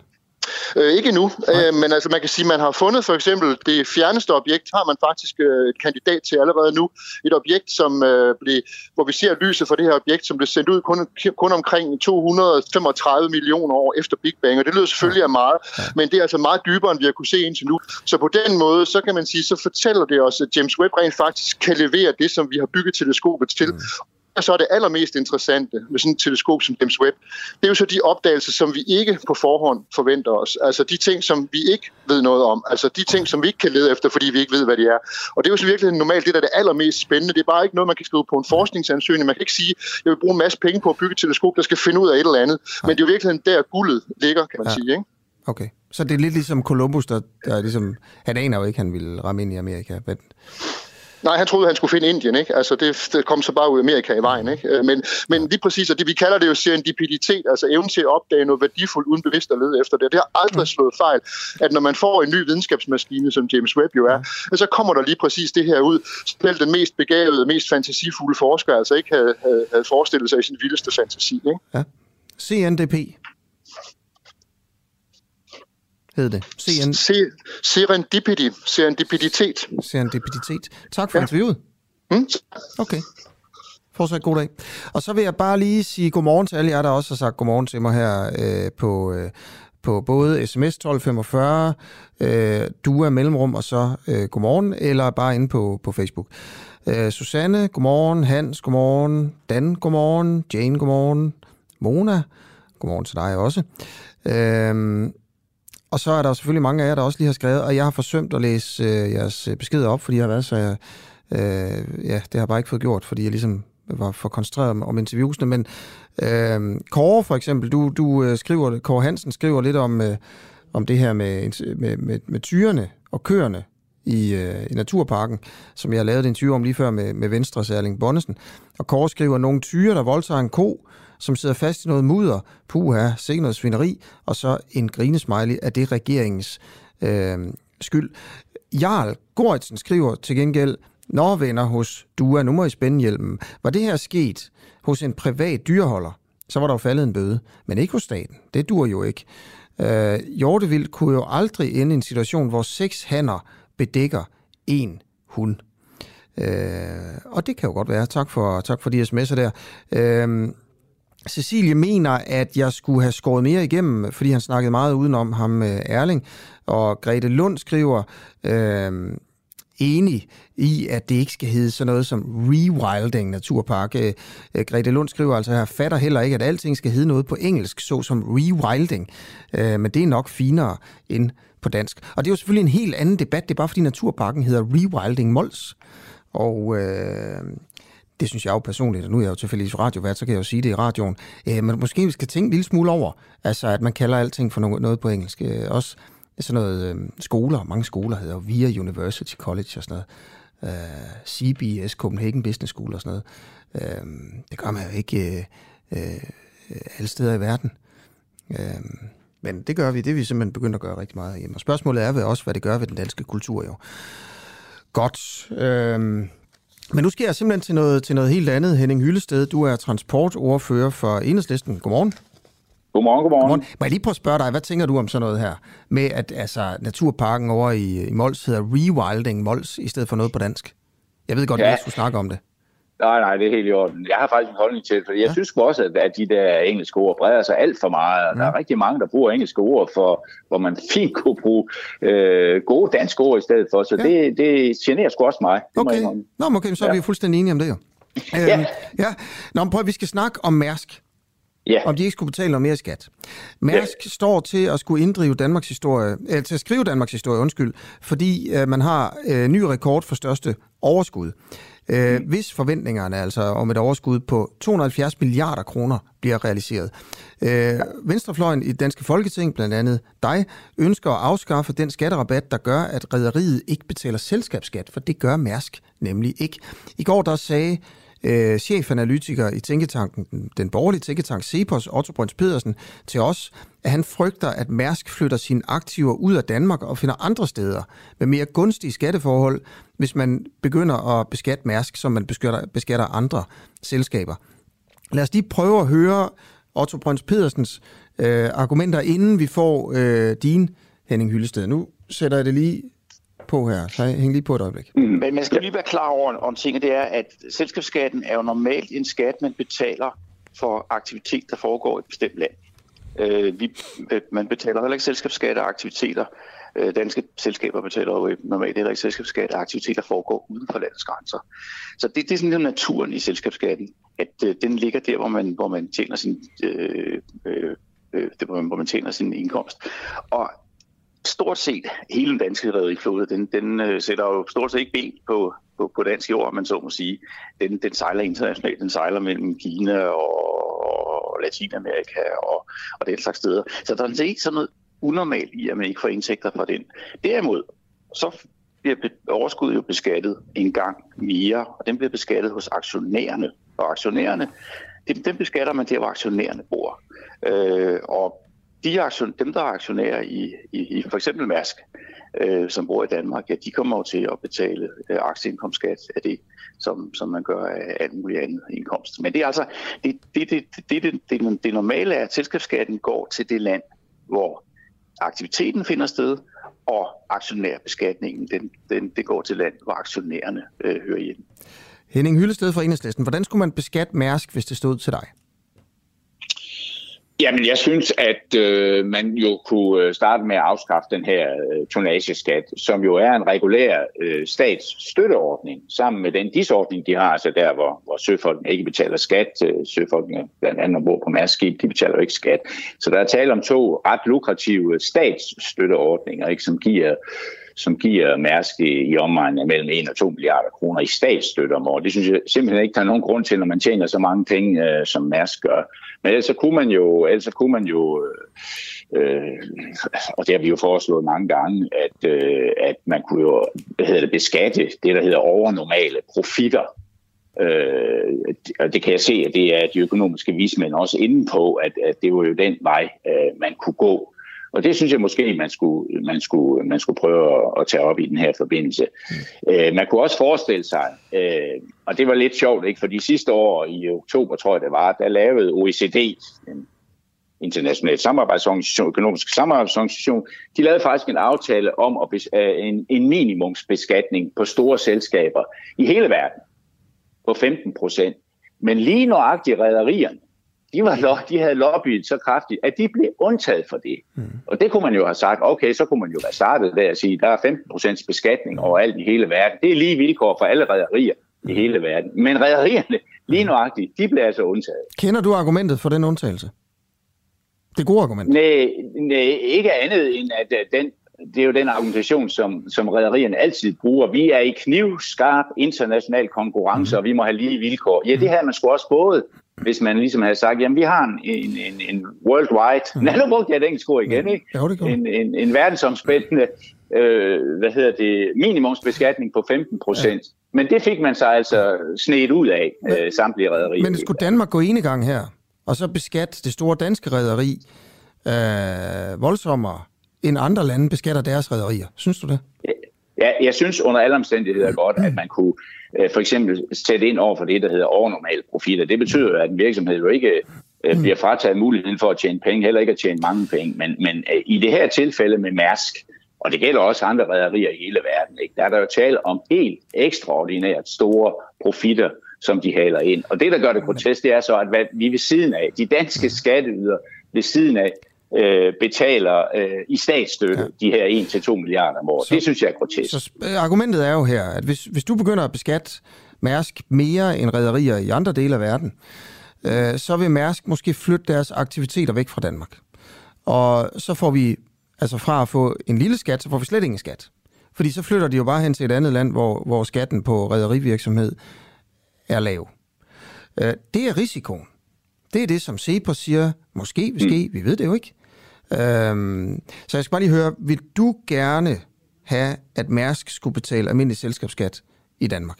Øh, ikke nu, øh, men altså man kan sige, man har fundet for eksempel det fjerneste objekt, har man faktisk øh, et kandidat til allerede nu. Et objekt, som øh, blev, hvor vi ser lyset for det her objekt, som blev sendt ud kun, kun omkring 235 millioner år efter Big Bang, og det lyder selvfølgelig af meget, men det er altså meget dybere, end vi har kunne se indtil nu. Så på den måde, så kan man sige, så fortæller det os, at James Webb rent faktisk kan levere det, som vi har bygget teleskopet til. Mm. Og så er det allermest interessante med sådan et teleskop som James Webb, det er jo så de opdagelser, som vi ikke på forhånd forventer os. Altså de ting, som vi ikke ved noget om. Altså de ting, som vi ikke kan lede efter, fordi vi ikke ved, hvad de er. Og det er jo så virkelig normalt det, der er det allermest spændende. Det er bare ikke noget, man kan skrive på en forskningsansøgning. Man kan ikke sige, jeg vil bruge en masse penge på at bygge et teleskop, der skal finde ud af et eller andet. Men det er jo virkelig der guldet ligger, kan man ja. sige. Ikke? Okay. Så det er lidt ligesom Columbus, der, der ligesom, han aner jo ikke, han ville ramme ind i Amerika. Men Nej, han troede, han skulle finde Indien, ikke? Altså, det, det kom så bare ud af Amerika i vejen, ikke? Øh, men, men lige præcis, og det, vi kalder det jo serendipiditet, altså evnen til at opdage noget værdifuldt uden bevidst at lede efter det. Det har aldrig mm. slået fejl, at når man får en ny videnskabsmaskine, som James Webb jo er, så kommer der lige præcis det her ud. Selv den mest begavede, mest fantasifulde forsker altså ikke havde, havde, havde forestillet sig i sin vildeste fantasi, ikke? Ja. CNDP hed det. CN... Serendipity. Serendipiditet. Serendipiditet. Tak for ja. interviewet. Mm. Okay. Fortsat god dag. Og så vil jeg bare lige sige godmorgen til alle jer, der også har sagt godmorgen til mig her øh, på, øh, på både sms 1245, øh, du er mellemrum, og så øh, godmorgen, eller bare inde på, på Facebook. Øh, Susanne, godmorgen. Hans, godmorgen. Dan, godmorgen. Jane, godmorgen. Mona, godmorgen til dig også. Øh, og så er der selvfølgelig mange af jer, der også lige har skrevet, og jeg har forsømt at læse øh, jeres øh, beskeder op, fordi jeg har været så... Øh, ja, det har jeg bare ikke fået gjort, fordi jeg ligesom var for koncentreret om, om interviewsene, men øh, Kåre for eksempel, du, du øh, skriver, Kåre Hansen skriver lidt om, øh, om det her med, med, med, med tyrene og køerne i, øh, i Naturparken, som jeg lavede en et om lige før med, med Venstres Erling Bonnesen. Og Kåre skriver, nogle tyre, der voldtager en ko, som sidder fast i noget mudder, puha, sikkert noget svineri, og så en grinesmiley af det regeringens øh, skyld. Jarl Goritsen skriver til gengæld, Nå venner hos Dua, nu må I spænde hjelmen. Var det her sket hos en privat dyreholder, så var der jo faldet en bøde, men ikke hos staten. Det dur jo ikke. Øh, Hjortevild kunne jo aldrig ende i en situation, hvor seks hanner bedækker en hund. Øh, og det kan jo godt være. Tak for, tak for de sms'er der. Øh, Cecilie mener, at jeg skulle have skåret mere igennem, fordi han snakkede meget udenom ham øh, Erling. Og Grete Lund skriver, øh, enig i, at det ikke skal hedde sådan noget som rewilding naturpark. Øh, øh Grete Lund skriver altså her, fatter heller ikke, at alting skal hedde noget på engelsk, så som rewilding. Øh, men det er nok finere end på dansk. Og det er jo selvfølgelig en helt anden debat. Det er bare fordi naturparken hedder rewilding Mols. Og øh, det synes jeg jo personligt, og nu er jeg jo tilfældigvis radiovært, så kan jeg jo sige det i radioen, øh, men måske vi skal tænke en lille smule over, altså at man kalder alting for noget, noget på engelsk. Øh, også sådan noget øh, skoler, mange skoler hedder VIA University College og sådan noget, øh, CBS, Copenhagen Business School og sådan noget. Øh, det gør man jo ikke øh, øh, alle steder i verden. Øh, men det gør vi, det er vi simpelthen begyndt at gøre rigtig meget hjemme. Og spørgsmålet er også, hvad det gør ved den danske kultur jo. Godt. Øh, men nu skal jeg simpelthen til noget, til noget helt andet. Henning Hyllested, du er transportordfører for Enhedslisten. Godmorgen. Godmorgen, godmorgen. godmorgen. Må jeg lige prøve at spørge dig, hvad tænker du om sådan noget her? Med at altså, naturparken over i, i Mols hedder Rewilding Mols, i stedet for noget på dansk. Jeg ved godt, ja. at jeg skulle snakke om det. Nej, nej, det er helt i orden. Jeg har faktisk en holdning til det, for jeg ja. synes også, at, at de der engelske ord breder sig alt for meget. Og ja. Der er rigtig mange, der bruger engelske ord, for, hvor man fint kunne bruge øh, gode danske ord i stedet for. Så ja. det, det generer sgu også mig. Okay. Nå, okay, så er ja. vi fuldstændig enige om det jo. ja. Øhm, ja. Nå, men prøv, vi skal snakke om Mærsk. Ja. Om de ikke skulle betale noget mere skat. Mærsk ja. står til at skulle inddrive Danmarks historie, eller til at skrive Danmarks historie, undskyld, fordi øh, man har øh, ny rekord for største overskud. Øh, mm. Hvis forventningerne altså om et overskud på 270 milliarder kroner bliver realiseret. Øh, Venstrefløjen i Danske Folketing, blandt andet dig, ønsker at afskaffe den skatterabat, der gør, at rædderiet ikke betaler selskabsskat, for det gør Mærsk nemlig ikke. I går der sagde øh, chefanalytiker i tænketanken, den, den borgerlige tænketank Cepos, Otto Brøns Pedersen, til os, at han frygter, at Mærsk flytter sine aktiver ud af Danmark og finder andre steder med mere gunstige skatteforhold, hvis man begynder at beskatte Mærsk, som man beskatter, beskatter andre selskaber. Lad os lige prøve at høre Otto Brøns Pedersens øh, argumenter, inden vi får øh, din, Henning Hyllested. Nu sætter jeg det lige på her, så hæng lige på et øjeblik. Mm. Men man skal lige være klar over om ting, det er, at selskabsskatten er jo normalt en skat, man betaler for aktivitet, der foregår i et bestemt land. Øh, vi, øh, man betaler heller ikke selskabsskat af aktiviteter. Øh, danske selskaber betaler jo normalt heller ikke selskabsskat af aktiviteter, der foregår uden for landets grænser. Så det, det er sådan naturen i selskabsskatten, at øh, den ligger der, hvor man, hvor man tjener sin øh, øh, øh det, hvor man tjener sin indkomst. Og stort set hele den danske rederiflåde, den, den øh, sætter jo stort set ikke ben på, på, på dansk jord, man så må sige. Den, den sejler internationalt, den sejler mellem Kina og, og Latinamerika og, og den slags steder. Så der er ikke sådan noget unormalt i, at man ikke får indtægter fra den. Derimod, så bliver overskuddet jo beskattet en gang mere, og den bliver beskattet hos aktionærerne. Og aktionærerne, dem, dem beskatter man der, hvor aktionærerne bor. Øh, og de aktion, dem, der er aktionærer i, i, i for eksempel Mærsk, øh, som bor i Danmark, ja, de kommer jo til at betale øh, aktieindkomstskat af det, som, som man gør af alt muligt andet indkomst. Men det er altså, det, det, det, det, det, det, det normale er, at selskabsskatten går til det land, hvor aktiviteten finder sted, og aktionærbeskatningen, den, den, det går til land, hvor aktionærerne øh, hører hjemme. Henning Hyllested fra Enhedslisten, hvordan skulle man beskatte Mærsk, hvis det stod til dig? Jamen, jeg synes, at øh, man jo kunne øh, starte med at afskaffe den her øh, tonageskat, som jo er en regulær øh, statsstøtteordning, sammen med den disordning, de har, altså der, hvor, hvor søfolkene ikke betaler skat. Øh, søfolkene, blandt andet ombord på Mærskib, de betaler jo ikke skat. Så der er tale om to ret lukrative øh, statsstøtteordninger, ikke, som giver som giver Mærsk i, i omegnen af mellem 1 og 2 milliarder kroner i statsstøtte om året. Det synes jeg simpelthen ikke, der er nogen grund til, når man tjener så mange penge, øh, som Mærsk gør. Men ellers så kunne man jo, ellers så kunne man jo øh, øh, og det har vi jo foreslået mange gange, at, øh, at man kunne jo hvad hedder det, beskatte det, der hedder overnormale profitter. Øh, og det kan jeg se, at det er de økonomiske vismænd også inde på, at, at det var jo den vej, øh, man kunne gå. Og det synes jeg måske, man skulle, man skulle, man skulle prøve at, at tage op i den her forbindelse. Mm. Øh, man kunne også forestille sig, øh, og det var lidt sjovt, ikke? for de sidste år i oktober, tror jeg det var, der lavede OECD, en international samarbejdsorganisation, økonomisk samarbejdsorganisation, de lavede faktisk en aftale om at bes, øh, en, en minimumsbeskatning på store selskaber i hele verden på 15 procent. Men lige nøjagtigt rædderierne, de, var, de havde lobbyet så kraftigt, at de blev undtaget for det. Mm. Og det kunne man jo have sagt, okay, så kunne man jo være startet der og sige, der er 15% beskatning overalt i hele verden. Det er lige vilkår for alle rædderier i hele verden. Men rædderierne, lige nøjagtigt, de blev altså undtaget. Kender du argumentet for den undtagelse? Det gode argument? Nej, nej ikke andet end, at øh, den, det er jo den argumentation, som, som rædderierne altid bruger. Vi er i knivskarp international konkurrence, mm. og vi må have lige vilkår. Ja, det her man skulle også både hvis man ligesom havde sagt, jamen vi har en, en, en, en worldwide, mm. nej nu brugte jeg et engelsk ord igen, ikke? Jo, det en, en, en verdensomspændende øh, hvad hedder det, minimumsbeskatning på 15 procent. Ja. Men det fik man så altså snedt ud af, men, øh, samtlige rædderier. Men skulle Danmark gå ene gang her, og så beskatte det store danske rædderi øh, voldsommere, end andre lande beskatter deres rædderier? Synes du det? Ja, jeg synes under alle omstændigheder godt, at man kunne Øh, for eksempel sætte ind over for det, der hedder overnormale profit. Det betyder, at en virksomhed jo ikke øh, bliver frataget muligheden for at tjene penge, heller ikke at tjene mange penge. Men, men øh, i det her tilfælde med Mærsk, og det gælder også andre rædderier i hele verden, ikke? der er der jo tale om helt ekstraordinært store profitter, som de haler ind. Og det, der gør det grotesk, det er så, at hvad vi ved siden af, de danske skatteyder ved siden af, øh, betaler øh, i statsstøtte ja. de her 1-2 milliarder om året. Så, det synes jeg er grotesk. Så argumentet er jo her, at hvis, hvis du begynder at beskatte Mærsk mere end rædderier i andre dele af verden, øh, så vil Mærsk måske flytte deres aktiviteter væk fra Danmark. Og så får vi, altså fra at få en lille skat, så får vi slet ingen skat. Fordi så flytter de jo bare hen til et andet land, hvor, hvor skatten på rædderivirksomhed er lav. Øh, det er risikoen. Det er det, som Cepos siger, måske vil ske, mm. vi ved det jo ikke. Øhm, så jeg skal bare lige høre, vil du gerne have, at Mærsk skulle betale almindelig selskabsskat i Danmark?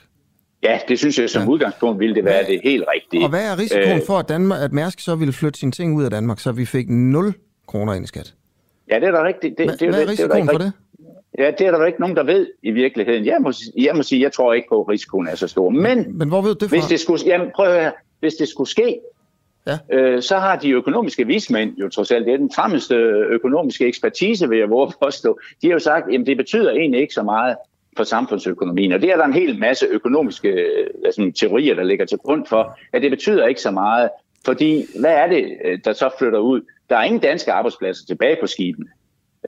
Ja, det synes jeg som ja. udgangspunkt ville det være hvad, det helt rigtige. Og hvad er risikoen øh, for, at, Danmark, at Mærsk så ville flytte sine ting ud af Danmark, så vi fik 0 kroner ind i skat? Ja, det er da rigtigt. Det, det, hvad er risikoen det er for det? Ja, det er der ikke nogen, der ved i virkeligheden. Jeg må, jeg må sige, jeg tror ikke på, at risikoen er så stor. Men, Men hvor ved du det fra? Hvis det skulle, jamen, prøv at høre, hvis det skulle ske, ja. øh, så har de økonomiske vismænd jo trods alt, det er den fremmeste økonomiske ekspertise, vil jeg våge påstå, de har jo sagt, at det betyder egentlig ikke så meget for samfundsøkonomien. Og det er der en hel masse økonomiske øh, altså, teorier, der ligger til grund for, at det betyder ikke så meget. Fordi, hvad er det, øh, der så flytter ud? Der er ingen danske arbejdspladser tilbage på skibene.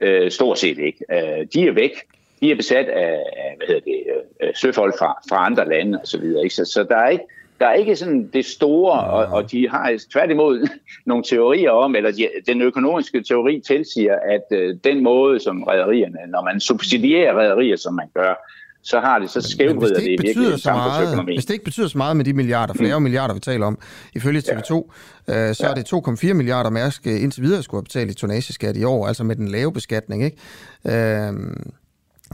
Øh, stort set ikke. Øh, de er væk. De er besat af hvad hedder det, øh, øh, søfolk fra, fra andre lande osv. Så, så, så der er ikke der er ikke sådan det store, og, og de har tværtimod nogle teorier om, eller de, den økonomiske teori tilsiger, at øh, den måde, som rædderierne, når man subsidierer rædderier, som man gør, så har det, så skævvrider det, det i virkeligheden samfundsøkonomien. Hvis det ikke betyder så meget med de milliarder, for mm. det er jo milliarder, vi taler om, ifølge TV2, ja. øh, så ja. er det 2,4 milliarder Mærsk indtil videre skulle have betalt i tonageskat i år, altså med den lave beskatning, ikke? Øh,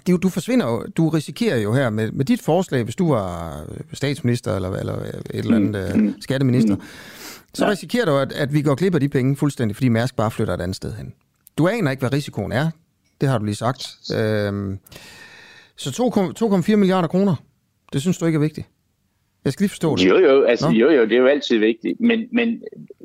det, du forsvinder jo, du risikerer jo her med, med dit forslag, hvis du var statsminister eller, eller et eller andet mm. uh, skatteminister, mm. så ja. risikerer du, at, at vi går glip af de penge fuldstændig, fordi Mærsk bare flytter et andet sted hen. Du aner ikke, hvad risikoen er. Det har du lige sagt. Øhm, så 2,4 milliarder kroner, det synes du ikke er vigtigt? Jeg skal lige forstå det. Jo, jo, altså, jo, jo, det er jo altid vigtigt. Men, men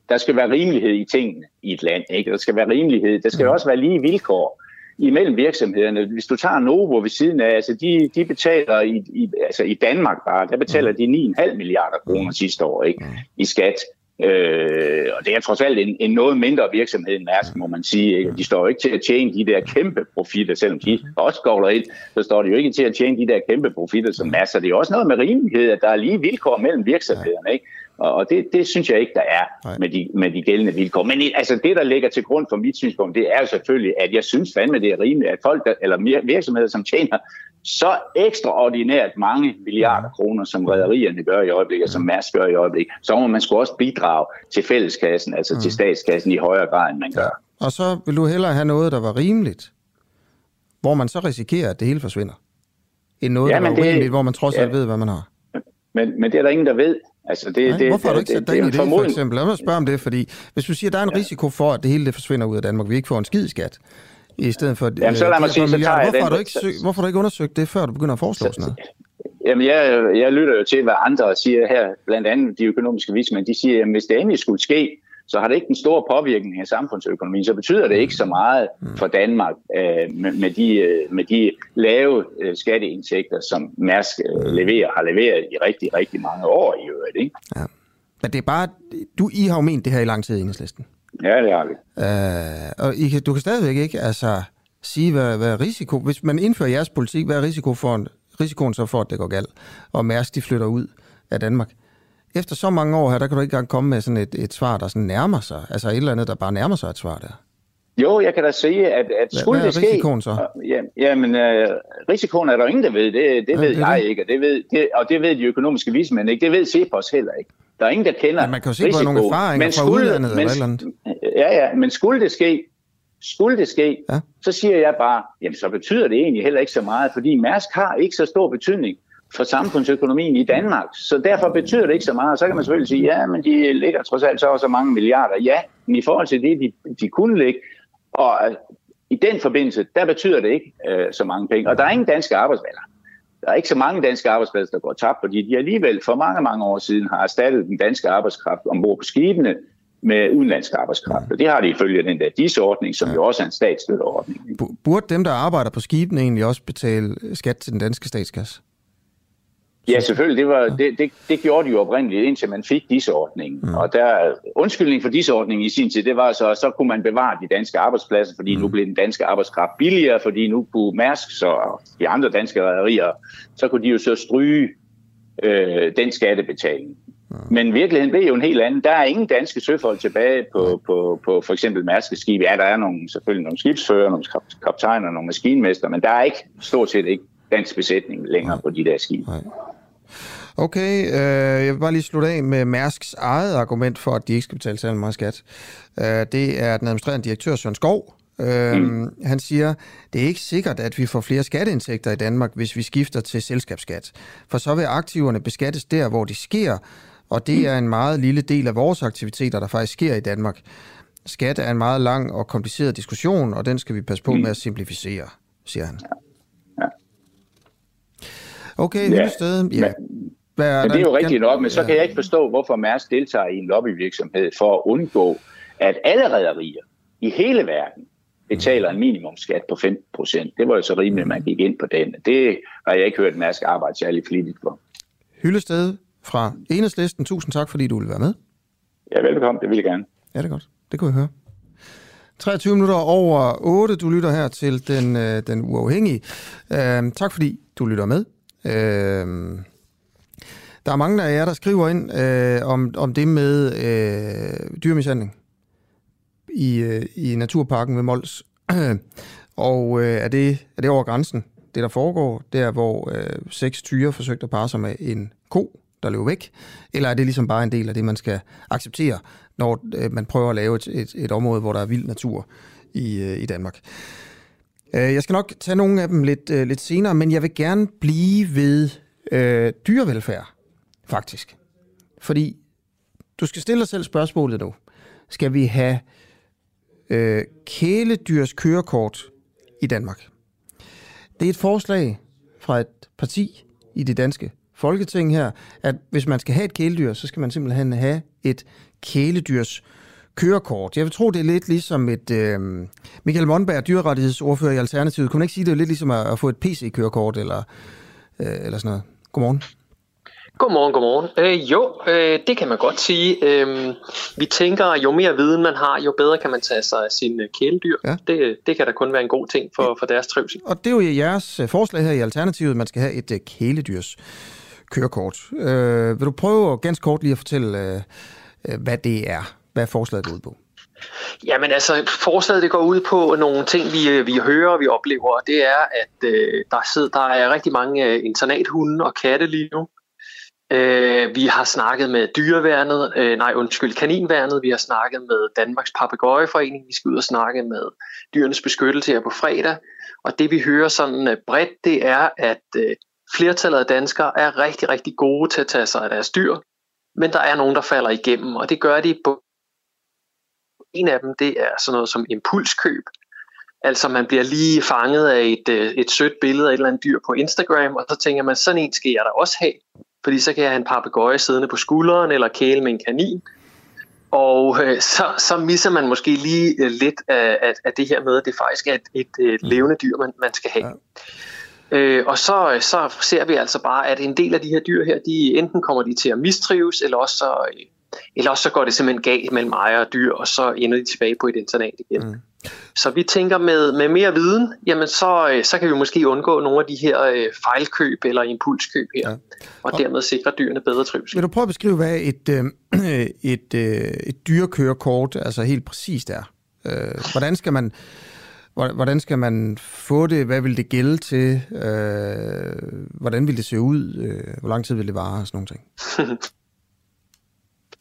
der skal være rimelighed i tingene i et land. Ikke? Der skal være rimelighed. Der skal jo mm. også være lige vilkår imellem virksomhederne. Hvis du tager Novo ved siden af, altså de, de betaler i, i, altså i Danmark bare, der betaler mm. de 9,5 milliarder kroner sidste år ikke, mm. i skat. Øh, og det er trods alt en, en noget mindre virksomhed end Mærsk, må man sige. Ikke? De står jo ikke til at tjene de der kæmpe profitter, selvom de også går ind, så står de jo ikke til at tjene de der kæmpe profitter som. Så det er også noget med rimelighed, at der er lige vilkår mellem virksomhederne. Ikke? Og det, det synes jeg ikke, der er med de, med de gældende vilkår. Men altså, det, der ligger til grund for mit synspunkt, det er jo selvfølgelig, at jeg synes fandme, det er rimeligt, at folk, der, eller virksomheder, som tjener så ekstraordinært mange milliarder kroner, som rædderierne gør i øjeblikket, som Mærsk gør i øjeblikket, så må man skulle også bidrage til fælleskassen, altså til statskassen i højere grad, end man gør. Ja. Og så vil du hellere have noget, der var rimeligt, hvor man så risikerer, at det hele forsvinder, end noget, ja, der var urimeligt, hvor man trods alt ja. ved, hvad man har. Men, men det er der ingen, der ved. Altså det, Nej, det, hvorfor har du ikke sat dig ind i det, for eksempel? Lad mig spørge om det, fordi hvis du siger, at der er en ja. risiko for, at det hele det forsvinder ud af Danmark, vi ikke får en skid skat, i stedet for Jamen, så lad mig sige, så tager hvorfor, har du ikke søg, hvorfor har du ikke undersøgt det, før du begynder at foreslå sådan noget? Jamen, jeg, jeg lytter jo til, hvad andre siger her, blandt andet de økonomiske vismænd. De siger, at hvis det endelig skulle ske, så har det ikke en stor påvirkning af samfundsøkonomien, så betyder det ikke så meget mm. for Danmark øh, med, med, de, øh, med de lave øh, skatteindtægter, som Mærsk øh, leverer, har leveret i rigtig, rigtig mange år i øvrigt. Ikke? Ja. Men det er bare, du, I har jo ment det her i lang tid, Enhedslisten. Ja, det har vi. Øh, og I kan, du kan stadigvæk ikke altså, sige, hvad, hvad risiko, hvis man indfører jeres politik, hvad er risiko for, risikoen så for, at det går galt, og Mærsk de flytter ud af Danmark? Efter så mange år her, der kan du ikke engang komme med sådan et, et svar, der sådan nærmer sig. Altså et eller andet, der bare nærmer sig et svar der. Jo, jeg kan da sige, at, at skulle Hvad er det risikoen så? Ja, jamen, øh, risikoen er der ingen, der ved. Det, det ja, ved det jeg det. ikke, og det, ved, det, og det ved de økonomiske vismænd ikke. Det ved Cepos heller ikke. Der er ingen, der kender ja, man kan jo se på nogle erfaringer men skulle, fra udlandet men, eller andet. Ja, ja, men skulle det ske, skulle det ske, ja. så siger jeg bare, jamen så betyder det egentlig heller ikke så meget, fordi Mærsk har ikke så stor betydning for samfundsøkonomien i Danmark. Så derfor betyder det ikke så meget. Så kan man selvfølgelig sige, ja, men de ligger trods alt så også mange milliarder. Ja, men i forhold til det, de, de kunne ligge, og øh, i den forbindelse, der betyder det ikke øh, så mange penge. Og der er ingen danske arbejdspladser. Der er ikke så mange danske arbejdspladser, der går tabt, fordi de alligevel for mange, mange år siden har erstattet den danske arbejdskraft ombord på skibene med udenlandsk arbejdskraft. Og det har de ifølge den der DIS-ordning, som ja. jo også er en statsstøtteordning. Burde dem, der arbejder på skibene, egentlig også betale skat til den danske statskasse? Ja, selvfølgelig. Det, var, det, det, det gjorde de jo oprindeligt, indtil man fik disordningen. Mm. Og der, undskyldning for disordningen i sin tid, det var så, så kunne man bevare de danske arbejdspladser, fordi mm. nu blev den danske arbejdskraft billigere, fordi nu kunne Mærsk så, og de andre danske rædderier, så kunne de jo så stryge øh, den skattebetaling. Mm. Men virkeligheden blev jo en helt anden. Der er ingen danske søfolk tilbage på, på, på for eksempel Mærske skib. Ja, der er nogle, selvfølgelig nogle skibsfører, nogle kaptajner, nogle maskinmester, men der er ikke stort set ikke dansk besætning længere på de der skibe. Nej. Okay, øh, jeg vil bare lige slutte af med Mærsks eget argument for, at de ikke skal betale særlig meget skat. Øh, det er den administrerende direktør Søren Skov. Øh, mm. Han siger, det er ikke sikkert, at vi får flere skatteindtægter i Danmark, hvis vi skifter til selskabsskat. For så vil aktiverne beskattes der, hvor de sker, og det er en meget lille del af vores aktiviteter, der faktisk sker i Danmark. Skat er en meget lang og kompliceret diskussion, og den skal vi passe på mm. med at simplificere, siger han. Okay, ja, Hyllested. Ja. Hvad er men det er jo rigtigt nok, men så kan jeg ikke forstå, hvorfor Mærsk deltager i en lobbyvirksomhed for at undgå, at alle rædderier i hele verden betaler en minimumskat på 15 procent. Det var jo så rimeligt, at man gik ind på den. Det har jeg ikke hørt Mærsk arbejde særlig flittigt for. Hyllested fra Enhedslisten, tusind tak, fordi du ville være med. Ja, velkommen. Det vil jeg gerne. Ja, det er godt. Det kan vi høre. 23 minutter over 8. Du lytter her til den, øh, den uafhængige. Uh, tak fordi du lytter med. Uh, der er mange af jer, der skriver ind øh, om, om det med øh, dyrmishandling i, øh, i Naturparken ved Mols. og øh, er, det, er det over grænsen, det der foregår, der hvor øh, seks tyre forsøgte at parre sig med en ko, der løb væk? Eller er det ligesom bare en del af det, man skal acceptere, når øh, man prøver at lave et, et, et område, hvor der er vild natur i, øh, i Danmark? Øh, jeg skal nok tage nogle af dem lidt, øh, lidt senere, men jeg vil gerne blive ved øh, dyrevelfærd, faktisk. Fordi du skal stille dig selv spørgsmålet nu. Skal vi have øh, kæledyrs kørekort i Danmark? Det er et forslag fra et parti i det danske folketing her, at hvis man skal have et kæledyr, så skal man simpelthen have et kæledyrs kørekort. Jeg vil tro, det er lidt ligesom et... Øh, Michael Monberg, dyrerettighedsordfører i Alternativet, kunne man ikke sige, det er lidt ligesom at, at få et PC-kørekort eller, øh, eller sådan noget? Godmorgen. Godmorgen, godmorgen. Øh, jo, øh, det kan man godt sige. Øh, vi tænker, jo mere viden man har, jo bedre kan man tage sig af sine kæledyr. Ja. Det, det kan da kun være en god ting for, for deres trivsel. Og det er jo jeres øh, forslag her i Alternativet, at man skal have et uh, kæledyrs kørekort. Øh, vil du prøve ganske kort lige at fortælle, øh, øh, hvad det er, hvad forslaget går ud på? Jamen altså, forslaget det går ud på nogle ting, vi, øh, vi hører og vi oplever. Det er, at øh, der, sidder, der er rigtig mange øh, internathunde og katte lige nu. Øh, vi har snakket med dyreværnet, øh, nej undskyld, kaninværnet. Vi har snakket med Danmarks Papegøjeforening. Vi skal ud og snakke med dyrenes beskyttelse her på fredag. Og det vi hører sådan øh, bredt, det er, at øh, Flertallet af danskere er rigtig, rigtig gode til at tage sig af deres dyr, men der er nogen, der falder igennem, og det gør de på en af dem, det er sådan noget som impulskøb. Altså man bliver lige fanget af et, øh, et sødt billede af et eller andet dyr på Instagram, og så tænker man, sådan en skal jeg da også have, fordi så kan jeg have en papegøje siddende på skulderen, eller kæle med en kanin. Og øh, så, så misser man måske lige øh, lidt af, af, af det her med, at det faktisk er et, et, et levende dyr, man, man skal have. Ja. Øh, og så, så ser vi altså bare, at en del af de her dyr her, de enten kommer de til at mistrives, eller også så, eller også så går det simpelthen galt mellem ejer og dyr, og så ender de tilbage på et internat igen. Mm. Så vi tænker med, med mere viden, jamen så, så kan vi måske undgå nogle af de her øh, fejlkøb eller impulskøb her, ja. og, og dermed sikre dyrene bedre trivsel. Vil du prøve at beskrive, hvad et, øh, et, øh, et dyrekørekort altså helt præcist er? Øh, hvordan skal man Hvordan skal man få det? Hvad vil det gælde til? Øh, hvordan vil det se ud? Øh, hvor lang tid vil det vare? Og sådan nogle ting.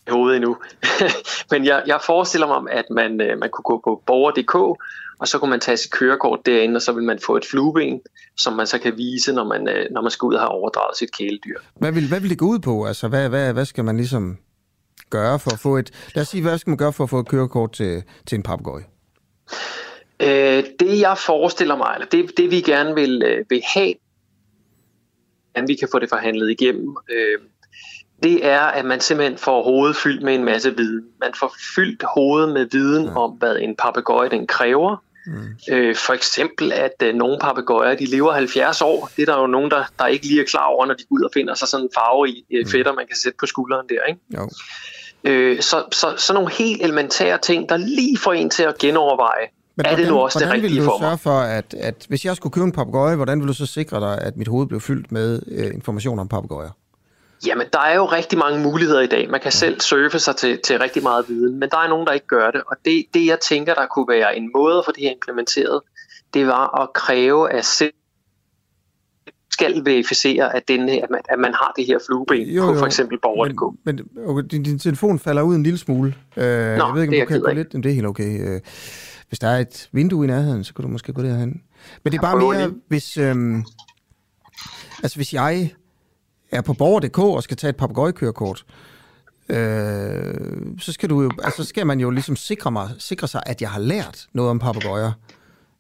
I hovedet endnu. Men jeg, jeg forestiller mig, at man, øh, man kunne gå på borger.dk, og så kunne man tage sit kørekort derinde, og så vil man få et flueben, som man så kan vise, når man, øh, når man skal ud og have overdraget sit kæledyr. Hvad vil, hvad vil det gå ud på? Altså, hvad, hvad, hvad skal man ligesom gøre for at få et... Lad os sige, hvad skal man gøre for at få et kørekort til, til en papegøje? Øh, det jeg forestiller mig, eller det, det vi gerne vil, øh, vil have, at vi kan få det forhandlet igennem, øh, det er, at man simpelthen får hovedet fyldt med en masse viden. Man får fyldt hovedet med viden om, hvad en papegøje den kræver, Mm. Øh, for eksempel, at øh, nogle papegøjer, de lever 70 år. Det er der jo nogen, der, der ikke lige er klar over, når de går ud og finder sig sådan en farve i øh, fætter, man kan sætte på skulderen der. Ikke? Jo. Øh, så, så, så nogle helt elementære ting, der lige får en til at genoverveje, Men er det nu også det hvordan rigtige vil du for mig? sørge for, at, at hvis jeg skulle købe en papegøje, hvordan vil du så sikre dig, at mit hoved blev fyldt med øh, information om papegøjer? Jamen, der er jo rigtig mange muligheder i dag. Man kan selv surfe sig til, til rigtig meget viden, men der er nogen, der ikke gør det. Og det, det, jeg tænker, der kunne være en måde at få det her implementeret, det var at kræve, at selv skal verificere, at, denne, at, man, at man har det her flueben Jo, på jo, for eksempel borger.dk. Men okay, din, din telefon falder ud en lille smule. Øh, jeg ved ikke, om du kan gå lidt... Jamen, det er helt okay. Øh, hvis der er et vindue i nærheden, så kan du måske gå derhen. Men det er bare mere, lige. hvis... Øhm, altså, hvis jeg er på borger.dk og skal tage et papegøjekørekort, øh, så skal du jo, altså skal man jo ligesom sikre, mig, sikre sig, at jeg har lært noget om papegøjer.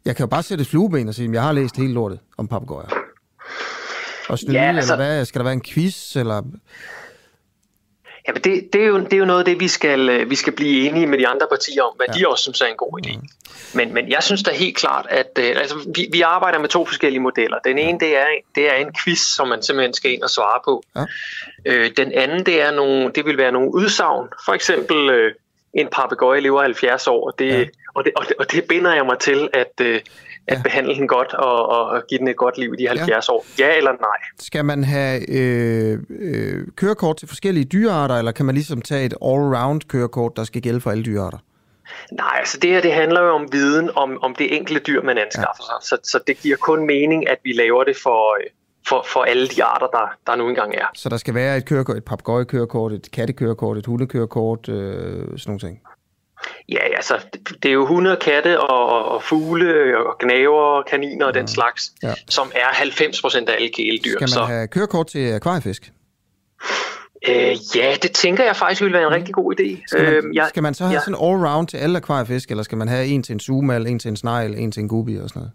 Jeg kan jo bare sætte et flueben og sige, at jeg har læst hele lortet om papegøjer. Og snyde, Ja, ja, altså- eller hvad? Skal der være en quiz, eller... Jamen det, det, er jo, det er jo noget af det, vi skal, øh, vi skal blive enige med de andre partier om, hvad ja. de også synes er en god idé. Men, men jeg synes da helt klart, at øh, altså, vi, vi arbejder med to forskellige modeller. Den ene, det er, det er en quiz, som man simpelthen skal ind og svare på. Ja. Øh, den anden, det, er nogle, det vil være nogle udsagn. For eksempel, øh, en papegøje lever 70 år, og det, ja. og, det, og, det, og det binder jeg mig til, at, øh, at ja. behandle den godt og, og, give den et godt liv i de 70 ja. år. Ja eller nej? Skal man have øh, øh, kørekort til forskellige dyrearter, eller kan man ligesom tage et all-round kørekort, der skal gælde for alle dyrearter? Nej, altså det her det handler jo om viden om, om det enkelte dyr, man anskaffer ja. sig. Så, så det giver kun mening, at vi laver det for, øh, for, for alle de arter, der, der nu engang er. Så der skal være et kørekort, et papegøjekørekort, et kattekørekort, et hundekørekort, øh, sådan nogle ting. Ja, altså det, er jo hunde, katte og, og fugle og gnaver, kaniner og den slags, Ja. som er 90% af alle kæledyr. Skal man Så have kørekort til akvariefisk? øh, ja, det tænker jeg faktisk ville være en rigtig god idé. Skal man, Øhm, jeg, skal man så have ja. sådan all-round til alle akvariefisk, eller skal man have en til en sugemal, en til en snegl, en til en gubi og sådan noget?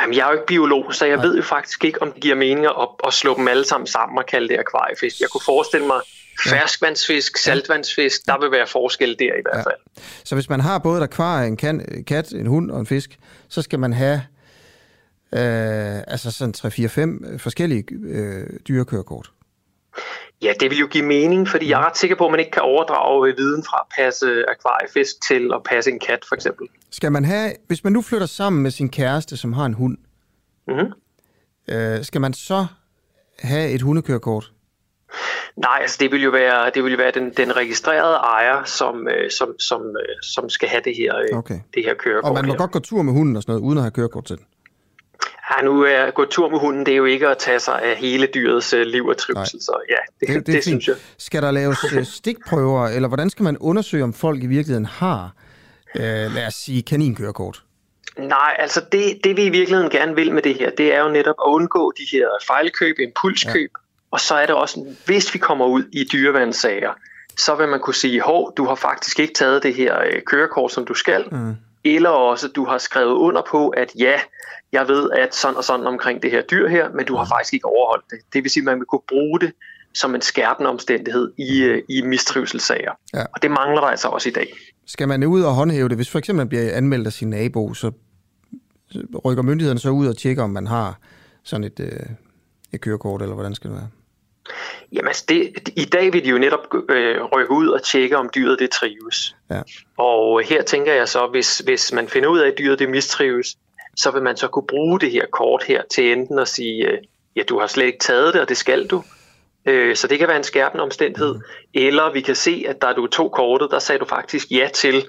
Jamen, jeg er jo ikke biolog, så jeg Nej. ved jo faktisk ikke, om det giver mening at, at slå dem alle sammen sammen og kalde det akvariefisk. Jeg kunne forestille mig ferskvandsfisk, saltvandsfisk, der vil være forskel der i hvert Ja. fald. Så hvis man har både et akvarie, en kan, kat, en hund og en fisk, så skal man have øh, altså sådan 3-4-5 forskellige øh, dyrekørekort. Ja, det vil jo give mening, fordi jeg er ret sikker på, at man ikke kan overdrage øh, viden fra at passe akvariefisk til at passe en kat, for eksempel. Skal man have, hvis man nu flytter sammen med sin kæreste, som har en hund, Mhm. øh, skal man så have et hundekørekort? Nej, altså det vil jo være, det vil være den, den registrerede ejer, som, øh, som, som, øh, som skal have det her, øh, Okay. det her kørekort. Og man må her. godt gå tur med hunden og sådan noget, uden at have kørekort til den. Ja, nu er at gå tur med hunden, det er jo ikke at tage sig af hele dyrets øh, liv og trivsel, så ja, det, det, det, det synes jeg. Skal der laves øh, stikprøver, eller hvordan skal man undersøge, om folk i virkeligheden har, øh, lad os sige, kaninkørekort? Nej, altså det, det vi i virkeligheden gerne vil med det her, det er jo netop at undgå de her fejlkøb, impulskøb, ja. Og så er det også, hvis vi kommer ud i dyrevandssager, så vil man kunne sige, hov, du har faktisk ikke taget det her øh, kørekort, som du skal, Mm. eller også du har skrevet under på, at ja, jeg ved, at sådan og sådan omkring det her dyr her, men du har faktisk ikke overholdt det. Det vil sige, at man vil kunne bruge det som en skærpende omstændighed i, øh, i mistrivselssager. Ja. Og det mangler der altså også i dag. Skal man ud og håndhæve det? Hvis for eksempel man bliver anmeldt af sin nabo, så rykker myndighederne så ud og tjekker, om man har sådan et, øh, et kørekort, eller hvordan skal det være? Jamen, altså det, i dag vil de jo netop øh, rykke ud og tjekke, om dyret det trives. Ja. Og her tænker jeg så, hvis, hvis man finder ud af, at dyret det mistrives, så vil man så kunne bruge det her kort her til enten at sige, øh, ja, du har slet ikke taget det, og det skal du. Øh, så det kan være en skærpende omstændighed. Mm. Eller vi kan se, at der du tog kortet, der sagde du faktisk ja til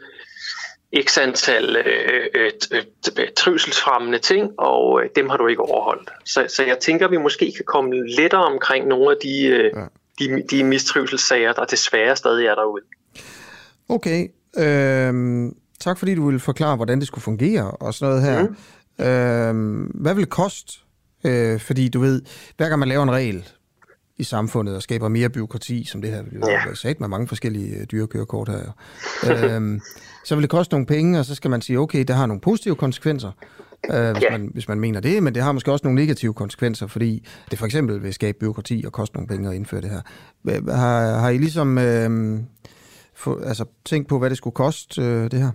x antal øh, øh, øh, øh, trivselsfremmende ting, og øh, dem har du ikke overholdt. Så, så jeg tænker, at vi måske kan komme lettere omkring nogle af de, øh, ja. de, de mistrivselssager, der desværre stadig er derude. Okay. Øhm, tak fordi du ville forklare, hvordan det skulle fungere og sådan noget her. Mm. Øhm, hvad vil det koste? Øh, fordi du ved, hver gang man laver en regel i samfundet og skaber mere byråkrati, som det her vil jo Ja. sat med mange forskellige øh, dyrekørekort her, øhm, så vil det koste nogle penge, og så skal man sige, okay, det har nogle positive konsekvenser, øh, hvis, Ja. man, hvis man mener det, men det har måske også nogle negative konsekvenser, fordi det for eksempel vil skabe byråkrati og koste nogle penge at indføre det her. Har, har I ligesom øh, få, altså, tænkt på, hvad det skulle koste, øh, det her?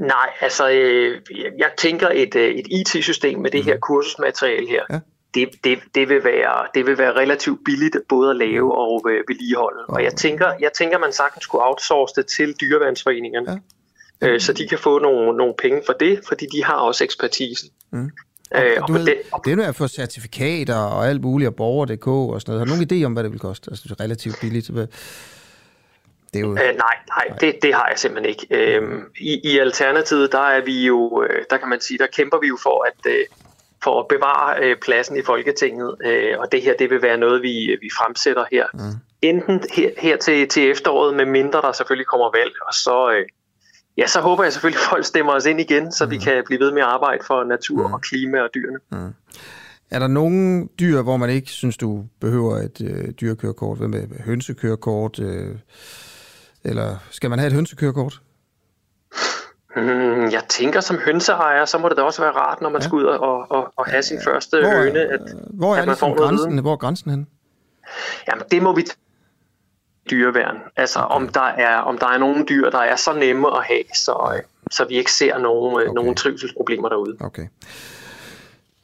Nej, altså øh, jeg tænker et, øh, et IT-system med det her kursusmateriale her, ja. Det, det, det, vil være, det vil være relativt billigt både at lave og øh, vedligeholde. Og jeg tænker, jeg tænker, man sagtens skulle outsource det til dyreværnsforeningerne, ja. øh, så de kan få nogle, nogle penge for det, fordi de har også ekspertise. Mm. Og, øh, og ved, det, det er jo at få certifikater og alt muligt, og borger.dk og sådan noget. Har du nogen idé om, hvad det vil koste? Altså, det er relativt billigt. Det er jo... øh, nej, nej, det, det har jeg simpelthen ikke. Øhm, i, I Alternativet, der er vi jo, øh, der kan man sige, der kæmper vi jo for at, øh, for at bevare øh, pladsen i Folketinget, øh, og det her, det vil være noget, vi, vi fremsætter her. Mm. Enten her, her til, til efteråret, med mindre der selvfølgelig kommer valg, og så, øh, ja, så håber jeg selvfølgelig, at folk stemmer os ind igen, så mm. vi kan blive ved med at arbejde for natur mm. og klima og dyrene. Mm. Er der nogle dyr, hvor man ikke synes, du behøver et øh, dyrkørekort? Hvad med hønsekørekort? Øh, eller skal man have et hønsekørekort? Hmm, jeg tænker, som hønseejer, så må det da også være rart, når man ja. skal ud og, og, og have sin første hvor, høne, at, hvor er at man får grænsen, Hvor er grænsen hen? Jamen, det må vi dyreværn. Altså, okay. om, der er, om der er nogle dyr, der er så nemme at have, så, ja. så vi ikke ser nogen, okay. nogen trivselsproblemer derude. Okay.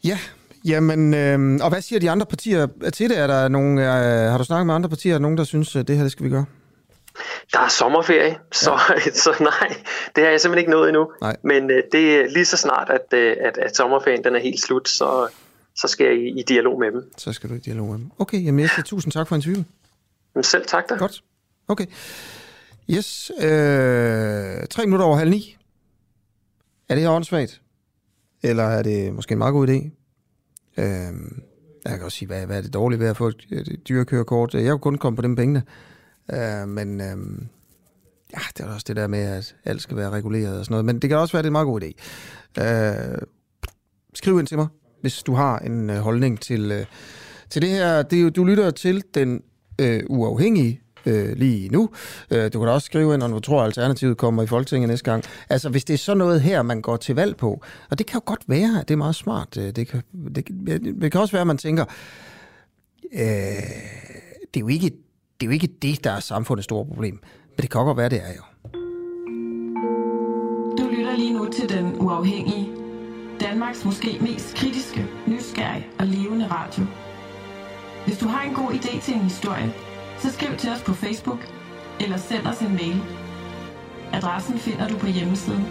Ja, Jamen, øh, og hvad siger de andre partier til det? Er der nogen, øh, har du snakket med andre partier? Er der nogen, der synes, at det her det skal vi gøre? Der er sommerferie, så, ja. så nej, det har jeg simpelthen ikke nået endnu. Nej. Men øh, det er lige så snart, at, øh, at, at sommerferien den er helt slut, så, så skal jeg i, i dialog med dem. Så skal du i dialog med dem. Okay, jamen jeg siger tusind tak for interviewet. Men selv tak da. Godt. Okay. Yes, øh, tre minutter over halv ni. Er det her åndssvagt? Eller er det måske en meget god idé? Øh, jeg kan også sige, hvad, hvad er det dårlige ved at få et, et dyrkørekort? Jeg kunne kun komme på dem pengene. Øh, men øh, ja, det er også det der med, at alt skal være reguleret og sådan noget. Men det kan også være, at det er en meget god idé. Øh, skriv ind til mig, hvis du har en øh, holdning til, øh, til det her. Det, du lytter til den øh, uafhængige øh, lige nu. Øh, du kan da også skrive ind, om du tror, at Alternativet kommer i Folketinget næste gang. Altså, hvis det er sådan noget her, man går til valg på, og det kan jo godt være, at det er meget smart. Øh, det kan, det, det kan også være, at man tænker, øh, det er jo ikke det er jo ikke det, der er samfundets store problem. Men det kan godt være, det er jo. Du lytter lige nu til Den Uafhængige. Danmarks måske mest kritiske, nysgerrige og levende radio. Hvis du har en god idé til en historie, så skriv til os på Facebook eller send os en mail. Adressen finder du på hjemmesiden.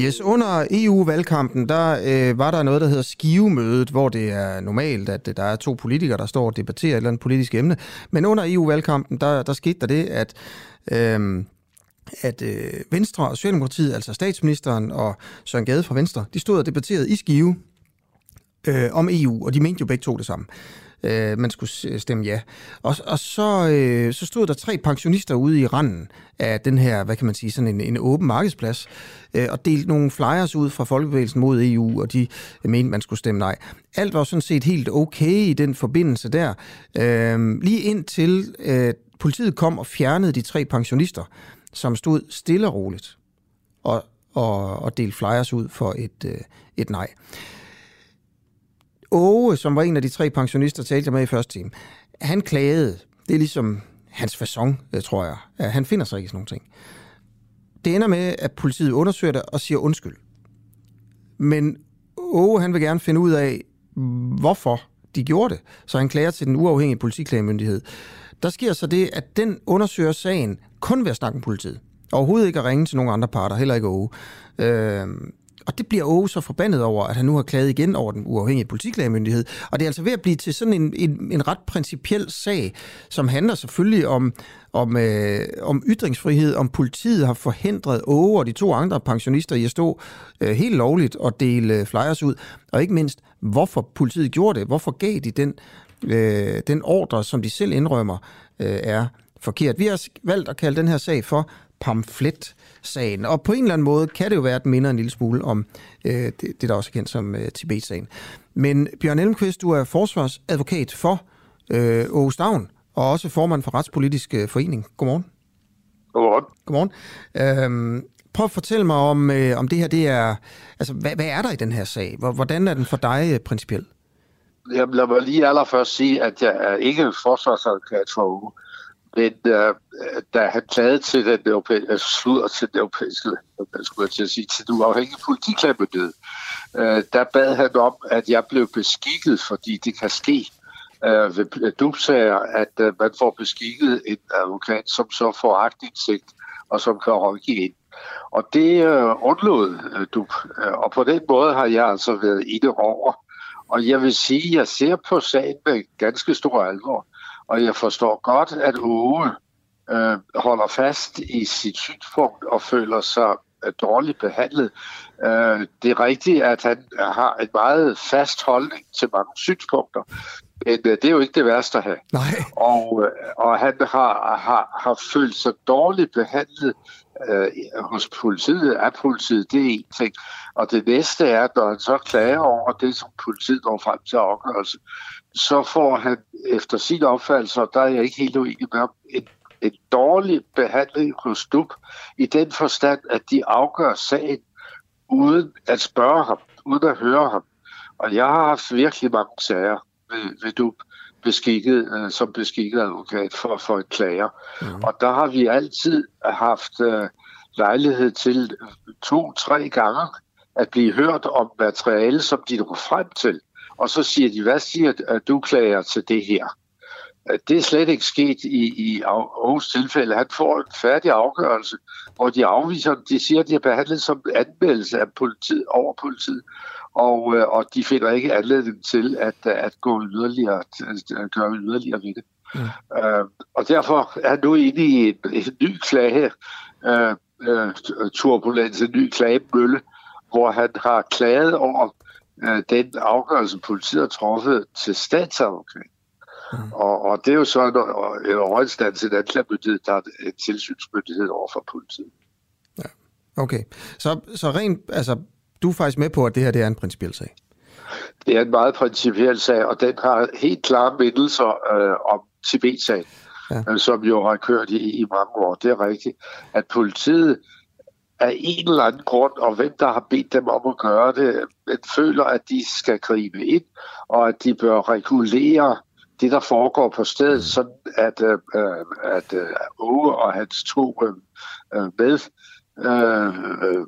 Yes, under EU-valgkampen, der øh, var der noget, der hedder skivemødet, hvor det er normalt, at øh, der er to politikere, der står og debatterer et eller andet politisk emne. Men under EU-valgkampen, der, der skete der det, at... Øh, at øh, Venstre og Socialdemokratiet, altså statsministeren og Søren Gade fra Venstre, de stod og debatterede i Skive øh, om EU, og de mente jo begge to det samme øh, man skulle stemme ja. Og, og så, øh, så stod der tre pensionister ude i randen af den her, hvad kan man sige, sådan en, en åben markedsplads, øh, og delte nogle flyers ud fra Folkebevægelsen mod EU, og de mente, man skulle stemme nej. Alt var sådan set helt okay i den forbindelse der. Øh, lige indtil øh, politiet kom og fjernede de tre pensionister, som stod stille og roligt og, og, og delte flyers ud for et, øh, et nej. Åge, som var en af de tre pensionister, talte jeg med i første time, han klagede. Det er ligesom hans façon, øh, tror jeg. Han finder sig ikke i sådan nogle ting. Det ender med, at politiet undersøger det og siger undskyld. Men Åge, han vil gerne finde ud af, hvorfor de gjorde det. Så han klager til den uafhængige politiklagemyndighed. Der sker så det, at den undersøger sagen kun ved at snakke med politiet. Overhovedet ikke at ringe til nogen andre parter, heller ikke Åge. Øh, og det bliver Aage så forbandet over, at han nu har klaget igen over den uafhængige politiklagemyndighed. Og det er altså ved at blive til sådan en, en, en ret principiel sag, som handler selvfølgelig om, om, øh, om ytringsfrihed, om politiet har forhindret Åge og de to andre pensionister i at stå øh, helt lovligt og dele øh, flyers ud. Og ikke mindst, hvorfor politiet gjorde det. Hvorfor gav de den, øh, den ordre, som de selv indrømmer, øh, er forkert. Vi har valgt at kalde den her sag for pamflet pamflet-sagen. Og på en eller anden måde kan det jo være, at den minder en lille smule om øh, det, det, der også er kendt som øh, Tibet-sagen. Men Bjørn Elmqvist, du er forsvarsadvokat for øh, Aarhus Stavn, og også formand for Retspolitisk øh, Forening. Godmorgen. Godmorgen. Godmorgen. Øhm, prøv at fortælle mig om, øh, om det her, det er, altså hvad, hvad er der i den her sag? Hvordan er den for dig øh, principielt? Jamen, lad mig lige allerførst sige, at jeg er ikke forsvarsadvokat for. Men øh, da han klagede til den europæiske, altså, sludder til den europæiske, hvad skulle jeg til at sige, til den uafhængige politiklagmyndighed, øh, der bad han om, at jeg blev beskikket, fordi det kan ske øh, ved øh, dubsager, at øh, man får beskikket en advokat, som så får agtindsigt og som kan rådgive ind. Og det øh, undlod øh, du. Øh, og på den måde har jeg altså været i det over. Og jeg vil sige, at jeg ser på sagen med ganske stor alvor. Og jeg forstår godt, at Åge øh, holder fast i sit synspunkt og føler sig øh, dårligt behandlet. Øh, det er rigtigt, at han har en meget fast holdning til mange synspunkter, men øh, det er jo ikke det værste at have. Nej. Og, øh, og han har, har, har følt sig dårligt behandlet øh, hos politiet, af politiet, det er en ting. Og det næste er, når han så klager over det, som politiet når frem til afgørelse, så får han efter sin opfattelse, og der er jeg ikke helt uenig med en, en dårlig behandling hos DUB, i den forstand, at de afgør sagen uden at spørge ham, uden at høre ham. Og jeg har haft virkelig mange sager ved, ved DUB, beskikket, øh, som beskikket advokat for, for en klager. Mm. Og der har vi altid haft øh, lejlighed til to-tre gange at blive hørt om materiale, som de når frem til og så siger de, hvad siger at du klager til det her? Det er slet ikke sket i, i Aarhus tilfælde. Han får en færdig afgørelse, hvor de afviser, de siger, at de har behandlet som anmeldelse af politiet, over politiet, og, øh, og de finder ikke anledning til at, at gå yderligere, at gøre yderligere ved det. Mm. Øh, og derfor er nu inde i en, en ny klage, øh, øh, turbulens, en ny klagemølle, hvor han har klaget over øh, den afgørelse, politiet har truffet til statsadvokat. Mm. Og, og det er jo så en, en overinstans til anklagemyndighed, der er en tilsynsmyndighed over for politiet. Ja. Okay, så, så rent, altså, du er faktisk med på, at det her det er en principiel sag? Det er en meget principiel sag, og den har helt klare mindelser øh, om Tibet-sagen, ja. øh, som jo har kørt i, i mange år. Det er rigtigt, at politiet af en eller anden grund, og hvem der har bedt dem om at gøre det, men føler, at de skal gribe ind, og at de bør regulere det, der foregår på stedet, mm. sådan at, øh, øh at øh, Åge og hans to øh, øh med øh, øh,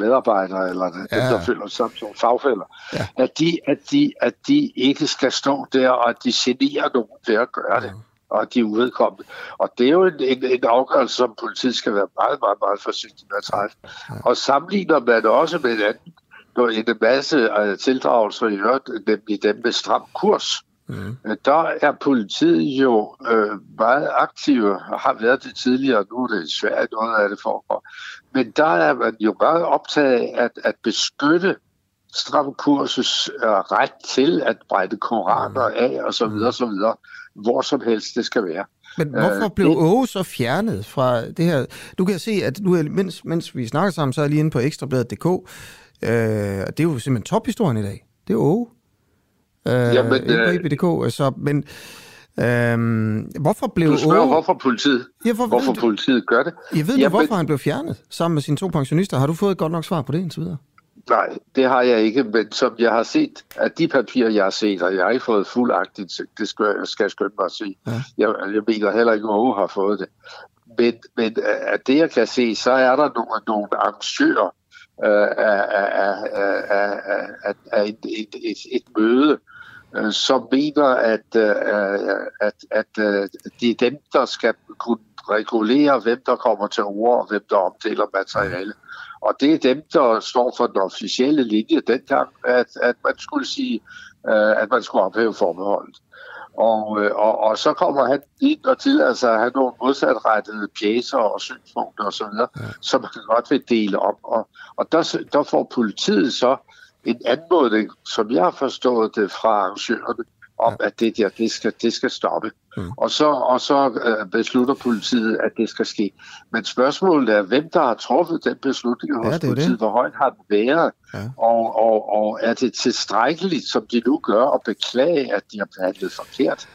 medarbejdere, eller ja. dem, der føler sig som fagfælder, ja. at, de, at, de, at de ikke skal stå der, og at de generer nogen ved at gøre det. Mm og de er uvedkommende. Og det er jo en, en, en afgørelse, som politiet skal være meget, meget, meget forsigtig med at træffe. Og sammenligner man også med en anden, når en masse uh, tildragelser i øvrigt, nemlig dem med stram kurs, Mm. Der er politiet jo øh, meget aktive, og har været det tidligere, nu er det svært noget af det foregår. Men der er man jo meget optaget af at, at beskytte stram kurses øh, ret til at brænde koraner mm. af, og så videre, så videre hvor som helst det skal være. Men hvorfor øh, blev Åge så fjernet fra det her? Du kan se, at nu mens, mens vi snakker sammen, så er jeg lige inde på ekstrabladet.dk, øh, og det er jo simpelthen tophistorien i dag. Det er Åge. Øh, Jamen, øh, øh, så, men Øhm, hvorfor blev du spørger, Åge... hvorfor politiet, ja, hvor, hvorfor du... politiet gør det. Jeg ved du, hvorfor han blev fjernet sammen med sine to pensionister. Har du fået et godt nok svar på det indtil videre? Nej, det har jeg ikke, men som jeg har set, at de papirer, jeg har set, og jeg har ikke fået fuld aktindsigt, det skal, skal jeg skynde mig at sige. Ja. Jeg, jeg mener heller ikke, at har fået det. Men, men af det, jeg kan se, så er der nogle, nogle arrangører øh, af, af, af, af, af, et, et, et, et møde, øh, som mener, at, øh, at, at, at det er dem, der skal kunne regulere, hvem der kommer til ord, og hvem der omdeler materiale. Og det er dem, der står for den officielle linje dengang, at, at man skulle sige, uh, at man skulle ophæve forbeholdet. Og, øh, og, og så kommer han ind og tillader sig at have nogle modsatrettede pjæser og synspunkter osv., ja. som han godt vil dele op. Og, og der, der får politiet så en anmodning, som jeg har forstået det fra arrangørerne, om, ja. at det der, det skal, det skal stoppe. Mm. Og så, og så øh, beslutter politiet, at det skal ske. Men spørgsmålet er, hvem der har truffet den beslutning hos ja, det politiet? Det. Hvor højt har den været? Ja. Og, og, og er det tilstrækkeligt, som de nu gør, at beklage, at de har behandlet forkert?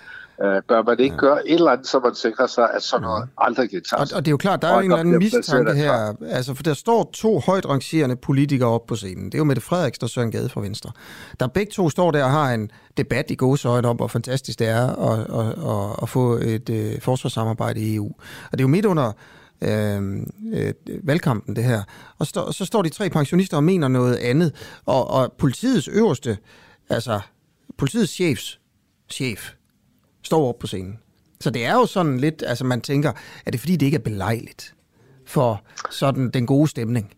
Øh, bør man ikke ja. gøre et eller andet, så man sikrer sig, at sådan noget ja. aldrig gentager og, og det er jo klart, der er jo en eller anden mistanke her. Altså, for der står to højt rangerende politikere op på scenen. Det er jo Mette Frederiksen og Søren Gade fra Venstre. Der begge to står der og har en debat i gåsøjne om, hvor fantastisk det er at, at, at, at få et øh, forsvarssamarbejde i EU. Og det er jo midt under øh, øh, valgkampen, det her. Og så, så står de tre pensionister og mener noget andet. Og, og politiets øverste, altså politiets chefs chef, står op på scenen. Så det er jo sådan lidt, altså man tænker, er det fordi, det ikke er belejligt for sådan den gode stemning?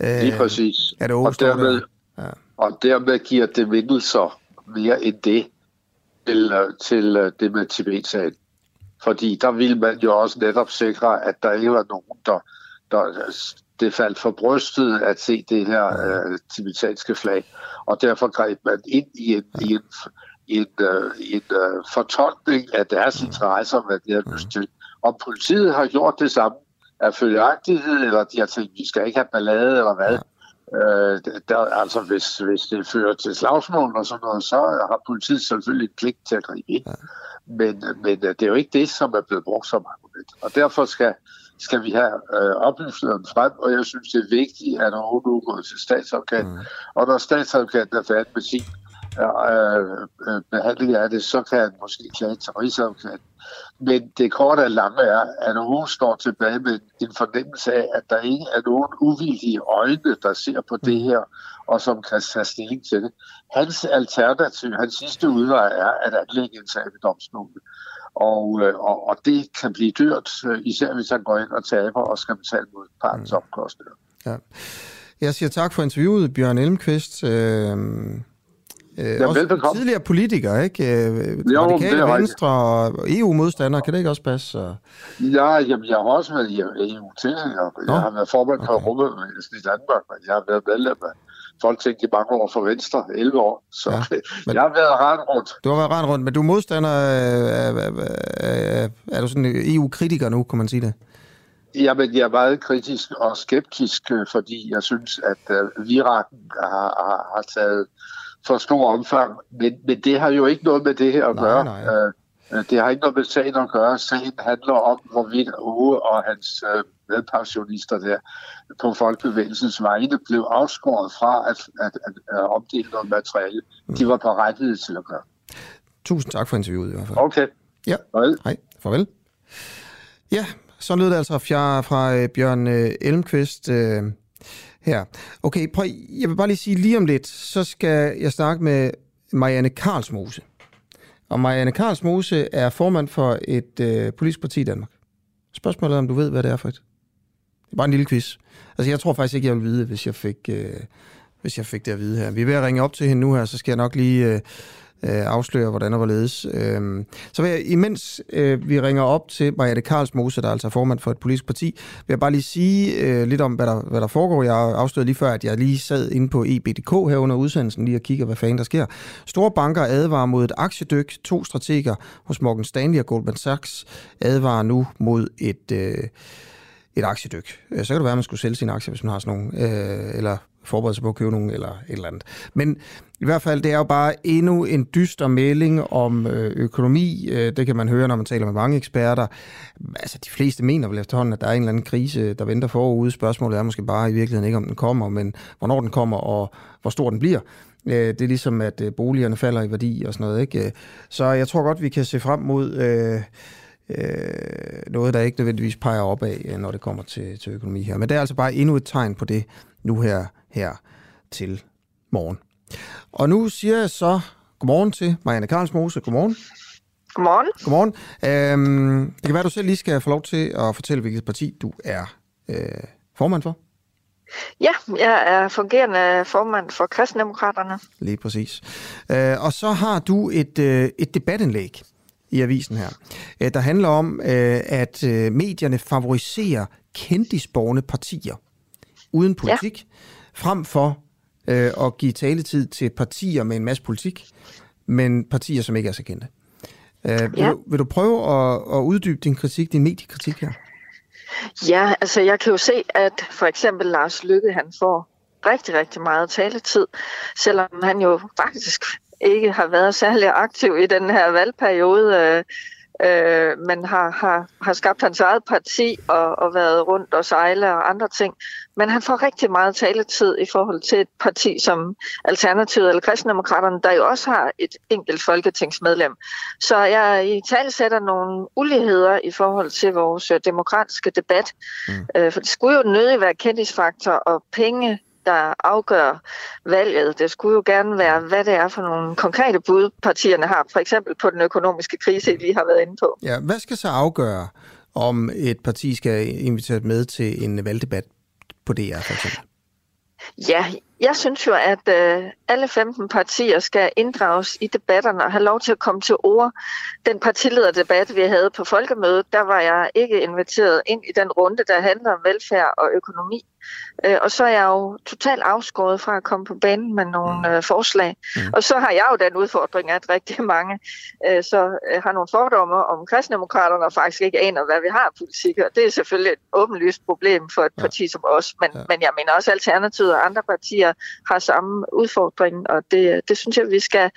Lige øh, præcis. Er det og, dermed, ja. og dermed giver det vindelser mere end det til, øh, til øh, det med Tibet-sagen. Fordi der vil man jo også netop sikre, at der ikke var nogen, der, der det faldt for brystet at se det her uh, tibetanske flag. Og derfor greb man ind i en, i en en, uh, en uh, fortolkning af deres interesser, hvad de har lyst til. Om politiet har gjort det samme af følgeagtighed, eller de har tænkt, vi skal ikke have ballade, eller hvad. Uh, der, altså, hvis, hvis det fører til slagsmål og sådan noget, så har politiet selvfølgelig pligt til at gribe ind. Men, men det er jo ikke det, som er blevet brugt som argument. Og derfor skal, skal vi have øh, oplysningerne frem, og jeg synes, det er vigtigt, at når hun nu går til statsadvokaten, mm. og når statsadvokaten er færdig med sin øh, øh, behandling af det, så kan han måske klage til Rigsadvokaten. Men det korte og lange er, at hun står tilbage med en fornemmelse af, at der ikke er nogen uvildige øjne, der ser på det her, og som kan tage stilling til det. Hans alternativ, hans sidste udvej er at anlægge en sag ved domstolen. Og, øh, og, og det kan blive dyrt, øh, især hvis han går ind og taber og skal betale mod partens mm. omkostninger. Ja. Jeg siger tak for interviewet, Bjørn Elmqvist. Øh Øh, ja, også velbekomme. tidligere politiker, ikke? Øh, jo, Radikale det Venstre og EU-modstander, kan det ikke også passe? Så? Ja, jamen, jeg har også været i EU til. Jeg, jeg har været formand for okay. Rummebevægelsen i Danmark, men jeg har været medlem af Folketinget i mange år for Venstre, 11 år. Så ja, men, jeg har været ret rundt. Du har været ret rundt, men du er modstander af, af, af, er du sådan EU-kritiker nu, kan man sige det? Jamen, jeg er meget kritisk og skeptisk, øh, fordi jeg synes, at uh, virakken har, har, har taget for stor omfang. Men, men det har jo ikke noget med det her at gøre. Nej, nej. Øh, det har ikke noget med sagen at gøre. Sagen handler om, hvorvidt Ove og hans øh, medpensionister der på Folkebevægelsens vegne blev afskåret fra at, at, at, at omdele noget materiale. Mm. De var berettiget til at gøre. Tusind tak for interviewet i hvert fald. Okay. Ja. Farvel. Hej. Farvel. Ja, så lød det altså fra, fra øh, Bjørn Elmqvist. Ja, her. Okay, prøv, jeg vil bare lige sige lige om lidt, så skal jeg snakke med Marianne Karlsmose. Og Marianne Karlsmose er formand for et øh, politisk parti i Danmark. Spørgsmålet er, om du ved, hvad det er for et. Det er bare en lille quiz. Altså, jeg tror faktisk ikke, jeg vil vide, hvis jeg fik, øh, hvis jeg fik det at vide her. Vi er ved at ringe op til hende nu her, så skal jeg nok lige øh, øh afsløre, hvordan og hvorledes. Øh, så vil jeg, imens øh, vi ringer op til Mariette Karlsmose, der er altså formand for et politisk parti, vil jeg bare lige sige øh, lidt om, hvad der, hvad der foregår. Jeg afslørede lige før, at jeg lige sad inde på EBDK her under udsendelsen, lige og kigger, hvad fanden der sker. Store banker advarer mod et aktiedyk. To strateger hos Morgan Stanley og Goldman Sachs advarer nu mod et... Øh, et aktiedyk. Øh, så kan det være, at man skulle sælge sin aktie, hvis man har sådan nogle, øh, eller forberede sig på at købe nogen eller et eller andet. Men i hvert fald, det er jo bare endnu en dyster melding om øh, økonomi. Øh, det kan man høre, når man taler med mange eksperter. Altså, de fleste mener vel efterhånden, at der er en eller anden krise, der venter forude. Spørgsmålet er måske bare i virkeligheden ikke, om den kommer, men hvornår den kommer og hvor stor den bliver. Øh, det er ligesom, at boligerne falder i værdi og sådan noget. Ikke? Så jeg tror godt, vi kan se frem mod... Øh, noget, der ikke nødvendigvis peger opad, når det kommer til, til økonomi her. Men det er altså bare endnu et tegn på det nu her her til morgen. Og nu siger jeg så godmorgen til Marianne Karlsmose. Godmorgen. Godmorgen. Godmorgen. Øhm, det kan være, at du selv lige skal få lov til at fortælle, hvilket parti du er øh, formand for. Ja, jeg er fungerende formand for Kristendemokraterne. Lige præcis. Øh, og så har du et, øh, et debatindlæg i avisen her, øh, der handler om, øh, at øh, medierne favoriserer kendisborgende partier uden politik. Ja frem for øh, at give taletid til partier med en masse politik, men partier, som ikke er så kendte. Øh, vil, ja. du, vil du prøve at, at uddybe din kritik, din mediekritik her? Ja, altså jeg kan jo se, at for eksempel Lars Lykke, han får rigtig, rigtig meget taletid, selvom han jo faktisk ikke har været særlig aktiv i den her valgperiode. Øh, men har, har, har skabt hans eget parti og, og været rundt og sejle og andre ting. Men han får rigtig meget taletid i forhold til et parti som Alternativet eller Kristendemokraterne, der jo også har et enkelt folketingsmedlem. Så jeg i tale sætter nogle uligheder i forhold til vores øh, demokratiske debat. Mm. Øh, for det skulle jo nødig være kendisfaktor og penge der afgør valget. Det skulle jo gerne være, hvad det er for nogle konkrete bud, partierne har, for eksempel på den økonomiske krise, vi lige har været inde på. Ja, hvad skal så afgøre, om et parti skal invitere med til en valgdebat på DR, for eksempel? Ja, jeg synes jo, at øh, alle 15 partier skal inddrages i debatterne og have lov til at komme til ord. Den partilederdebat, vi havde på folkemødet, der var jeg ikke inviteret ind i den runde, der handler om velfærd og økonomi. Øh, og så er jeg jo totalt afskåret fra at komme på banen med nogle mm. øh, forslag. Mm. Og så har jeg jo den udfordring, at rigtig mange øh, så øh, har nogle fordomme om kristendemokraterne og faktisk ikke aner, hvad vi har politik. Og det er selvfølgelig et åbenlyst problem for et ja. parti som os. Men, ja. men jeg mener også, Alternativet og andre partier har samme udfordring, og det, det synes jeg, vi skal,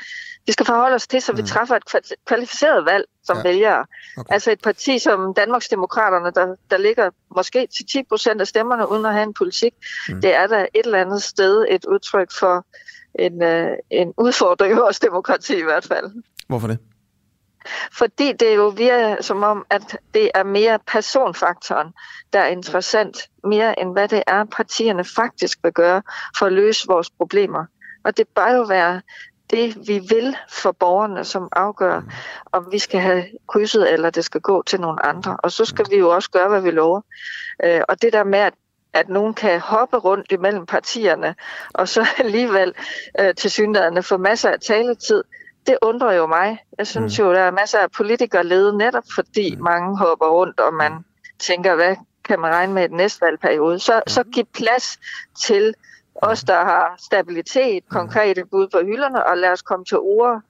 vi skal forholde os til, så vi mm. træffer et kvalificeret valg som ja. vælgere. Okay. Altså et parti som Danmarksdemokraterne, der, der ligger måske til 10 procent af stemmerne uden at have en politik, mm. det er da et eller andet sted et udtryk for en, uh, en udfordring i vores demokrati i hvert fald. Hvorfor det? Fordi det er jo virker som om, at det er mere personfaktoren, der er interessant, mere end hvad det er, partierne faktisk vil gøre for at løse vores problemer. Og det bør jo være det, vi vil for borgerne, som afgør, om vi skal have krydset, eller det skal gå til nogle andre. Og så skal vi jo også gøre, hvad vi lover. Øh, og det der med, at at nogen kan hoppe rundt imellem partierne, og så alligevel øh, til synligheden få masser af taletid, det undrer jo mig. Jeg synes mm. jo, der er masser af politikere ledet netop fordi mm. mange hopper rundt, og man tænker, hvad kan man regne med i den næste valgperiode? Så, så giv plads til os, der har stabilitet, konkrete bud på hylderne, og lad os komme til ord,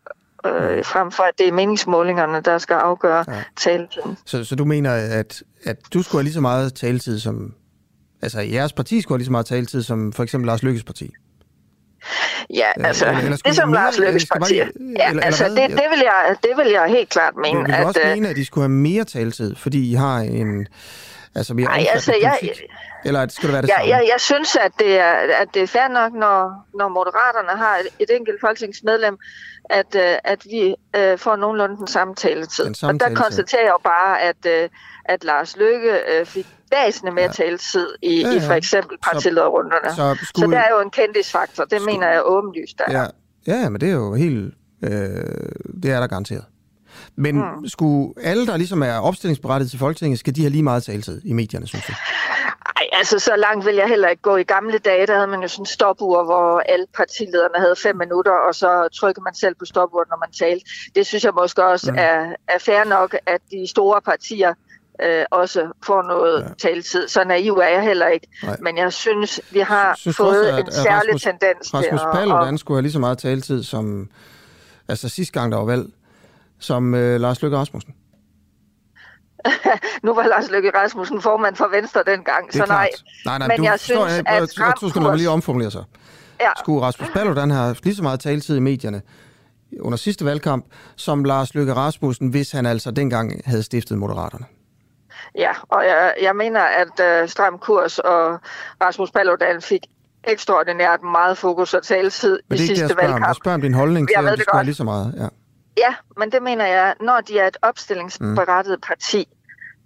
øh, frem for at det er meningsmålingerne, der skal afgøre ja. taletiden. Så, så du mener, at, at du skulle have lige så meget taletid som... Altså, jeres parti skulle have lige så meget taletid som for eksempel Lars Lykkes parti? Ja, altså, eller, eller det som Lars Lykkes parti. Ja, eller, altså, eller det, det, vil jeg, det vil jeg helt klart mene. Vil du at, også øh, mene, at de skulle have mere taletid, fordi I har en altså mere Ej, altså, jeg, Eller skal det være det jeg, samme? Jeg, jeg synes, at det er, at det er fair nok, når, når Moderaterne har et, et enkelt folketingsmedlem, at, uh, at vi uh, får nogenlunde den samme taletid. Den samme og der taletid. konstaterer jeg jo bare, at, uh, at Lars Løkke uh, fik væsentligt mere ja. taletid i, ja, ja. i for eksempel partilederrunderne. Så, så, skulle... så det er jo en kendisfaktor. Det skulle... mener jeg åbenlyst. Der. Ja. ja, men det er jo helt... Øh, det er der garanteret. Men mm. skulle alle, der ligesom er opstillingsberettet til Folketinget, skal de have lige meget taletid i medierne, synes du? Nej, altså så langt vil jeg heller ikke gå. I gamle dage, der havde man jo sådan stopur, hvor alle partilederne havde fem minutter, og så trykkede man selv på stopuret, når man talte. Det synes jeg måske også mm. er, er fair nok, at de store partier øh, også får noget ja. taletid. Så naiv er jeg heller ikke. Nej. Men jeg synes, vi har synes fået også, at, en særlig Rasmus, tendens Rasmus til at... Rasmus Paludan skulle have lige så meget taletid som... Altså sidste gang, der var valg, som øh, Lars Løkke Rasmussen? nu var Lars Løkke Rasmussen formand for Venstre dengang, så nej. Nej, nej, men du, jeg synes, jeg, jeg, at jeg, jeg, jeg, lige omformulere sig. Ja. Skulle Rasmus Paludan have lige så meget taletid i medierne under sidste valgkamp, som Lars Løkke Rasmussen, hvis han altså dengang havde stiftet Moderaterne? Ja, og jeg, jeg mener, at uh, Stram Kurs og Rasmus Paludan fik ekstraordinært meget fokus og taletid i sidste valgkamp. Men det er ikke det, jeg spørger om. Jeg spørger om din holdning til, at de skulle have lige så meget. Ja. Ja, men det mener jeg, når de er et opstillingsberettet mm. parti,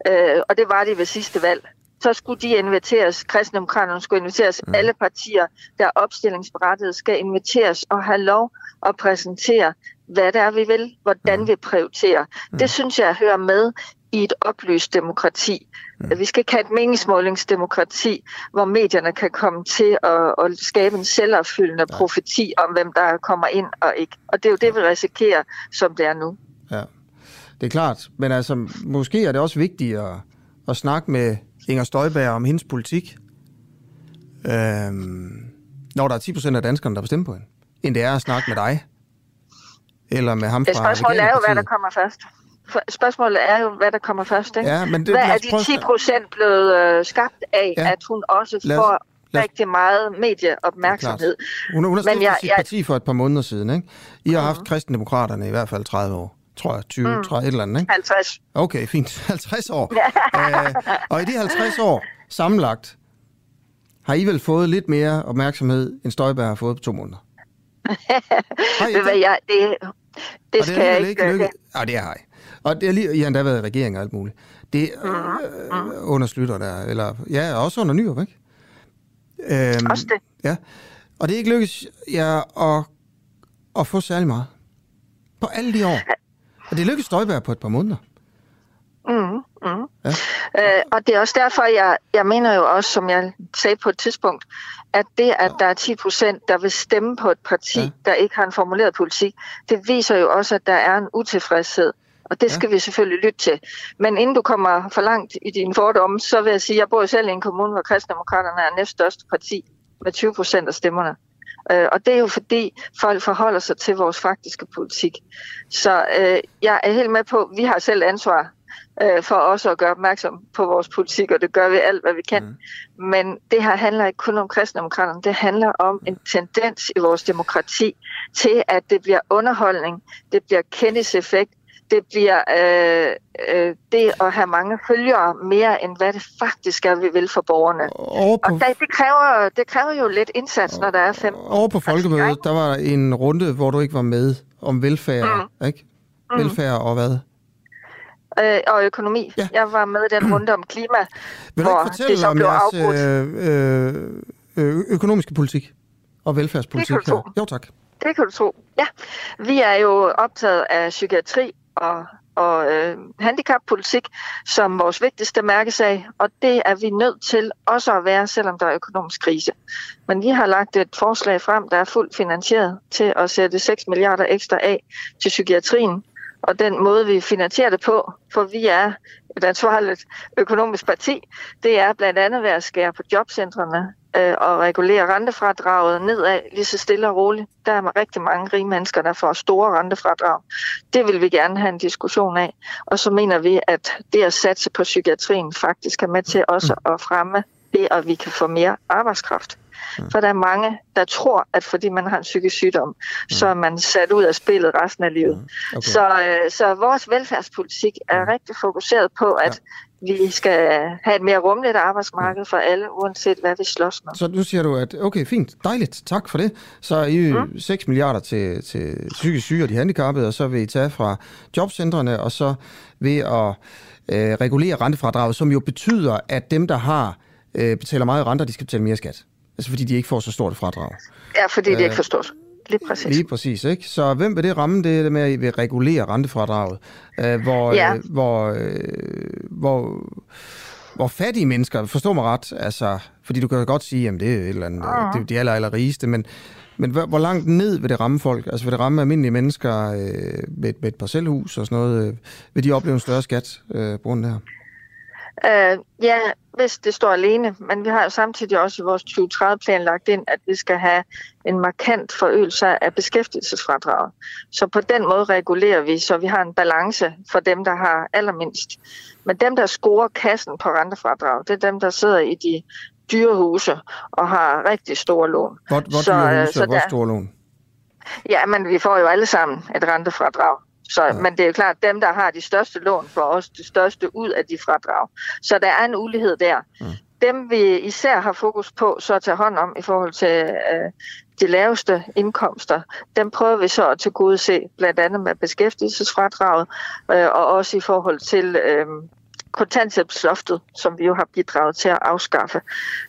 øh, og det var de ved sidste valg, så skulle de inviteres, kristendemokraterne skulle inviteres, mm. alle partier, der er opstillingsberettet, skal inviteres og have lov at præsentere, hvad det er, vi vil, hvordan mm. vi prioriterer. Mm. Det synes jeg hører med i et oplyst demokrati. Mm. Vi skal ikke have et meningsmålingsdemokrati, hvor medierne kan komme til at, at skabe en selvopfyldende ja. profeti om, hvem der kommer ind og ikke. Og det er jo det, vi risikerer, som det er nu. Ja, det er klart. Men altså, måske er det også vigtigt at, at snakke med Inger Støjberg om hendes politik, øhm, når der er 10 procent af danskerne, der bestemmer på hende, end det er at snakke med dig. Eller med ham fra Spørgsmålet er jo, hvad der kommer først spørgsmålet er jo, hvad der kommer først. Ikke? Ja, men det, hvad er de 10 procent blevet øh, skabt af, ja. at hun også lad os, får lad- rigtig meget medieopmærksomhed. Hun, har stiftet jeg- sit jeg- parti for et par måneder siden, ikke? I har haft kristendemokraterne i hvert fald 30 år. Tror jeg, 20, Mm. 30, et eller andet, ikke? 50. Okay, fint. 50 år. øh, og i de 50 år sammenlagt, har I vel fået lidt mere opmærksomhed, end Støjberg har fået på to måneder? Ved hvad, jeg, det, det Og skal er jeg ikke... lykke... Ja, det har I. Og det er lige, I har endda været i regering og alt muligt. Det er Mhm. øh, under Slytter der, eller ja, også under Nyrup, ikke? Øhm, Også det. Ja. Og det er ikke lykkedes jer at, at få særlig meget. På alle de år. Og det lykkedes Støjberg på et par måneder. Mm, mm. Ja. Øh, og det er også derfor, jeg, jeg mener jo også, som jeg sagde på et tidspunkt, at det, at der er 10 procent, der vil stemme på et parti, ja. der ikke har en formuleret politik, det viser jo også, at der er en utilfredshed. Og det skal ja. vi selvfølgelig lytte til. Men inden du kommer for langt i dine fordomme, så vil jeg sige, at jeg bor selv i en kommune, hvor kristendemokraterne er næststørste parti med 20 procent af stemmerne. Øh, og det er jo fordi, folk forholder sig til vores faktiske politik. Så øh, jeg er helt med på, at vi har selv ansvar øh, for også at gøre opmærksom på vores politik, og det gør vi alt, hvad vi kan. Mm. Men det her handler ikke kun om kristendemokraterne, det handler om en tendens i vores demokrati til, at det bliver underholdning, det bliver kendiseffekt, det bliver øh, øh, det at have mange følgere mere, end hvad det faktisk er, vi vil for borgerne. Over på, Og det, det, kræver, det kræver jo lidt indsats, når der er fem. over på folkemødet, der var en runde, hvor du ikke var med, om velfærd, mm. ikke? Mm. Velfærd og hvad? Øh, og økonomi. Ja. Jeg var med i den runde om klima, Vil hvor ikke det så om blev jeres afbrudt. øh, øh, økonomiske politik og velfærdspolitik her? Jo, tak. Det kan du tro. Ja, vi er jo optaget af psykiatri og, og øh, handicappolitik som vores vigtigste mærkesag, og det er vi nødt til også at være, selvom der er økonomisk krise. Men vi har lagt et forslag frem, der er fuldt finansieret til at sætte 6 milliarder ekstra af til psykiatrien, og den måde, vi finansierer det på, for vi er et ansvarligt økonomisk parti, det er blandt andet ved at skære på jobcentrene øh, og regulere rentefradraget nedad lige så stille og roligt. Der er rigtig mange rige mennesker, der får store rentefradrag. Det vil vi gerne have en diskussion af. Og så mener vi, at det at satse på psykiatrien faktisk er med til også at fremme det, at vi kan få mere arbejdskraft. For der er mange, der tror, at fordi man har en psykisk sygdom, så er man sat ud af spillet resten af livet. Okay. Så, øh, så vores velfærdspolitik er rigtig fokuseret på, at vi skal have et mere rummeligt arbejdsmarked for alle, uanset hvad vi slås med. Så nu siger du, at okay, fint, dejligt, tak for det. Så er I mm. 6 milliarder til, til psykisk syge og de handicappede, og så vil I tage fra jobcentrene, og så ved at øh, regulere rentefradraget, som jo betyder, at dem, der har øh, betaler meget renter, de skal betale mere skat. Altså fordi de ikke får så stort et fradrag. Ja, fordi det Øh, ikke forstås. Lige præcis. Lige præcis, ikke? Så hvem vil det ramme? Det det med, at I vil regulere rentefradraget, øh, hvor, Ja. øh, hvor, øh, hvor, hvor fattige mennesker, forstå mig ret, altså, fordi du kan godt sige, at det er et eller andet, Ah. det er de aller, aller rigeste, men, men hvor, hvor langt ned vil det ramme folk? Altså vil det ramme almindelige mennesker øh, med, med et parcelhus og sådan noget? Øh, vil de opleve en større skat øh, på grund af det her? Øh, ja, hvis det står alene, men vi har jo samtidig også i vores 2030-plan lagt ind, at vi skal have en markant forøgelse af beskæftigelsesfradraget. Så på den måde regulerer vi, så vi har en balance for dem, der har allermindst. Men dem, der scorer kassen på rentefradrag, det er dem, der sidder i de dyre huse og har rigtig store lån. Hvor, hvor Så, dyre øh, huse så og hvor store lån? Ja, men vi får jo alle sammen et rentefradrag. Så, ja. Men det er jo klart, dem, der har de største lån, får også det største ud af de fradrag. Så der er en ulighed der. Mm. Dem vi især har fokus på så at tage hånd om i forhold til øh, de laveste indkomster, dem prøver vi så at tilgodese blandt andet med beskæftigelsesfradraget øh, og også i forhold til øh, kontanthjælpsloftet, som vi jo har bidraget til at afskaffe.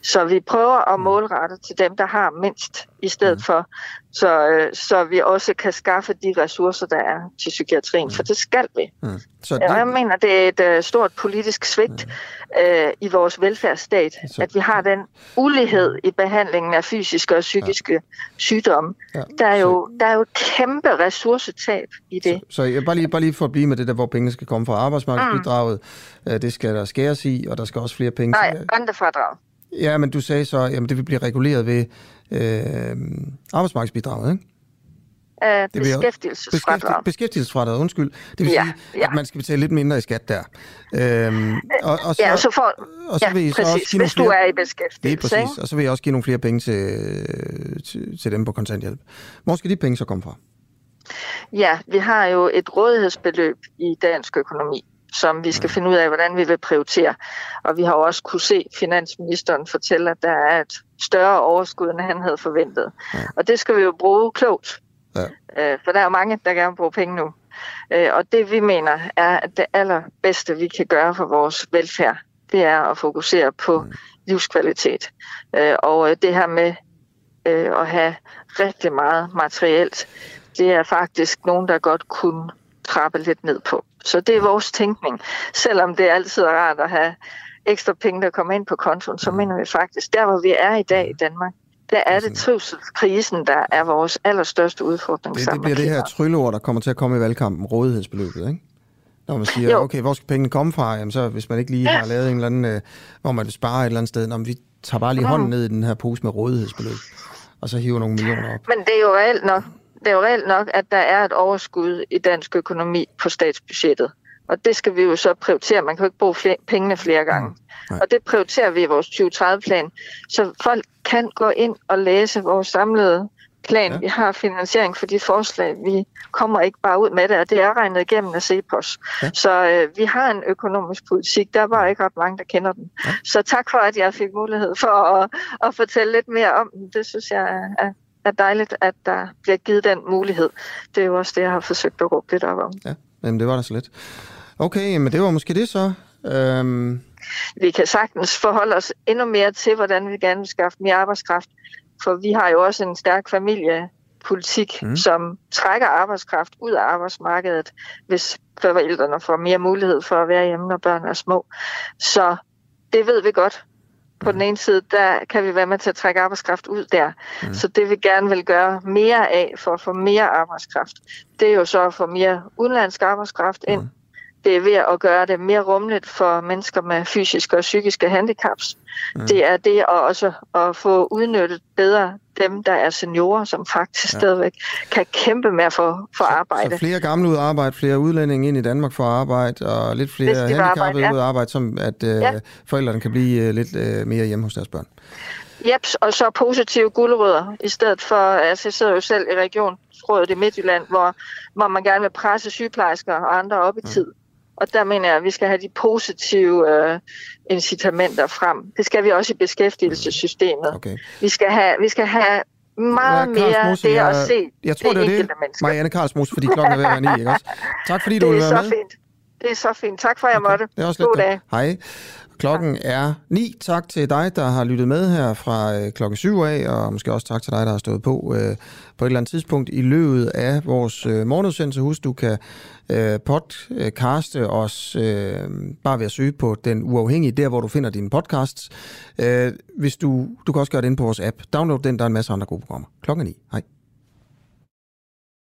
Så vi prøver at målrette til dem, der har mindst i stedet mm. for, så, øh, så vi også kan skaffe de ressourcer, der er til psykiatrien, for det skal vi. Mm. Så og jeg mener, det er et øh, stort politisk svigt øh, i vores velfærdsstat, at vi har den ulighed i behandlingen af fysiske og psykiske sygdomme. Ja. Der, er jo, der er jo kæmpe ressourcetab i det. Så jeg bare lige, bare lige for at blive med det der, hvor pengene skal komme fra arbejdsmarkedsbidraget, mm. det skal der skæres i, og der skal også flere penge Nej, til. rentefradrag. Ja, men du sagde så, at det vil blive reguleret ved øh, arbejdsmarkedsbidraget, ikke? Af Det beskæftigelsesfradrag. Beskæftig- Beskæftigelsesfradraget, undskyld. Det vil Ja, sige, ja. at man skal betale lidt mindre i skat der. Øhm, og, og ja, så får, og så ja, vil I så også give nogle hvis du flere- er i det er beskæftigelse. præcis. Og så vil jeg også give nogle flere penge til, til, til dem på kontanthjælp. Hvor skal de penge så komme fra? Ja, vi har jo et rådighedsbeløb i dansk økonomi, som vi skal finde ud af, hvordan vi vil prioritere. Og vi har jo også kunne se finansministeren fortælle, at der er et større overskud, end han havde forventet. Og det skal vi jo bruge klogt. Øh, For der er mange, der gerne vil bruge penge nu. Øh, Og det vi mener er, at det allerbedste, vi kan gøre for vores velfærd, det er at fokusere på livskvalitet. Øh, Og øh, det her med øh, at have rigtig meget materielt, det er faktisk nogen, der godt kunne trappe lidt ned på. Så det er vores tænkning. Selvom det altid er rart at have ekstra penge, der kommer ind på kontoen, så mener vi faktisk, der hvor vi er i dag i Danmark, der er det trivselskrisen, der er vores allerstørste udfordring. Det, det bliver det her trylleord, der kommer til at komme i valgkampen, rådighedsbeløbet, ikke? Når man siger, Jo. okay, hvor skal pengene komme fra? Jamen så, hvis man ikke lige har lavet en eller anden, øh, hvor man vil spare et eller andet sted, når vi tager bare lige Mm. hånden ned i den her pose med rådighedsbeløb, og så hiver nogle millioner op. Men det er jo reelt nok, det er jo reelt nok, at der er et overskud i dansk økonomi på statsbudgettet. Og det skal vi jo så prioritere. Man kan jo ikke bruge flere, pengene flere gange. Nej. Og det prioriterer vi i vores 2030-plan. Så folk kan gå ind og læse vores samlede plan. Ja. Vi har finansiering for de forslag. Vi kommer ikke bare ud med det, og det er regnet igennem af CEPOS. Ja. Så øh, vi har en økonomisk politik. Der er bare ikke ret mange, der kender den. Ja. Så tak for, at jeg fik mulighed for at, at fortælle lidt mere om den. Det synes jeg er, er er dejligt, at der bliver givet den mulighed. Det er jo også det, jeg har forsøgt at råbe lidt op om. Ja, jamen det var da så lidt. Okay, men det var måske det så. Øhm, Vi kan sagtens forholde os endnu mere til, hvordan vi gerne vil skaffe mere arbejdskraft. For vi har jo også en stærk familiepolitik, mm. som trækker arbejdskraft ud af arbejdsmarkedet, hvis forældrene får mere mulighed for at være hjemme, når børn er små. Så det ved vi godt. På den ene side, der kan vi være med til at trække arbejdskraft ud der. Mm. Så det vi gerne vil gøre mere af for at få mere arbejdskraft, det er jo så at få mere udenlandsk arbejdskraft ind. Mm. Det er ved at gøre det mere rummeligt for mennesker med fysiske og psykiske handicaps. Mm. Det er det at også at få udnyttet bedre dem, der er seniorer, som faktisk ja. stadigvæk kan kæmpe med at få, få arbejde. så flere gamle ud at arbejde, flere udlændinge ind i Danmark for at arbejde, og lidt flere handicappede arbejde, ja. ud at arbejde, som at øh, Ja. forældrene kan blive øh, lidt øh, mere hjemme hos deres børn. Jeps, og så positive guldrødder, i stedet for, altså jeg sidder jo selv i regionsrådet i Midtjylland, hvor, hvor man gerne vil presse sygeplejersker og andre op i tid. Og der mener jeg, at vi skal have de positive øh, incitamenter frem. Det skal vi også i beskæftigelsessystemet. Okay. Vi, skal have, vi skal have meget Ja, mere Karlsmose, det jeg- at se Jeg tror, det, det er det, menneske. Marianne Karlsmos, fordi klokken er ved at være ni, ikke også? Tak fordi du er være så med. fint. Det er så fint. Tak for, at jeg måtte. Det er også lidt God dag. Hej. Klokken er 9. Tak til dig, der har lyttet med her fra øh, klokken 7 af, og måske også tak til dig, der har stået på øh, på et eller andet tidspunkt i løbet af vores øh, morgenudsendelse. Husk, du kan øh, podcaste os øh, bare ved at søge på Den Uafhængige, der hvor du finder dine podcasts. Øh, hvis du, du kan også gøre det inde på vores app. Download den, der er en masse andre gode programmer. Klokken er 9. Hej.